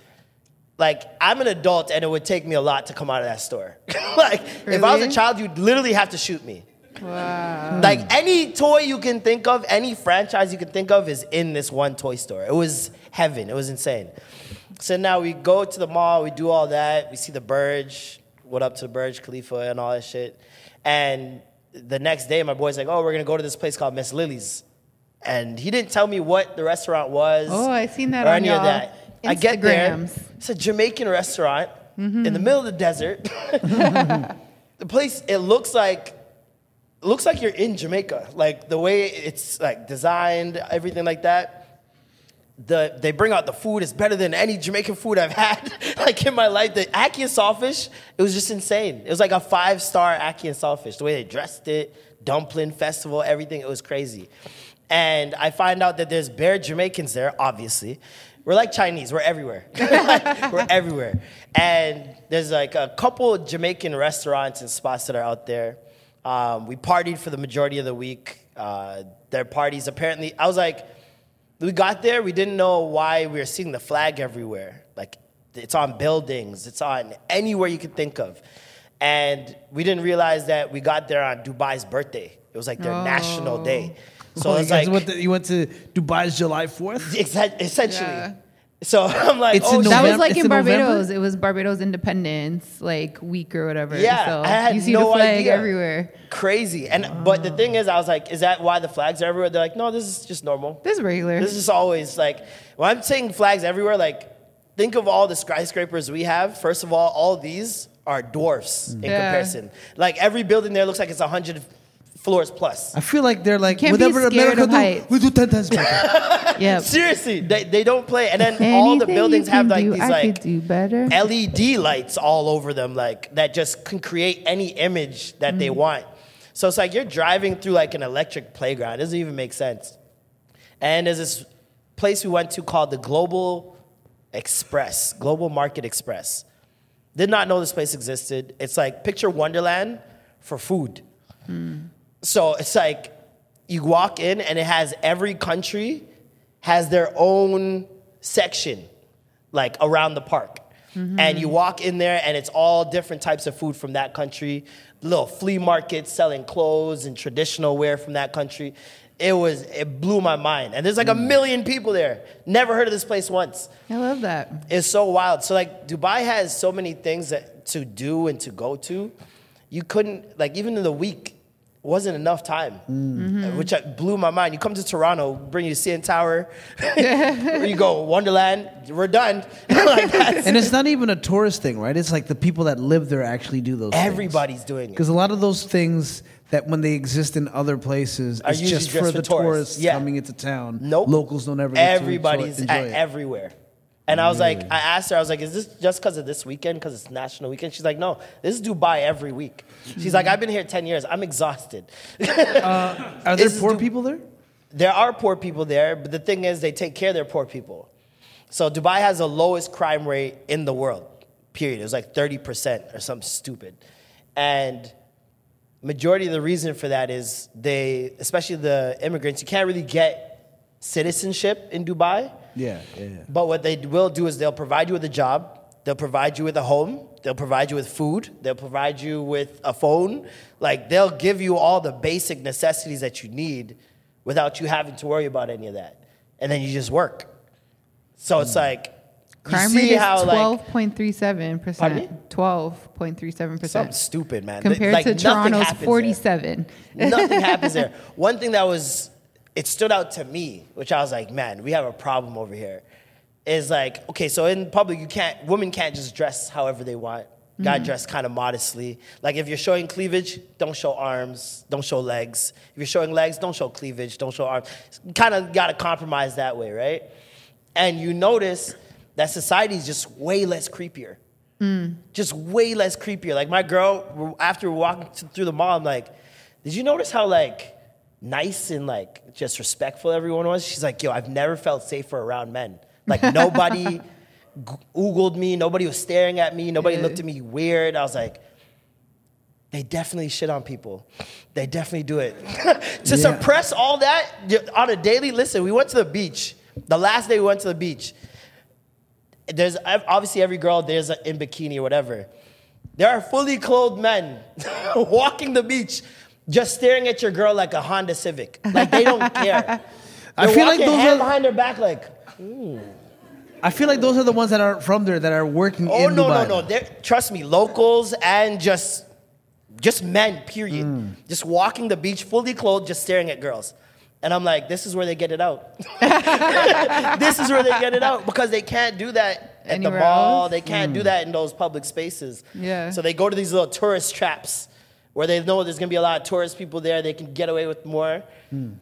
Like I'm an adult, and it would take me a lot to come out of that store. [LAUGHS] like if I was a child, you'd literally have to shoot me. Wow. Like any toy you can think of, any franchise you can think of is in this one toy store. It was heaven. It was insane. So now we go to the mall, we do all that, we see the Burj, what up to the Burj Khalifa and all that shit. And the next day, my boy's like, oh, we're gonna go to this place called Miss Lily's. And he didn't tell me what the restaurant was. Oh, I seen that or on any of y'all that. I get there. Instagrams. Mm-hmm. It's a Jamaican restaurant in the middle of the desert. [LAUGHS] the place, it looks like looks like you're in Jamaica. Like the way it's like designed, everything like that. The they bring out the food is better than any Jamaican food I've [LAUGHS] had like in my life. The ackee and saltfish, it was just insane. It was like a five star ackee and saltfish. The way they dressed it, dumpling festival, everything, it was crazy. And I find out that there's bare Jamaicans there, obviously. We're like Chinese, we're everywhere. [LAUGHS] Like, we're everywhere. And there's like a couple Jamaican restaurants and spots that are out there. Um, we partied for the majority of the week. Uh, their parties, apparently, I was like, we got there, we didn't know why we were seeing the flag everywhere. Like, it's on buildings, it's on anywhere you could think of. And we didn't realize that we got there on Dubai's birthday. It was like their national day. So Oh, it's like, to, you went to Dubai's July 4th? [LAUGHS] Exa- essentially. Yeah. So [LAUGHS] I'm like, It's oh, in. That was like it's in in Barbados. It was Barbados Independence like week or whatever. Yeah, so I had you see no the flag idea. everywhere. crazy. And but the thing is, I was like, is that why the flags are everywhere? They're like, no, this is just normal. This is regular. This is always like when I'm saying flags everywhere. Like, think of all the skyscrapers we have. First of all, all these are dwarfs in Yeah. comparison. Like every building there looks like it's a hundred floors plus. I feel like they're like Can't be whatever scared America of do, heights. we do ten times better. [LAUGHS] yeah. Seriously, they, they don't play. And then all the Anything buildings have can like do, these I like could do better. LED lights all over them, like that just can create any image that they Mm. want. So it's like you're driving through like an electric playground. It doesn't even make sense. And there's this place we went to called the Global Express, Global Market Express. Did not know this place existed. It's like picture Wonderland for food. So it's like you walk in and it has every country has their own section, like around the park. Mm-hmm. And you walk in there and it's all different types of food from that country. Little flea markets selling clothes and traditional wear from that country. It was it blew my mind. And there's like a mm. million people there. Never heard of this place once. I love that. It's so wild. So like Dubai has so many things that to do and to go to. You couldn't like even in the week wasn't enough time, Mm-hmm. which uh, blew my mind. You come to Toronto, bring you to CN Tower, [LAUGHS] you go Wonderland. We're done. [LAUGHS] like and it's not even a tourist thing, right? It's like the people that live there actually do those. everybody's doing it. Because a lot of those things that when they exist in other places, Are it's just, for the tourists. tourists Yeah. coming into town. Nope. Locals don't ever. Everybody's at everywhere. And I was like, I asked her, I was like, is this just because of this weekend, because it's national weekend? She's like, no, this is Dubai every week. She's like, I've been here 10 years. I'm exhausted. Uh, [LAUGHS] are there This is poor Du- people there? There are poor people there, but the thing is, they take care of their poor people. So Dubai has the lowest crime rate in the world, period. It was like 30% or something stupid. And majority of the reason for that is they, especially the immigrants, you can't really get citizenship in Dubai. Yeah, yeah, yeah. But what they will do is they'll provide you with a job, they'll provide you with a home, they'll provide you with food, they'll provide you with a phone. Like they'll give you all the basic necessities that you need without you having to worry about any of that. And then you just work. So it's hmm. like Crime rate is how twelve like point three seven Pardon me? percent. Twelve point three seven something percent stupid, man. compared Like, to Toronto's happens there. forty seven. Nothing [LAUGHS] happens there. One thing that was, it stood out to me, which I was like, man, we have a problem over here. Is like, okay, so in public, you can't, women can't just dress however they want. Gotta mm-hmm. dress kind of modestly. Like if you're showing cleavage, don't show arms, don't show legs. If you're showing legs, don't show cleavage, don't show arms. Kind of gotta compromise that way, right? And you notice that society is just way less creepier mm. just way less creepier. Like my girl, after walking through the mall, I'm like, did you notice how like nice and like just respectful everyone was? She's like, yo, I've never felt safer around men. Like [LAUGHS] nobody g- oogled me, nobody was staring at me, nobody Yeah. looked at me weird. I was like, they definitely shit on people. They definitely do it. [LAUGHS] to suppress all that on a daily, listen, we went to the beach. The last day we went to the beach, there's obviously every girl there's a, in bikini or whatever. There are fully clothed men [LAUGHS] walking the beach, just staring at your girl like a Honda Civic. Like they don't [LAUGHS] care. I They're feel like those hand are- behind their back, like, I feel like those are the ones that aren't from there that are working oh in no, no, no. They're, trust me, locals and just just men, period. Hmm. Just walking the beach fully clothed, just staring at girls. And I'm like, this is where they get it out. [LAUGHS] this is where they get it out because they can't do that at Anywhere the mall. else? They can't do that in those public spaces. Yeah. So they go to these little tourist traps where they know there's gonna be a lot of tourist people there. They can get away with more. Hmm.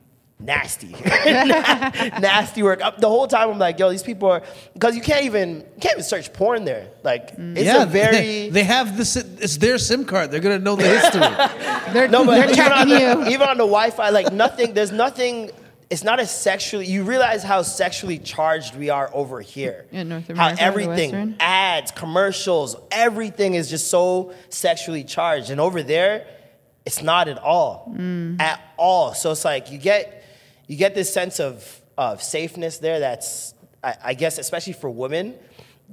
Nasty, [LAUGHS] nasty work. Uh, the whole time, I'm like, yo, these people are because you can't even you can't even search porn there. Like hmm. it's yeah, a very they, they have this. It's their SIM card. They're gonna know the history. [LAUGHS] They're, No, but they're even on, tracking the, you. even on the Wi-Fi, like nothing. There's nothing. It's not as sexually. You realize how sexually charged we are over here. In North America, the everything, ads, commercials, everything is just so sexually charged, and over there, it's not at all, Mm. at all. So it's like you get, you get this sense of of safeness there. That's, I, I guess, especially for women,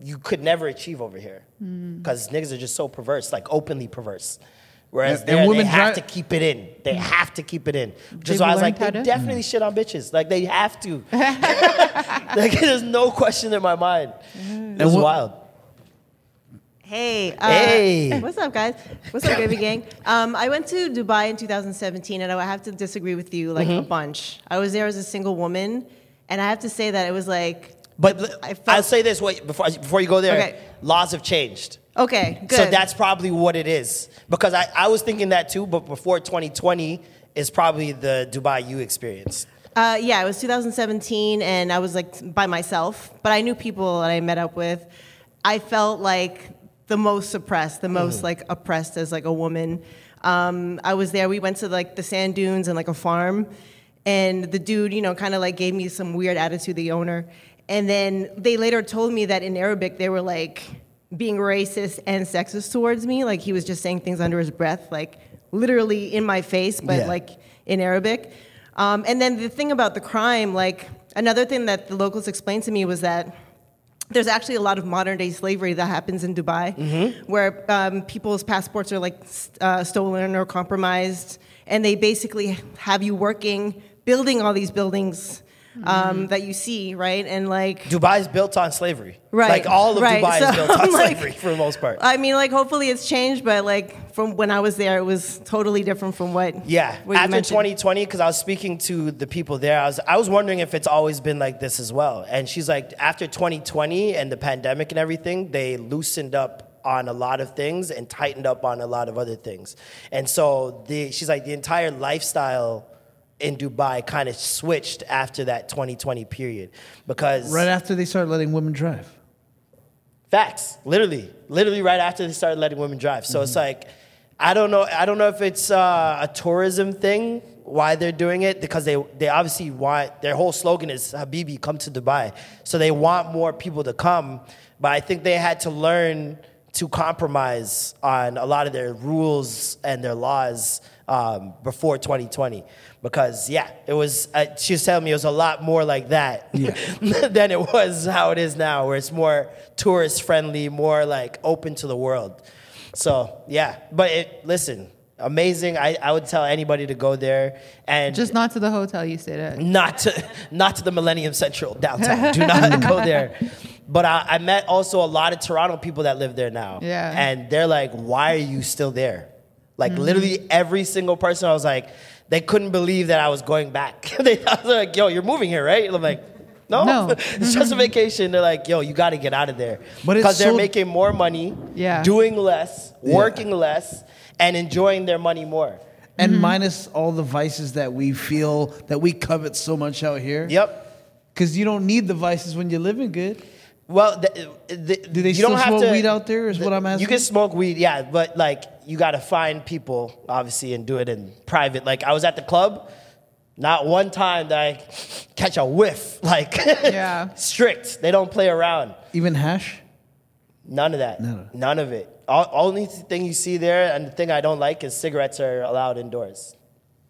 you could never achieve over here Mm. because niggas are just so perverse, like openly perverse. Whereas And- there, and they women have dri- to keep it in. They have to keep it in. Which is why I was like, they to? definitely shit on bitches. Like they have to. [LAUGHS] [LAUGHS] like there's no question in my mind. It was what- wild. Hey, uh, Hey. [LAUGHS] what's up, guys? What's up, Gravy Gang? Um, I went to Dubai in 2017, and I have to disagree with you like Mm-hmm. a bunch. I was there as a single woman, and I have to say that it was like, But l- I felt- I'll say this wait before before you go there. Okay. Laws have changed. Okay, good. So that's probably what it is. Because I, I was thinking that too, but before 2020 is probably the Dubai U experience. Uh, yeah, it was 2017, and I was like by myself, but I knew people that I met up with. I felt like the most suppressed, the most like oppressed as like a woman. Um, I was there. We went to like the sand dunes and like a farm, and the dude, you know, kind of like gave me some weird attitude. The owner, and then they later told me that in Arabic they were like being racist and sexist towards me. Like he was just saying things under his breath, like literally in my face, but Yeah. like in Arabic. Um, and then the thing about the crime, like another thing that the locals explained to me was that there's actually a lot of modern day slavery that happens in Dubai, where um, people's passports are like uh, stolen or compromised, and they basically have you working, building all these buildings um, that you see, right? And like Dubai is built on slavery. Right, Like all of right. Dubai So is built [LAUGHS] on like- slavery for the most part. I mean, like hopefully it's changed, but like from when I was there, it was totally different from what. Yeah, what after mentioned. 2020, because I was speaking to the people there, I was I was wondering if it's always been like this as well. And she's like, after 2020 and the pandemic and everything, they loosened up on a lot of things and tightened up on a lot of other things. And so the she's like the entire lifestyle in Dubai kind of switched after that 2020 period because Right after they started letting women drive. Facts, literally, literally right after they started letting women drive. So it's like, I don't know, I don't know if it's uh, a tourism thing why they're doing it because they they obviously want their whole slogan is Habibi, come to Dubai. So they want more people to come, but I think they had to learn to compromise on a lot of their rules and their laws um, before 2020 because yeah it was uh, she was telling me it was a lot more like that [LAUGHS] than it was how it is now where it's more tourist friendly more like open to the world so yeah but it listen amazing I, I would tell anybody to go there and Just not to the hotel you stayed at. not to not to the Millennium Central downtown. Do not [LAUGHS] go there. But I, I met also a lot of Toronto people that live there now. Yeah. And they're like, why are you still there? Like literally every single person I was like, they couldn't believe that I was going back. [LAUGHS] they thought like, yo, you're moving here, right? I'm like, no, No. [LAUGHS] it's just a vacation. They're like, yo, you got to get out of there. Because they're so- making more money, Yeah. doing less, working less, and enjoying their money more. And Mm-hmm. minus all the vices that we feel that we covet so much out here. Yep. Because you don't need the vices when you're living good. Well, the, the, Do they you still don't have smoke to, weed out there, is what I'm asking. You can smoke weed, yeah, but like you got to find people, obviously, and do it in private. Like I was at the club, not one time that I catch a whiff. [LAUGHS] Like Yeah. [LAUGHS] strict. They don't play around. Even hash? None of that. None. None of it. All, only thing you see there, and the thing I don't like is cigarettes are allowed indoors.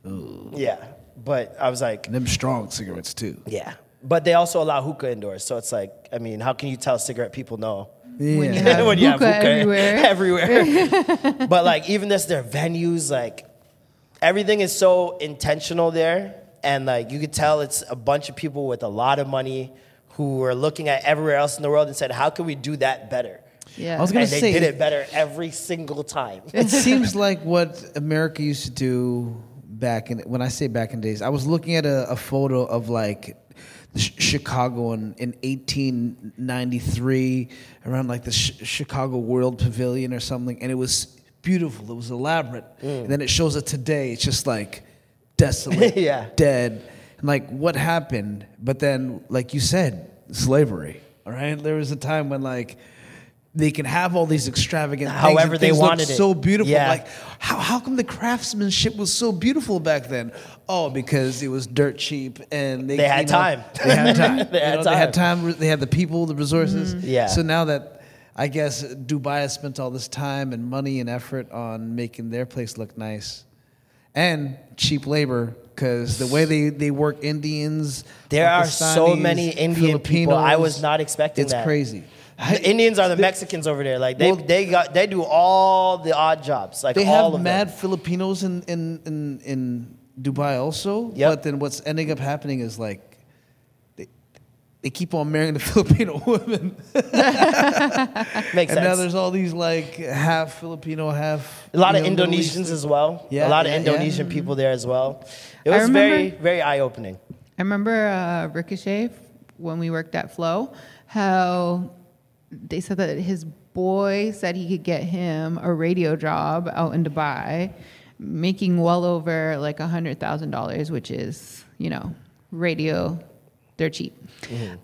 Ooh. Yeah, but I was like, Them strong cigarettes too. yeah. But they also allow hookah indoors, so it's like, I mean, how can you tell cigarette people no? When you Yeah. [LAUGHS] have when you have hookah hookah everywhere. [LAUGHS] everywhere. [LAUGHS] but like even this, their venues, like everything is so intentional there, and like you could tell it's a bunch of people with a lot of money who are looking at everywhere else in the world and said, "How can we do that better?" Yeah. I was gonna and they say did it better every single time. it seems like what America used to do back in when I say back in days. I was looking at a, a photo of like Ch- Chicago in, in 1893 around like the Ch- Chicago World Pavilion or something, and it was beautiful. It was elaborate. Mm. And then it shows it today. It's just like [LAUGHS] desolate, Yeah. dead. And like what happened? But then, like you said, slavery. All right, there was a time when like. They can have all these extravagant things However they wanted it. so beautiful. Yeah. Like how, how come the craftsmanship was so beautiful back then? Oh, because it was dirt cheap and they, They had know, time. [LAUGHS] They had time. [LAUGHS] They You had know, They had time. time. They had the people, the resources. Mm-hmm. Yeah. So now that I guess Dubai has spent all this time and money and effort on making their place look nice and cheap labor because the way they, they work Indians, There are so many Indian people. I was not expecting it's that. crazy. The Indians are the Mexicans over there. Like they, Well- they got they do all the odd jobs. Like They all have of mad them. Filipinos in, in, in, in Dubai also. Yep. But then what's ending up happening is like they, they keep on marrying the [LAUGHS] Filipino women. [LAUGHS] Makes sense. and now there's all these like half Filipino, half A lot of know, Indonesians as well. Yeah, a lot yeah, of yeah. Indonesian people there as well. It I was very, very eye opening. I remember uh, Ricochet when we worked at Flow, how they said that his boy said he could get him a radio job out in Dubai, making well over like a hundred thousand dollars, which is you know radio, they're cheap.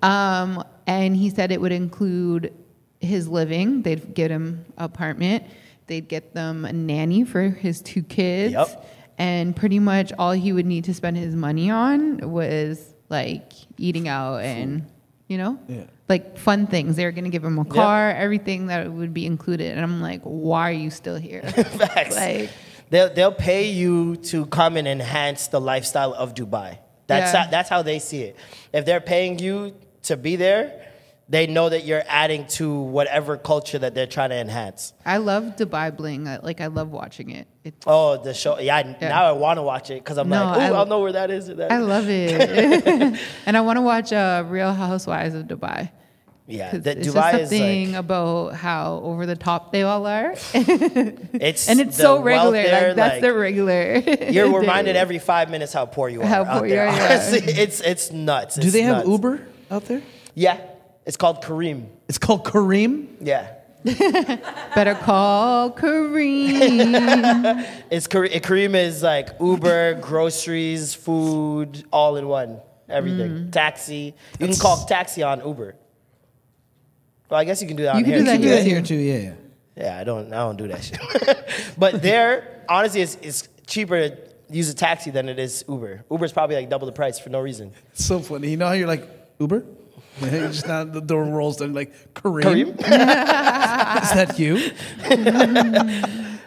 Um, and he said it would include his living. They'd get him apartment. They'd get them a nanny for his two kids. Yep. And pretty much all he would need to spend his money on was like eating out and, you know, Yeah. Like fun things. They were going to give him a car, everything that would be included. And I'm like, why are you still here? [LAUGHS] Facts. like, They'll, they'll pay you to come and enhance the lifestyle of Dubai. That's, Yeah. how, that's how they see it. If they're paying you to be there, they know that you're adding to whatever culture that they're trying to enhance. I love Dubai Bling. Like, I love watching it. It's, Oh, the show. Yeah, I- Yeah. now I want to watch it because I'm No, like, oh, I- I'll know where that is. or that I is." love it. [LAUGHS] and I want to watch uh, Real Housewives of Dubai. Yeah, that it's Dubai just is something like, about how over the top they all are. it's [LAUGHS] and it's so regular. there, like that's like, the regular. You're [LAUGHS] day. reminded every five minutes how poor you are. How out poor there. you are, yeah. Honestly, it's it's nuts. Do It's they have. Uber out there? Yeah, it's called Careem. It's called Careem. Yeah, [LAUGHS] Better call Careem. [LAUGHS] it's Kare- Careem is like Uber, groceries, food, all in one. Everything. Mm. Taxi. You can call taxi on Uber. Well, I guess you can do that on You can here. do that too. Do here that too. here too. Yeah. yeah. Yeah, I don't. I don't do that shit. [LAUGHS] but there, honestly, it's, it's cheaper to use a taxi than it is Uber. Uber's probably like double the price for no reason. It's so funny. You know how you're like Uber? You [LAUGHS] just now the door rolls down like Careem. Careem? [LAUGHS] Is that you?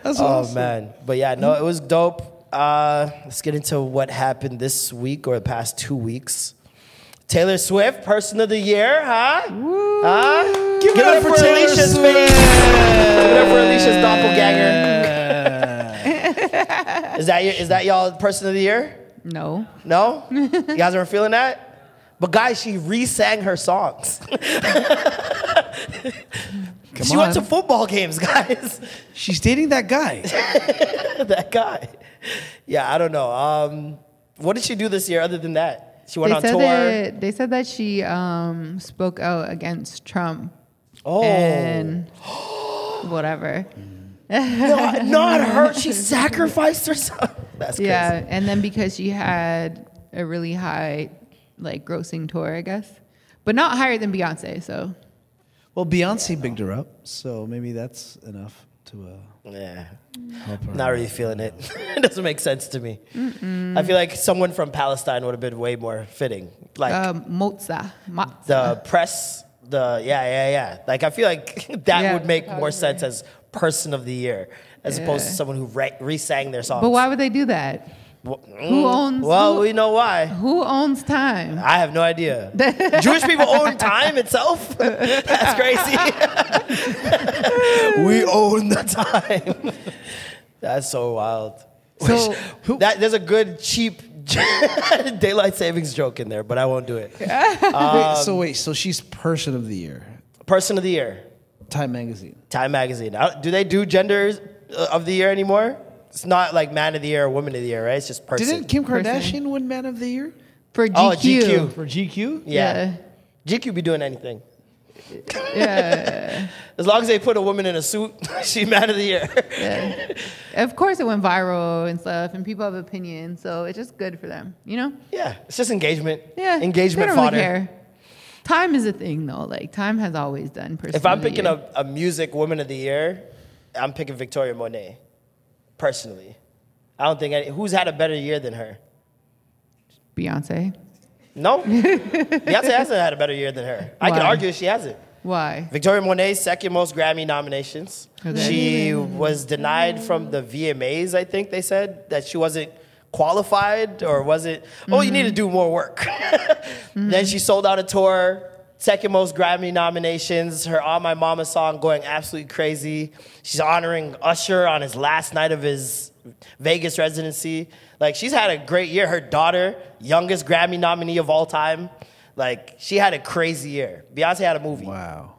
That's [LAUGHS] Oh awesome. man, but yeah, no, it was dope. Uh, let's get into what happened this week or the past two weeks. Taylor Swift, Person of the Year, huh? Huh? Give, it up for Taylor Alicia's Swift. face. Give it up for Alicia's doppelganger. is that your, is that y'all Person of the Year? no. No, you guys aren't feeling that. But guys, she re-sang her songs. [LAUGHS] Come she on. went to football games, guys. She's dating that guy. [LAUGHS] that guy. Yeah, I don't know. Um, what did she do this year other than that? She went They on said tour. that they said that she um, spoke out against Trump oh, and [GASPS] whatever. no, [LAUGHS] not her. She sacrificed herself. That's crazy. Yeah, and then because she had a really high like grossing tour, I guess, but not higher than Beyonce. So Well, Beyonce bigged her up, so maybe that's enough to. Uh, Yeah. help her. Not really feeling it. [LAUGHS] it doesn't make sense to me. I feel like someone from Palestine would have been way more fitting. Like um, Mozza, Mozza. the press, the yeah, yeah, yeah. Like I feel like [LAUGHS] that Yeah, would make more probably. sense as person of the year as opposed to someone who re- re-sang their songs. but why would they do that? Wh- Who Mm, owns- Well, who- we know why. Who owns time? I have no idea. Jewish people [LAUGHS] own time itself. [LAUGHS] That's crazy. [LAUGHS] we own the time. That's so wild. So- that there's a good cheap daylight savings joke in there, but I won't do it. wait, so wait, so she's person of the year, Person of the year, Time Magazine. Time Magazine. Do they do genders uh, of the year anymore? It's not like man of the year or woman of the year, right? It's just person. Didn't Kim Person. Kardashian win Man of the Year For GQ. Oh, GQ. for GQ? yeah. GQ be doing anything. Yeah. [LAUGHS] As long as they put a woman in a suit, [LAUGHS] she man of the year. yeah. Of course, it went viral and stuff, and people have opinions, so it's just good for them, you know? Yeah, it's just engagement. Yeah. engagement they don't fodder. Really care. Time is a thing, though. Like time has always done. Person If I'm of the picking year. a, a music woman of the year, I'm picking Victoria Monet. Personally, I don't think any, who's had a better year than her. Beyonce, No, [LAUGHS] Beyonce hasn't had a better year than her. I can argue she hasn't. why? Victoria Monet's second most Grammy nominations. Okay. She was denied from the VMAs, I think they said, that she wasn't qualified or wasn't, oh, you mm-hmm. need to do more work. [LAUGHS] Then she sold out a tour, second most Grammy nominations, her On My Mama song going absolutely crazy. She's honoring Usher on his last night of his Vegas residency. Like, she's had a great year. Her daughter, youngest Grammy nominee of all time. Like she had a crazy year. Beyonce had a movie. Wow.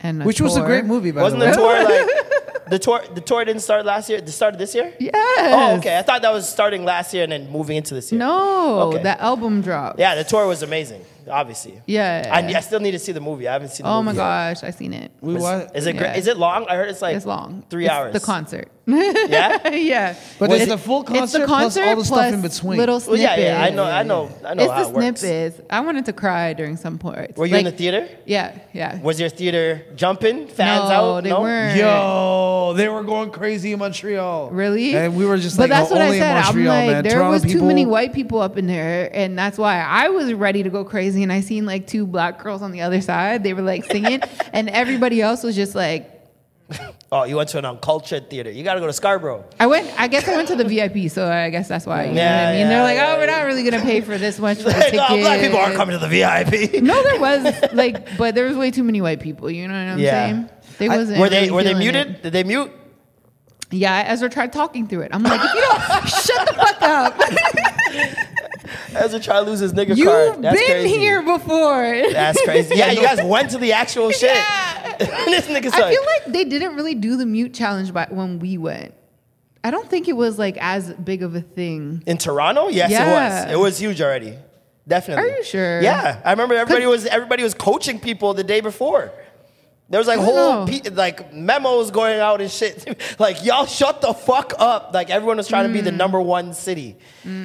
And Which was a great movie, by Wasn't the the way. tour like [LAUGHS] the tour? The tour didn't start last year. It started this year. Yeah. Oh, okay. I thought that was starting last year and then moving into this year. No, Okay. that album dropped. Yeah, the tour was amazing. Obviously. Yeah. I, I still need to see the movie. I haven't seen. the oh my movie yet. gosh, I've seen it. We Is, wa- is it Yeah. great? Is it long? I heard it's like It's long. three It's hours. The concert. [LAUGHS] Yeah. [LAUGHS] yeah. But Was it's it- the full concert, It's concert, the concert plus all the stuff in between. little Well, snippets. yeah, yeah. I know. I know. I know It's how the it works. snippets. I wanted to cry during some parts. Were you in Like, the theater? Yeah, yeah. Was your theater jumping? Fans no, out? they no. weren't. Yo, they were going crazy in Montreal. Really? And we were just but like, that's oh, what I only said. in I'm Montreal, like, man. there Toronto was too people, many white people up in there, and that's why I was ready to go crazy. And I seen like two black girls on the other side. They were like singing, [LAUGHS] and everybody else was just like. Oh, you went to an uncultured theater. You got to go to Scarborough. I went. I guess I went to the VIP, so I guess that's why. You know Yeah, what I mean? yeah, They're like, yeah, oh, we're not really gonna pay for this much for [LAUGHS] the ticket. oh, black people aren't coming to the VIP. No, there was like, but there was way too many white people. You know what I'm Yeah. saying? They I- wasn't. were they really were they muted? it. Did they mute? Yeah, Ezra tried talking through it. I'm like, if you don't [LAUGHS] shut the fuck up, Ezra tried to lose his nigga you've card. That's been crazy. here before. That's crazy. Yeah, you guys went to the actual [LAUGHS] shit. Yeah. [LAUGHS] this nigga's I feel like they didn't really do the mute challenge by when we went. I don't think it was like as big of a thing. in Toronto. Yes, Yeah. it was. It was huge already. Definitely. Are you sure? Yeah, I remember everybody was everybody was coaching people the day before. There was like whole pe- like memos going out and shit. [LAUGHS] like y'all shut the fuck up. Like everyone was trying to be Mm. the number one city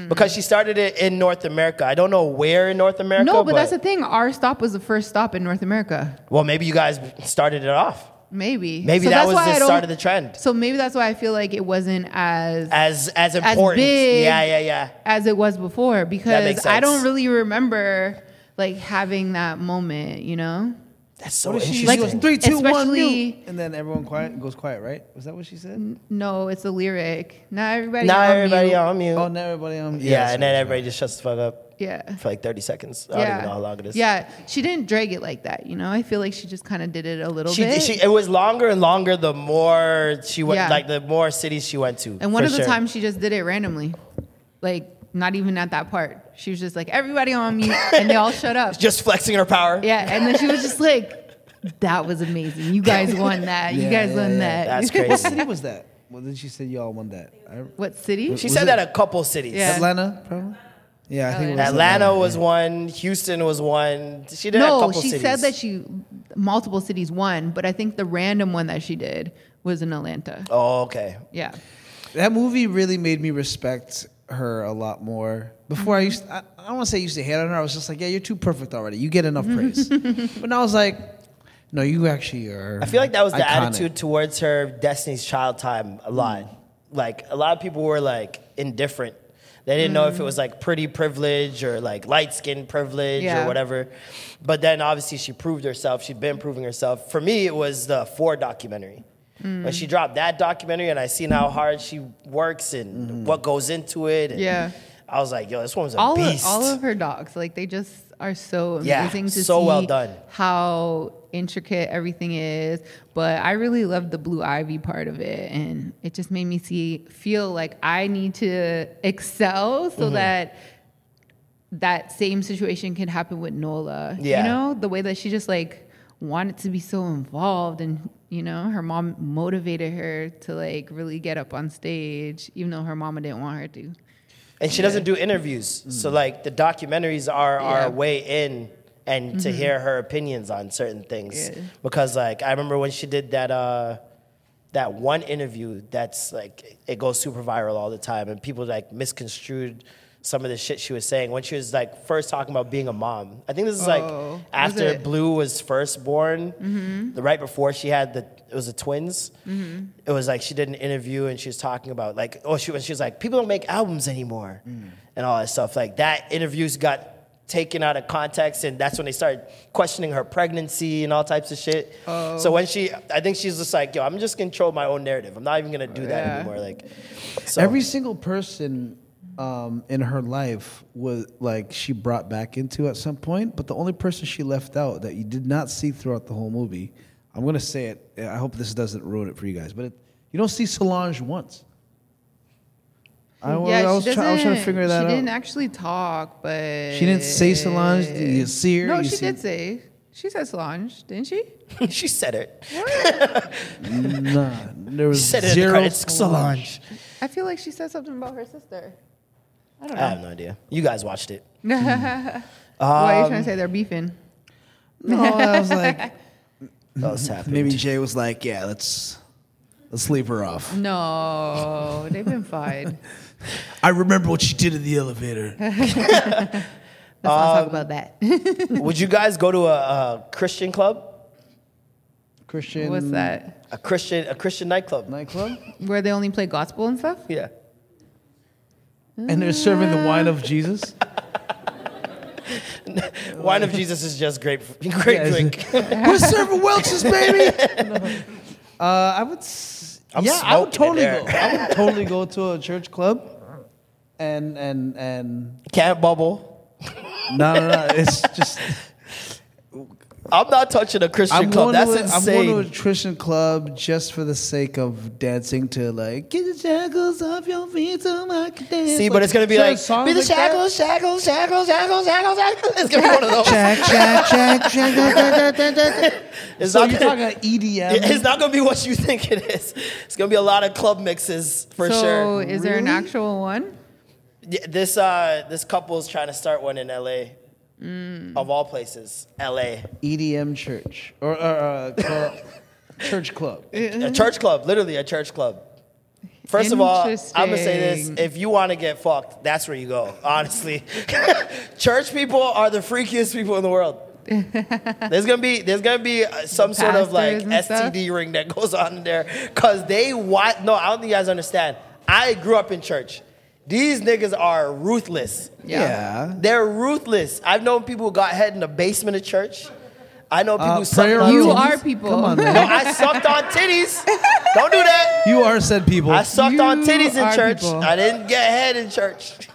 because she started it in North America. I don't know where in North America. No, but, that's the thing. Our stop was the first stop in North America. well, maybe you guys started it off. Maybe. Maybe So that that's was why the start of the trend. So maybe that's why I feel like it wasn't as As as important. big. yeah, yeah, yeah. as it was before because I don't really remember like having that moment, you know? That's so What did she interesting. she goes, three, two, one, Especially- mute. And then everyone quiet goes quiet, right? Was that what she said? No, it's a lyric. Not everybody. Now on everybody mute. on mute. Oh, now everybody on. yeah, that's and then right, everybody just shuts the fuck up Yeah. for like 30 seconds. I don't yeah. even know how long it is. Yeah, she didn't drag it like that, you know. I feel like she just kind of did it a little She, bit. she, it was longer and longer the more she went, Yeah. like the more cities she went to. and one for of the sure. times she just did it randomly, like not even at that part. She was just like everybody on mute, and they all shut up. [LAUGHS] just flexing her power. Yeah, and then she was just like, "That was amazing. You guys won that. you guys yeah, won yeah. that." That's crazy. [LAUGHS] What crazy. city was that? Well, then she said y'all won that. I, what city? She Was said it- that a couple cities. Yeah. Atlanta, probably. Yeah, I think it was Atlanta was yeah. one. Houston was one. She did a no, couple she cities. said that she multiple cities won, but I think the random one that she did was in Atlanta. Oh, okay. Yeah. That movie really made me respect her a lot more. Before I used, I, I don't want to say I used to hate on her. I was just like, yeah, you're too perfect already. You get enough praise. [LAUGHS] but now I was like, no, you actually are. I feel like that was the iconic. attitude towards her Destiny's Child time a lot. Mm. Like a lot of people were like indifferent. They didn't know if it mm. was like pretty privilege or like light skin privilege Yeah. or whatever. But then obviously she proved herself. She'd been proving herself. For me, it was the Four documentary. When she dropped that documentary and I seen how hard she works and what goes into it. and Yeah. I was like, yo, this woman's a all beast. Of, all of her dogs, like they just are so Yeah, amazing to so see well done. how intricate everything is. But I really loved the blue ivy part of it, and it just made me see feel like I need to excel so Mm-hmm. that that same situation can happen with Nola. Yeah. You know, the way that she just like wanted to be so involved and you know, her mom motivated her to like really get up on stage, even though her mama didn't want her to. and she doesn't do interviews. So like the documentaries are Yeah. our way in and to hear her opinions on certain things. Yeah. Because like I remember when she did that uh that one interview that's like it goes super viral all the time and people like misconstrued some of the shit she was saying when she was like first talking about being a mom. I think this is like Oh, after? Blue was first born, mm-hmm. the right before she had the it was the twins. Mm-hmm. It was like she did an interview and she was talking about like oh she when she was like people don't make albums anymore mm. and all that stuff like that. Interviews got taken out of context and that's when they started questioning her pregnancy and all types of shit. So oh. when she I think she's just like yo I'm just gonna control my own narrative. I'm not even gonna do that Yeah. anymore. Like so Every single person um, in her life was like she brought back into at some point, but the only person she left out that you did not see throughout the whole movie, I'm gonna say it. I hope this doesn't ruin it for you guys, but it, you don't see Solange once. I, yeah, I was, she try- I was trying to figure that She out. She didn't actually talk, but She didn't say Solange. Did you see her? No, You she see- did say. She said Solange, didn't she? [LAUGHS] she said it. [LAUGHS] Nah, there was Said it in the zero. Solange. I feel like she said something about her sister. I don't I have no idea. You guys watched it. [LAUGHS] Why are you trying to um, say they're beefing? No, I was like, [LAUGHS] That was happening. maybe Jay was like, yeah, let's let's leave her off. No, they've been fine. [LAUGHS] I remember what she did in the elevator. Let's not talk about that. Um, would you guys go to a, a Christian club? Christian. What's that? A Christian a Christian nightclub? Nightclub? Where they only play gospel and stuff? Yeah. And they're serving the wine of Jesus. [LAUGHS] Wine of Jesus is just great, [LAUGHS] great Yeah, drink. [LAUGHS] We're serving Welch's, baby. Uh, I would. s- I'm yeah, I would smoking totally it there. go. I would totally go to a church club, and and and Can't bubble. no, no, no. It's just I'm not touching a Christian I'm club. going, That's to a, I'm going to a Christian club just for the sake of dancing to like get the shackles off your feet so I can dance. See, but it's gonna be certain like be the like shackles, shackles, shackles, shackles, shackles, shackles. It's gonna be one of those. Shack, shack, shack, shack, da, da, da, da, da. It's So not you're gonna- talking [LAUGHS] EDM? It's not gonna be what you think it is. It's gonna be a lot of club mixes for so sure. is there an actual one? Yeah, this uh, this couple is trying to start one in LA, Mm. of all places, LA. EDM church or, or uh, club, [LAUGHS] church club. A church club, literally a church club. First of all, I'm gonna say this: if you want to get fucked, that's where you go. Honestly, [LAUGHS] church people are the freakiest people in the world. [LAUGHS] there's gonna be there's gonna be uh, some sort of like and stuff? STD ring that goes on in there because they want. No, I don't think you guys understand. I grew up in church. These niggas are ruthless. Yeah. They're ruthless. I've known people who got head in the basement of church. I know people Uh, who sucked on You titties. are people. Come on, [LAUGHS] man. No. I sucked on titties. Don't do that. You are said people. I sucked on titties in church. people. I didn't get head in church.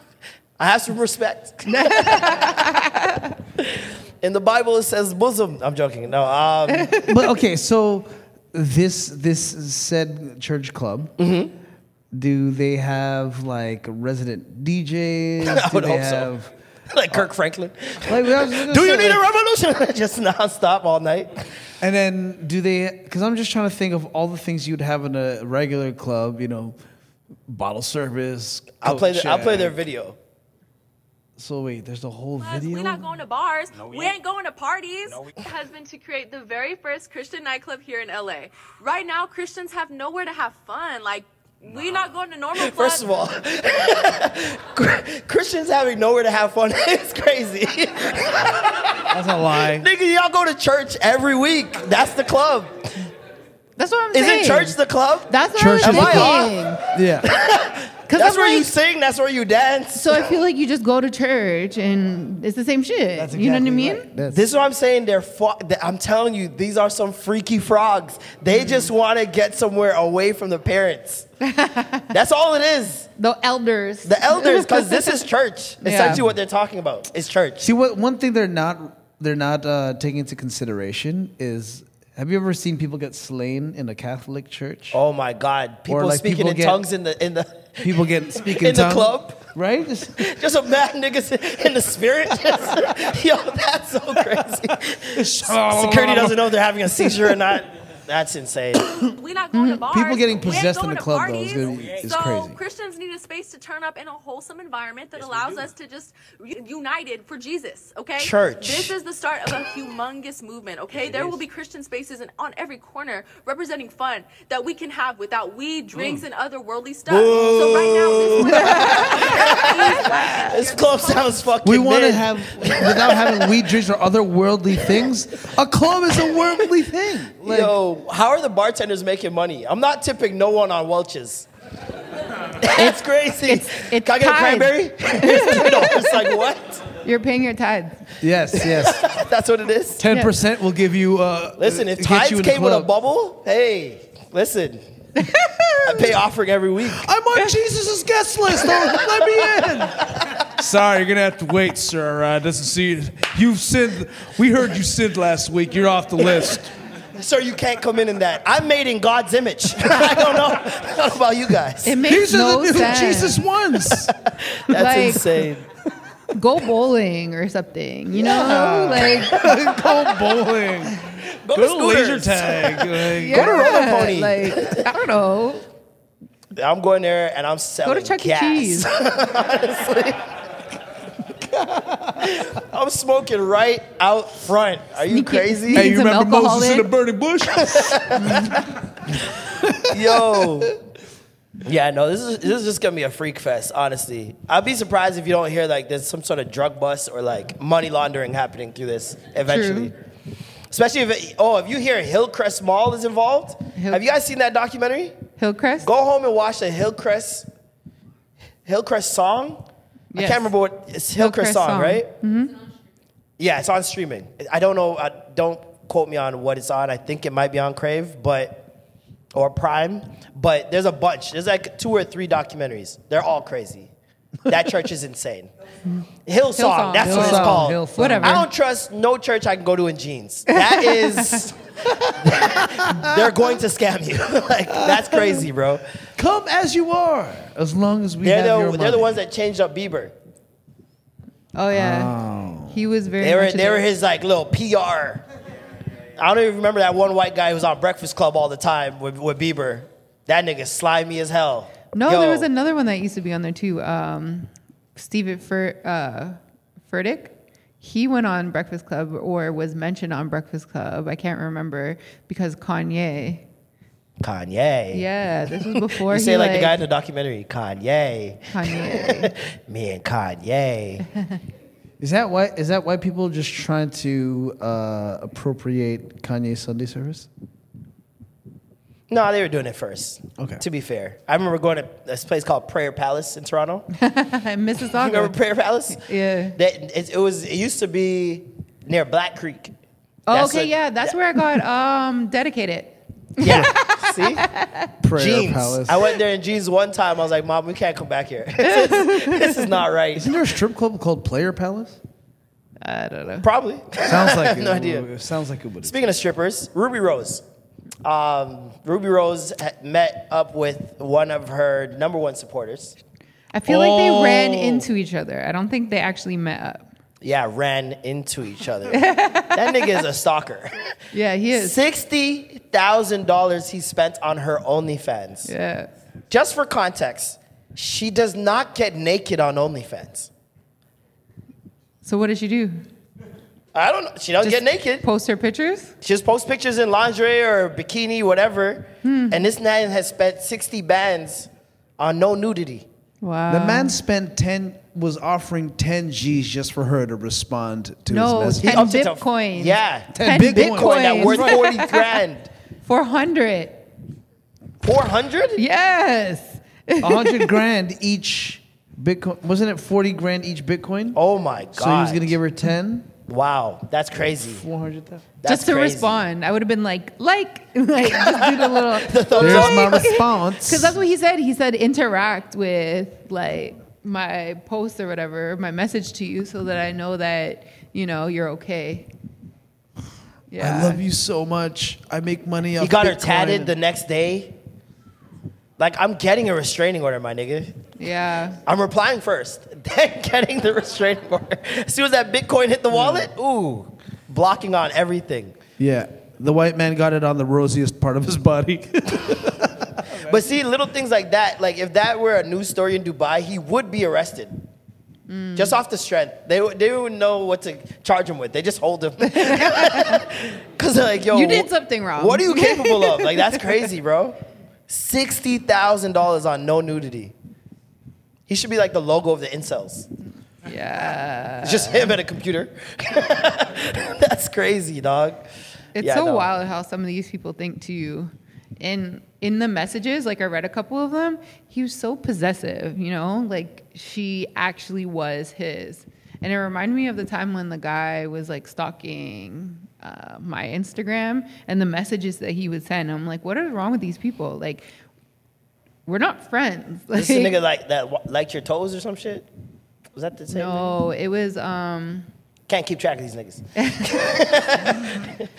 I have some respect. [LAUGHS] in the Bible, it says bosom. I'm joking. No, um, but okay, so this this said church club. Mm-hmm. Do they have like resident DJs? [LAUGHS] I Do would they hope so. have, [LAUGHS] like Kirk uh, Franklin. Like, I Do you say, need a revolution? [LAUGHS] Just nonstop all night. And then do they? Because I'm just trying to think of all the things you'd have in a regular club. You know, bottle service. I'll play. The, I'll play their video. So wait, there's a whole Plus, video. We're not going to bars. we, ain't going to parties. has been to create the very first Christian nightclub here in LA. Right now, Christians have nowhere to have fun. Like, we're not going to normal clubs. [LAUGHS] First of all, [LAUGHS] Christians having nowhere to have fun [LAUGHS] is crazy. That's a lie. Nigga, y'all go to church every week. That's the club. That's what I'm saying. Isn't church the club? That's what Church I is was the thinking. Yeah. Because That's I'm where you sing. That's where you dance. so I feel like you just go to church and it's the same shit. That's you know what I mean? right. This is what I'm saying. They're. Fo- I'm telling you, these are some freaky frogs. They just want to get somewhere away from the parents. [LAUGHS] That's all it is. The elders. The elders, because this is church. [LAUGHS] Yeah. Essentially, what they're talking about is church. See what one thing they're not they're not uh, taking into consideration is have you ever seen people get slain in a Catholic church? Oh my God! People like speaking people in get- tongues in the in the People get speaking [LAUGHS] in the tongues, club. right? Just- [LAUGHS] Just a mad niggas in the spirit. Just- [LAUGHS] yo, that's so crazy. Security doesn't know if they're having a seizure or not. That's insane. [COUGHS] We're not going to bars. People getting We ain't possessed in going the to club, though, is parties. gonna be- is so crazy. Christians need a space to turn up in a wholesome environment that allows us to just re- united for Jesus. Okay. Church. This is the start of a humongous movement. Okay. there will be Christian spaces in, on every corner representing fun that we can have without weed, drinks, mm. and other worldly stuff. So right now, this, [LAUGHS] [LAUGHS] This club sounds fucking. we want to mid. have without having weed drinks or other worldly things. A club is a worldly thing. Like, Yo, how are the bartenders making money? I'm not tipping no one on Welch's. [LAUGHS] It's crazy. It's- it's Can I get a cranberry? you [LAUGHS] know, it's like what? You're paying your tithes. yes, yes. [LAUGHS] That's what it is. Ten percent will give you. Uh, Listen, if get Tides you in the came with a bubble, hey, listen. I pay offering every week. I'm on Jesus' guest list. Don't let me in. Sorry, you're gonna have to wait, sir. Uh, doesn't see you've sinned. We heard you sinned last week. You're off the list. [LAUGHS] Sir, you can't come in in that. I'm made in God's image. [LAUGHS] I don't know. I don't know about you guys. It makes These are the new sense. Jesus ones. [LAUGHS] That's like- insane. Go bowling or something. You know, like Go bowling. Go, Go to laser scooters. tag. Like, yeah, to roller pony. Like I don't know. I'm going there and I'm selling Go to Chuck E. gas. Cheese. Honestly. [LAUGHS] I'm smoking right out front. Are you Sneaky- crazy? Hey, you Some remember Moses in the burning bush? [LAUGHS] Yo. Yeah, no, this is this is just gonna be a freak fest, honestly. I'd be surprised if you don't hear like there's some sort of drug bust or like money laundering happening through this eventually. Especially if it, oh, if you hear Hillcrest Mall is involved. Hill- Have you guys seen that documentary? Hillcrest. Go home and watch the Hillcrest Hillcrest song. I Yes. can't remember what it's Hillcrest, Hillcrest song, song. right? Mm-hmm. Yeah, it's on streaming. I don't know. I, don't quote me on what it's on. I think it might be on Crave, but or Prime. But there's a bunch. There's like two or three documentaries. They're all crazy. That church is [LAUGHS] insane. Hillsong, Hillsong. that's what it's Hillsong, called. Hillsong. Whatever. I don't trust no church I can go to in jeans. That [LAUGHS] is, they're going to scam you. [LAUGHS] like that's crazy, bro. Come as you are, as long as we They're have your the they're the ones that changed up Bieber. Oh yeah. He was very. They were much they were his like little PR. I don't even remember that one white guy who was on Breakfast Club all the time with, with Bieber. That nigga slimy as hell. No, Yo, there was another one that used to be on there too. Um, Steven Fur, uh, Furtick. He went on Breakfast Club or was mentioned on Breakfast Club. I can't remember because Kanye. Kanye. Yeah, this was [LAUGHS] before You he say like, like the guy in the documentary, Kanye. Kanye. [LAUGHS] Me and Kanye. [LAUGHS] Is that why? Is that why people just trying to uh, appropriate Kanye's Sunday service? No, they were doing it first. Okay. To be fair, I remember going to this place called Prayer Palace in Toronto. [LAUGHS] Mississauga. Remember Prayer Palace? Yeah. That it, it was. It used to be near Black Creek. Oh, That's okay, what- yeah, that's where I got um dedicated. Yeah. [LAUGHS] See? Prayer jeans. Palace. I went there in jeans one time. I was like, Mom, we can't come back here. [LAUGHS] this, is, this is not right. Isn't there a strip club called Player Palace? I don't know. Probably. Sounds like no it. idea. It sounds like it would. Speaking of strippers, Rubi Rose. Um, Rubi Rose met up with one of her number one supporters. I feel like they ran Oh. into each other. I don't think they actually met up. Yeah, ran into each other. [LAUGHS] that nigga is a stalker. Yeah, he is. Sixty thousand dollars he spent on her OnlyFans. Yeah. Just for context, she does not get naked on OnlyFans. So what did she do? I don't know. She doesn't Just get naked. Post her pictures? She just posts pictures in lingerie or bikini, whatever. Hmm. And this man has spent 60 bands on no nudity. Wow. The man spent ten was offering ten G's just for her to respond to No, his message. 10 upped it to- Yeah. 10 Bitcoin that worth 40 grand. [LAUGHS] 400. 400? Yes. A hundred [LAUGHS] grand each Bitcoin. Wasn't it forty grand each Bitcoin? Oh my God. So he was gonna give her ten. Wow, that's crazy. Four hundred thousand. Just to crazy. respond. I would have been like, like, [LAUGHS] like, just do the little. [LAUGHS] There's my response. Because that's what he said. He said interact with like my post or whatever, my message to you, so that I know that you know you're okay. Yeah. I love you so much. I make money off. He got her tatted the next day. Like, I'm getting a restraining order, my nigga. Yeah. I'm replying first, [LAUGHS] then getting the restraining order. As soon as that Bitcoin hit the mm. wallet, ooh, blocking on everything. Yeah, the white man got it on the rosiest part of his body. [LAUGHS] But see, little things like that, like if that were a news story in Dubai, he would be arrested. Mm. Just off the strength. They, would- they wouldn't know what to charge him with. They just hold him. [LAUGHS] Because they're like, yo, You did something wrong. What are you capable of? Like, that's crazy, bro. $60,000 on no nudity. He should be like the logo of the incels. Yeah. It's just him at a computer. [LAUGHS] that's crazy, dog. It's Yeah, so no. wild how some of these people think too. In in the messages, like I read a couple of them, he was so possessive, you know, like she actually was his. And it reminded me of the time when the guy was like stalking uh, my Instagram and the messages that he would send. I'm like, what is wrong with these people? Like, we're not friends. This is a nigga like that liked your toes or some shit? Was that the same? no, it was um Can't keep track of these niggas.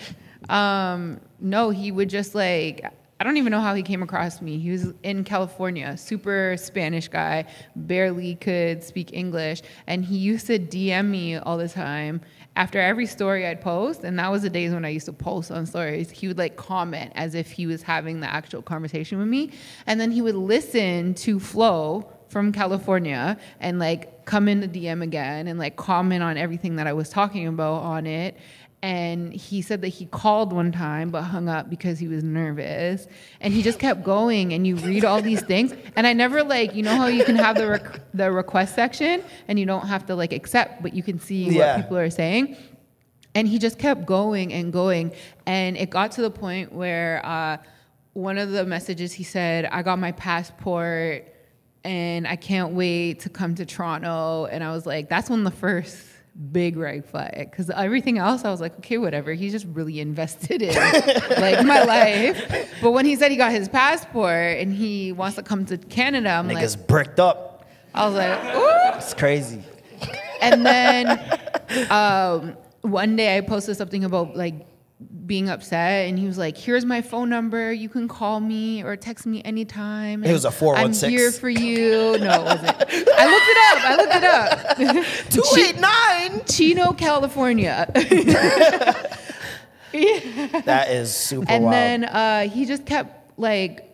[LAUGHS] Um, no, he would just like I don't even know how he came across me. He was in California, super Spanish guy, barely could speak English, and he used to DM me all the time after every story I'd post, and that was the days when I used to post on stories. He would like comment as if he was having the actual conversation with me, and then he would listen to Flow from California and like come in the DM again and like comment on everything that I was talking about on it and he said that he called one time but hung up because he was nervous. And he just kept going and you read all these things. And i never like you know how you can have the rec- the request section and you don't have to like accept but you can see Yeah. what people are saying? And he just kept going and going. And it got to the point where uh, one of the messages he said i got my passport and i can't wait to come to toronto. And i was like that's when the first big red flag because everything else i was like okay whatever he's just really invested in like my [LAUGHS] life but when he said he got his passport and he wants to come to canada i'm Niggas like bricked up. i was like Ooh. It's crazy. and then um, one day I posted something about like being upset, and he was like, "Here's my phone number. You can call me or text me anytime." It was a 416. I'm here for you. No, it wasn't. I looked it up. I looked it up. [LAUGHS] Two eight nine. Chino, California. [LAUGHS] [LAUGHS] That is super and wild. then uh, he just kept like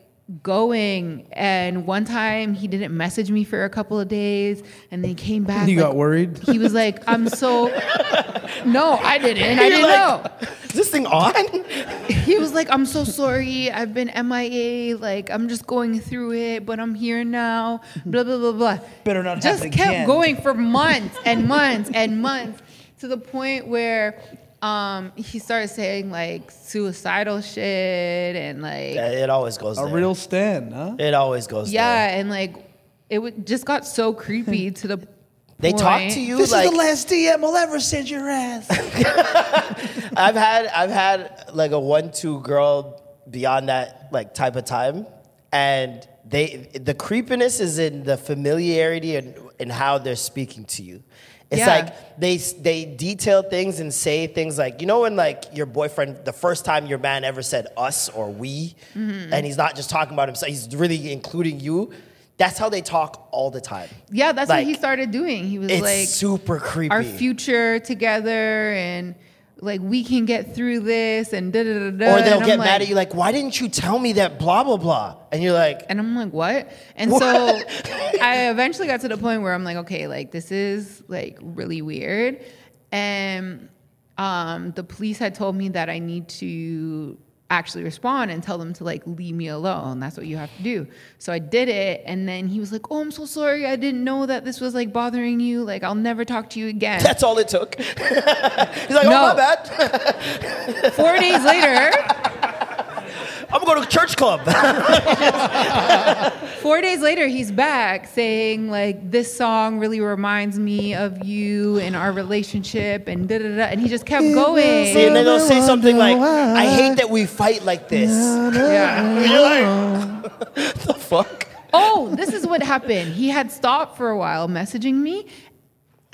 going and one time he didn't message me for a couple of days and then he came back You like, got worried? he was like i'm so [LAUGHS] no i didn't i You're didn't like, know Is this thing on? [LAUGHS] he was like i'm so sorry i've been mia like i'm just going through it but i'm here now blah blah blah blah Better not just kept again. going for months and months and months to the point where um, he started saying like suicidal shit and like Yeah, it always goes A there. real stand, huh? It always goes yeah there. and like it would just got so creepy [LAUGHS] to the They talk point- to you This like is the last DM I'll ever send your ass. [LAUGHS] I've had I've had like a one two girl beyond that like type of time, and they the creepiness is in the familiarity and in how they're speaking to you. It's Yeah. like they they detail things and say things like you know when like your boyfriend the first time your man ever said us or we, Mhm. and he's not just talking about himself, he's really including you. That's how they talk all the time. yeah that's Like, what he started doing he was it's like super creepy. our future together and like we can get through this and da da da da Or they'll get mad at you like, why didn't you tell me that blah blah blah? And you're like, and I'm like, what? And so I eventually got to the point where I'm like, okay, like this is like really weird. And um, the police had told me that I need to actually respond and tell them to like leave me alone. That's what you have to do. So I did it. And then he was like, oh, I'm so sorry. I didn't know that this was like bothering you. Like, I'll never talk to you again. [LAUGHS] That's all it took. [LAUGHS] He's like, No. oh my bad. [LAUGHS] Four days later, I'm going to church club. Four days later, he's back saying like this song really reminds me of you and our relationship and da da da, and he just kept going. See, and then they'll say something like, I hate that we fight like this. Yeah. You're like, [LAUGHS] the fuck? Oh, this is what happened. He had stopped for a while messaging me.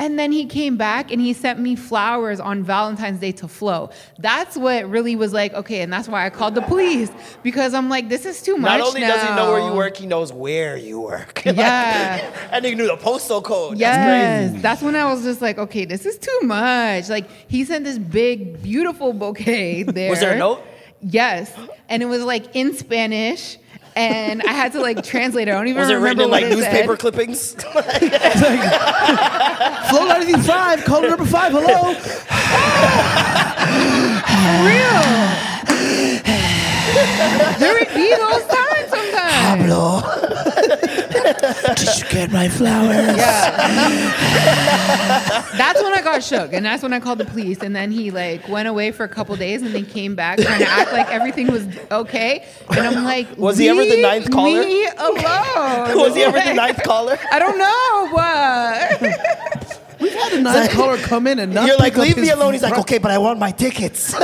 And then he came back and he sent me flowers on Valentine's Day to Flow. That's what really was like, okay, and that's why I called the police because I'm like, this is too much. Not only does he know where you work, he knows where you work. Yeah. [LAUGHS] and he knew the postal code. That's Yes, crazy. that's when I was just like, okay, this is too much. Like he sent this big, beautiful bouquet there. [LAUGHS] Was there a note? Yes, and it was like in Spanish, and I had to like translate it. I don't even Was it written remember in like newspaper said. clippings? [LAUGHS] Flow 95, caller number five, hello. Real. There would be those times sometimes. [LAUGHS] Did you get my flowers? Yeah. [LAUGHS] that's when I got shook, and that's when I called the police. And then he like went away for a couple days, and then came back trying to act like everything was okay. And I'm like, Was he ever the ninth caller?" Me alone. [LAUGHS] Was he ever the ninth caller? I don't know. What? [LAUGHS] We've had a ninth caller come in and not You're like, up leave me alone. He's like, okay, but I want my tickets.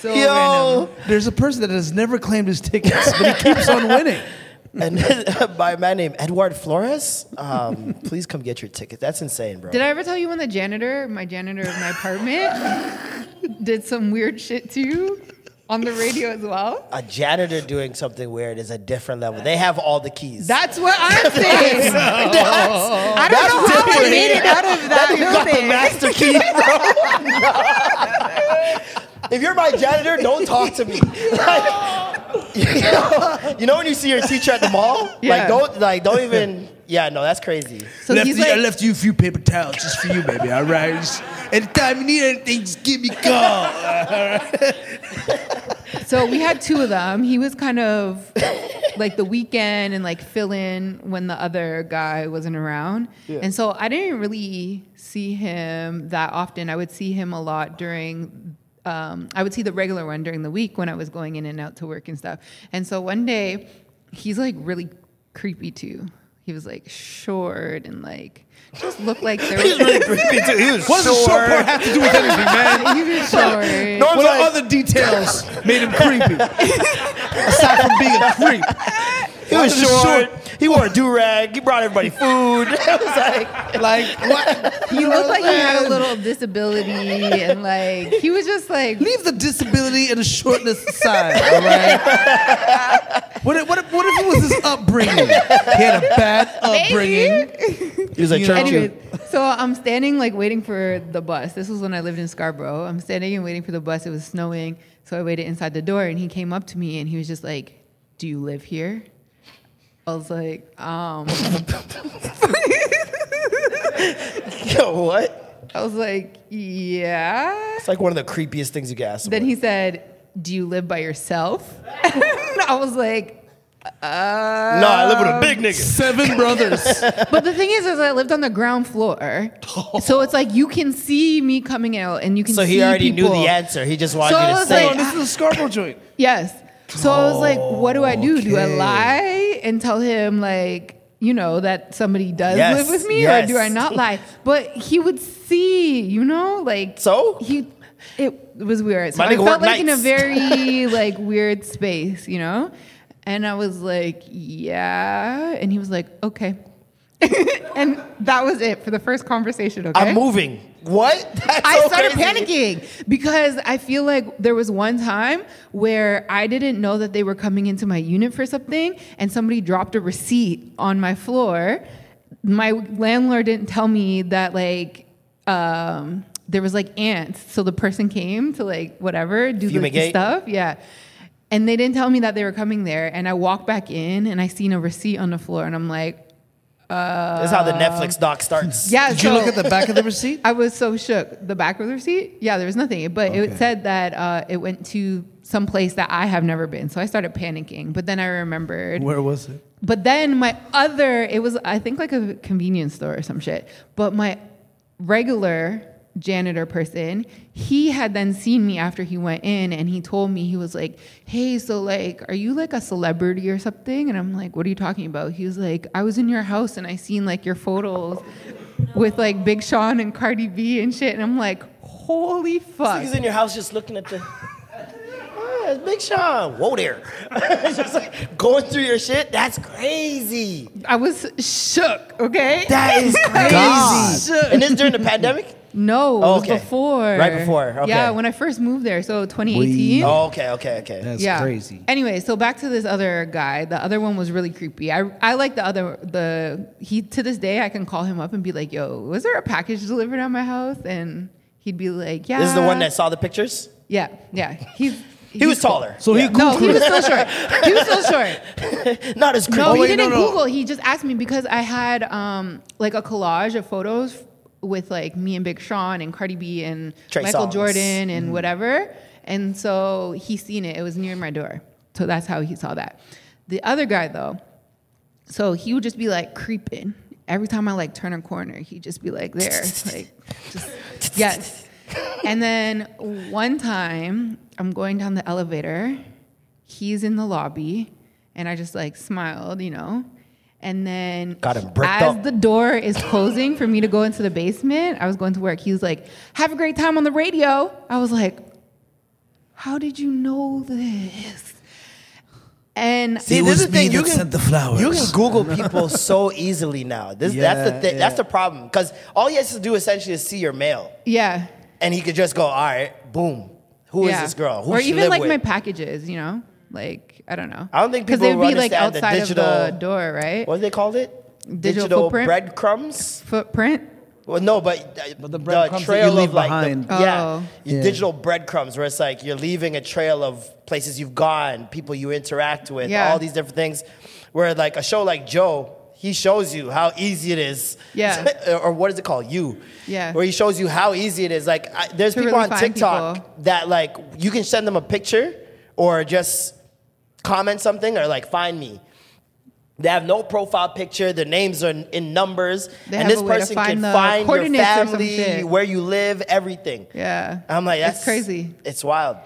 So Yo. There's a person that has never claimed his tickets, but he keeps on winning. [LAUGHS] and [LAUGHS] by a man named Edward Flores, um, [LAUGHS] please come get your ticket. That's insane, bro. Did I ever tell you when the janitor, my janitor of my apartment, did some weird shit to you on the radio as well? A janitor doing something weird is a different level. They have all the keys. That's what I'm saying. I don't know how I made it out of that you got the master key, bro. if you're my janitor, don't talk to me. Like, you, [LAUGHS] know, you know when you see your teacher at the mall? [LAUGHS] Yeah. Like don't like don't even yeah, no, that's crazy. So left he's you, I left you a few paper towels just for you, baby. All right. Just, anytime you need anything, just give me a call. [LAUGHS] so we had two of them. He was kind of like the weekend and like fill in when the other guy wasn't around. Yeah. And so I didn't really see him that often. I would see him a lot during um, I would see the regular one during the week when I was going in and out to work and stuff. And so one day he's like really creepy too. He was like short and like just looked like [LAUGHS] there was really creepy too. He was What does the short part have to do with anything, man? [LAUGHS] he was short. No What one's like, other details made him creepy? [LAUGHS] Aside from being a creep. He was He was short. He wore a do rag. He brought everybody food. [LAUGHS] it was like Like, what? He looked like he had a little disability and like he was just like Leave the disability and the shortness aside, all right? What if, what, if, what if it was his upbringing? He had a bad upbringing. he was like You know, church. Anyway, so I'm standing like waiting for the bus. This was when I lived in Scarborough. I'm standing and waiting for the bus. It was snowing, so I waited inside the door, and he came up to me and he was just like, "Do you live here?" I was like, um, [LAUGHS] Yo, what? I was like, yeah. It's like one of the creepiest things you can ask. Then someone. he said, "Do you live by yourself?" [LAUGHS] I was like, uh. No, I live with a big nigga. Seven brothers. [LAUGHS] But the thing is, is I lived on the ground floor, so it's like you can see me coming out, and you can. See. So he see already knew the answer. He just wanted So you to was say like, it. this is a Scarborough joint. Yes. So I was like, what do I do? Do I lie and tell him like, you know, that somebody does Yes, live with me, yes. or do I not lie? But he would see, you know, like So? he. It was weird. So I felt like in a very [LAUGHS] like weird space, you know. And I was like, yeah. And he was like, okay. [LAUGHS] and that was it for the first conversation. Okay. I'm moving. What? [LAUGHS] That's I so started crazy. panicking because I feel like there was one time where I didn't know that they were coming into my unit for something and somebody dropped a receipt on my floor. My landlord didn't tell me that like um, there was like ants. So the person came to like whatever, do the, the stuff. Yeah. And they didn't tell me that they were coming there. And I walked back in and I seen a receipt on the floor and I'm like, This is how the Netflix doc starts. [LAUGHS] yeah. Did you look at the back of the receipt? [LAUGHS] I was so shook. The back of the receipt? Yeah, there was nothing. But Okay. it said that uh, it went to some place that I have never been. So I started panicking. But then I remembered. Where was it? But then my other, it was, I think, like a convenience store or some shit. But my regular janitor person, he had then seen me after he went in and he told me, he was like, hey, so like, are you like a celebrity or something? And I'm like, what are you talking about? He was like, I was in your house and I seen like your photos with like Big Sean and Cardi B and shit. And I'm like, holy fuck. He's in your house just looking at the. Oh, Big Sean. Whoa there. [LAUGHS] just like going through your shit. That's crazy. I was shook, okay? That is [LAUGHS] crazy. And this during the pandemic? No, it Oh, was okay. before. Right before, okay. Yeah, when I first moved there, so 2018. Oh, okay, okay, okay. That's yeah. crazy. Anyway, so back to this other guy. The other one was really creepy. I I like the other the he to this day I can call him up and be like, "Yo, was there a package delivered at my house?" And he'd be like, "Yeah." This is the one that saw the pictures? Yeah, yeah. He's He was taller. So he no, he was it. still short. He was still short. [LAUGHS] Not as creepy. No, he wait, didn't no. Google. He just asked me because I had um like a collage of photos with like me and Big Sean and Cardi B and Trey Michael Songz. Jordan and mm-hmm. whatever. And so he seen it. It was near my door. So that's how he saw that. The other guy though, so he would just be like creeping. Every time I like turn a corner, he'd just be like there. [LAUGHS] like just yes. And then one time I'm going down the elevator, he's in the lobby, and I just like smiled, you know. And then Got him as up. the door is closing for me to go into the basement, I was going to work. He was like, "Have a great time on the radio." I was like, "How did you know this?" And See, It this is the thing. me You that can, sent the flowers. you can Google [LAUGHS] people so easily now. This, that's the Yeah, thing. That's the problem. Because all he has to do essentially is see your mail. yeah, and he could just go, all right, boom. Who is Yeah. this girl? Who or she even live like with? my packages, you know, like I don't know. I don't think because people they'd be like understand the outside digital- of the door, right? What do they called it? Digital footprint? breadcrumbs. Footprint. Well, no, but, uh, the the, breadcrumbs that trail you leave of like behind. The, yeah, Oh. your Yeah. digital breadcrumbs, where it's like you're leaving a trail of places you've gone, people you interact with, Yeah. all these different things. Where like a show like Joe, he shows you how easy it is. Yeah. [LAUGHS] or what is it called? You. Yeah. Where he shows you how easy it is. Like I, there's To people really on TikTok people. that like you can send them a picture or just comment something or like find me. They have no profile picture. Their names are in, in numbers, They and this a way to person find can find your coordinates or some family, where you live, everything. Yeah. I'm like, It's that's crazy. It's wild.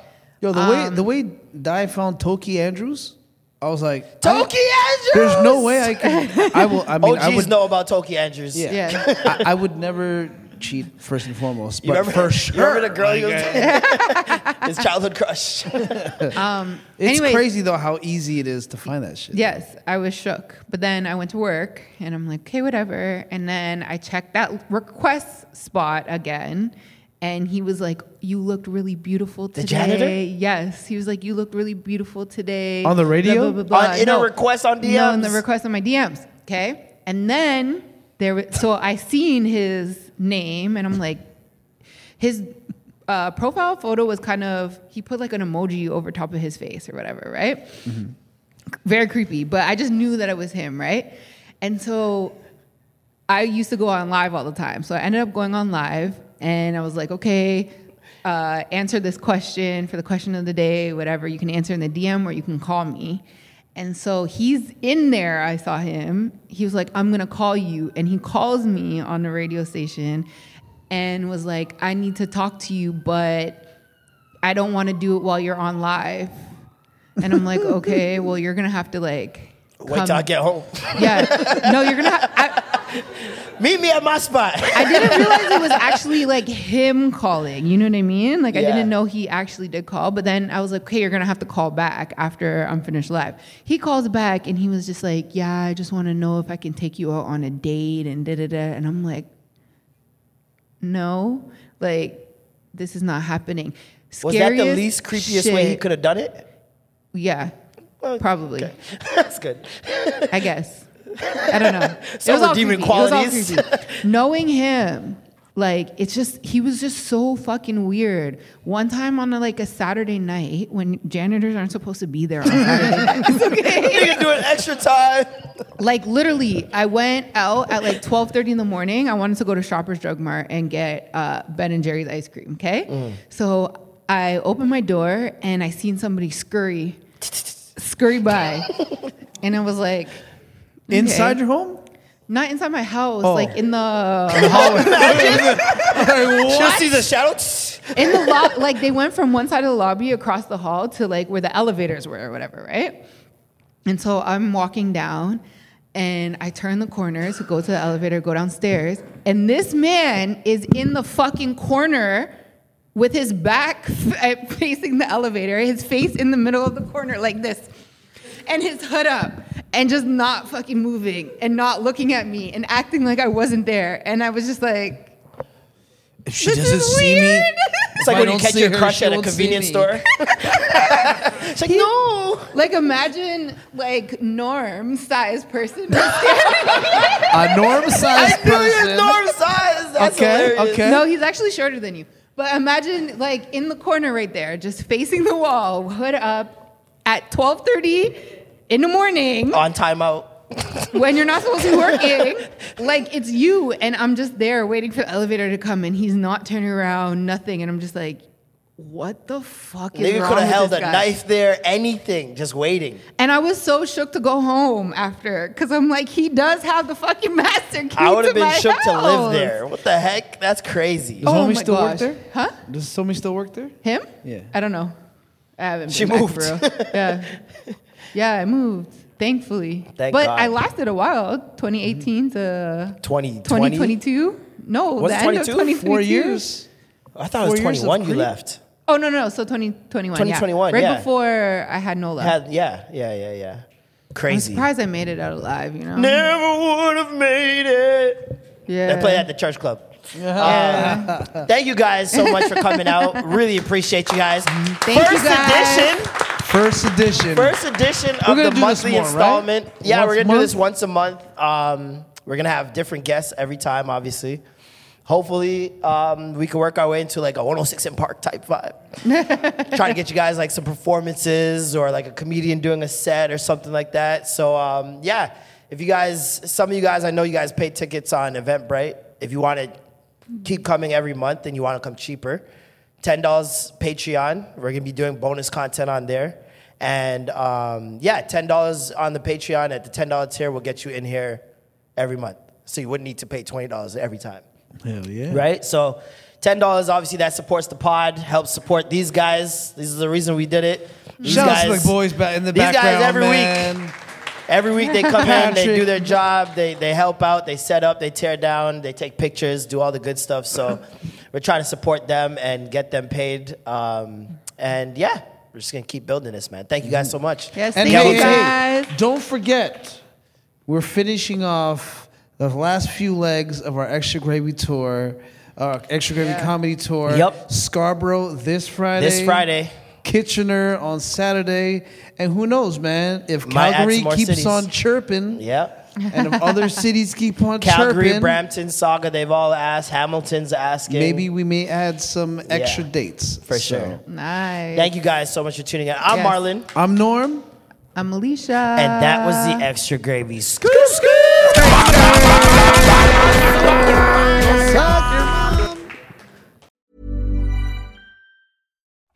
Yo, the way Um, the way Di found Toki Andrews, I was like, Toki Andrews. there's no way I can. I will. I mean, I would know about Toki Andrews. Yeah. Yeah. [LAUGHS] I, I would never cheat first and foremost. You But remember, for you sure, remember the girl you was [LAUGHS] his childhood crush. [LAUGHS] Um. It's anyways, crazy though how easy it is to find that shit. Yes, I was shook. But then I went to work and I'm like, okay, whatever. And then I checked that request spot again. And he was like, You looked really beautiful today. janitor? Yes. He was like, You looked really beautiful today. On the radio? On- in a request on No, in the request on my DMs. Okay. And then there was, so I seen his name and I'm like, his uh, profile photo was kind of, he put like an emoji over top of his face or whatever, right? very creepy, but I just knew that it was him, right? And so I used to go on live all the time. So I ended up going on live and I was like, okay, uh, answer this question for the question of the day, whatever. You can answer in the DM or you can call me. And so he's in there. I saw him. He was like, I'm going to call you. And he calls me on the radio station and was like, I need to talk to you, but I don't want to do it while you're on live. And I'm like, [LAUGHS] okay, well, you're going to have to like. Wait come- till I get home. Yeah. No, you're going to have. Meet me at my spot. I didn't realize it was actually like him calling. You know what I mean? Like I Yeah. didn't know he actually did call. But then I was like, okay, you're gonna have to call back after I'm finished live. He calls back and he was just like, yeah, I just want to know if I can take you out on a date and da da da. And I'm like, no, like this is not happening. Was that the least creepiest way he could have done it? Yeah, Well, probably. [LAUGHS] That's good. I guess. I don't know. [LAUGHS] Some all redeeming creepy. It was all qualities. creepy. Knowing him, like it's just he was just so fucking weird. One time on a, like a Saturday night when janitors aren't supposed to be there on Saturday [LAUGHS] nights. Okay. [LAUGHS] Nigga doing extra time. like literally, I went out at like twelve thirty in the morning. I wanted to go to Shoppers Drug Mart and get uh, Ben and Jerry's ice cream. Okay, Mm. so I opened my door and I seen somebody scurry, scurry by, and I was like, Inside your home? Not inside my house, Oh. like in the [LAUGHS] hallway. Just see the shadow. in the lo- like they went from one side of the lobby across the hall to like where the elevators were or whatever, right? And so I'm walking down and I turn the corner to go to the elevator, go downstairs, and this man is in the fucking corner with his back f- [LAUGHS] facing the elevator, his face in the middle of the corner like this. And his hood up and just not fucking moving and not looking at me and acting like I wasn't there. And I was just like, If she This doesn't is see me, weird. It's like when you catch your her, crush she at a convenience store. [LAUGHS] it's like, no. Like imagine like norm size person. [LAUGHS] a norm sized I knew person. norm size. That's Okay, hilarious. okay. no, he's actually shorter than you. But imagine like in the corner right there, just facing the wall, hood up at 12:30 in the morning On timeout. [LAUGHS] when you're not supposed to be working. like it's you and I'm just there waiting for the elevator to come and he's not turning around, nothing and I'm just like what the fuck is going on? Nigga wrong could have held a guy? knife there, anything, just waiting. And I was so shook to go home after because I'm like, he does have the fucking [LAUGHS] master key. I would have been my shook to live there. What the heck? That's crazy. Does Oh homie my still gosh. work there? Huh? Does Tommy still work there? Him? Yeah. I don't know. I haven't. She been back moved. For real. Yeah. [LAUGHS] Yeah, I moved. Thankfully. Thank but God. I lasted a while, 2018 to 2020? 2022. No, Was the it end of 22? 2022. Four years. I thought it was years of 21 you left. Oh no, no, so 2021. 2021, yeah. Right yeah. before I had Nola. Had, yeah, yeah, yeah, yeah. Crazy. I'm Crazy. surprised I made it out alive. You know. Never would have made it. Yeah. They play at the church club. Uh, thank you guys so much for coming out. [LAUGHS] Really appreciate you guys. Thank you, First guys. edition. First edition. First edition of the monthly more, right? installment. Yeah, Once we're gonna do this once a month. Um, we're gonna have different guests every time, obviously. Hopefully, um, we can work our way into like a 106 in Park type vibe. [LAUGHS] Trying to get you guys like some performances or like a comedian doing a set or something like that. So um, yeah, if you guys, some of you guys, I know you guys pay tickets on Eventbrite. If you want to keep coming every month and you want to come cheaper, ten dollars Patreon. We're gonna be doing bonus content on there, and um, yeah, ten dollars on the Patreon at the ten dollar tier will get you in here every month. So you wouldn't need to pay twenty dollars every time Hell yeah. right? So ten dollars, obviously, that supports the pod, helps support these guys. This is the reason we did it. These Shout out to guys, the boys back in the these background, guys every man. week, every week they come in, they do their job, they they help out, they set up, they tear down, they take pictures, do all the good stuff. So we're trying to support them and get them paid. Um, and yeah, we're just gonna keep building this, man. Thank you guys so much. Yes, And thank hey, you hey, guys. don't forget, we're finishing off the last few legs of our Extra Gravy tour, our Extra Gravy comedy tour. Yep. Scarborough this Friday. This Friday. Kitchener on Saturday. And who knows, man, if Might add Calgary some more keeps cities. on chirping Yep. And if other cities keep on Calgary, chirping, Brampton, Sauga, they've all asked. Hamilton's asking. maybe we may add some extra Yeah. dates. For So, sure. Nice. Thank you guys so much for tuning in. I'm Yes. Marlon. I'm Norm. I'm Alicia. And that was the extra gravy. Scoot,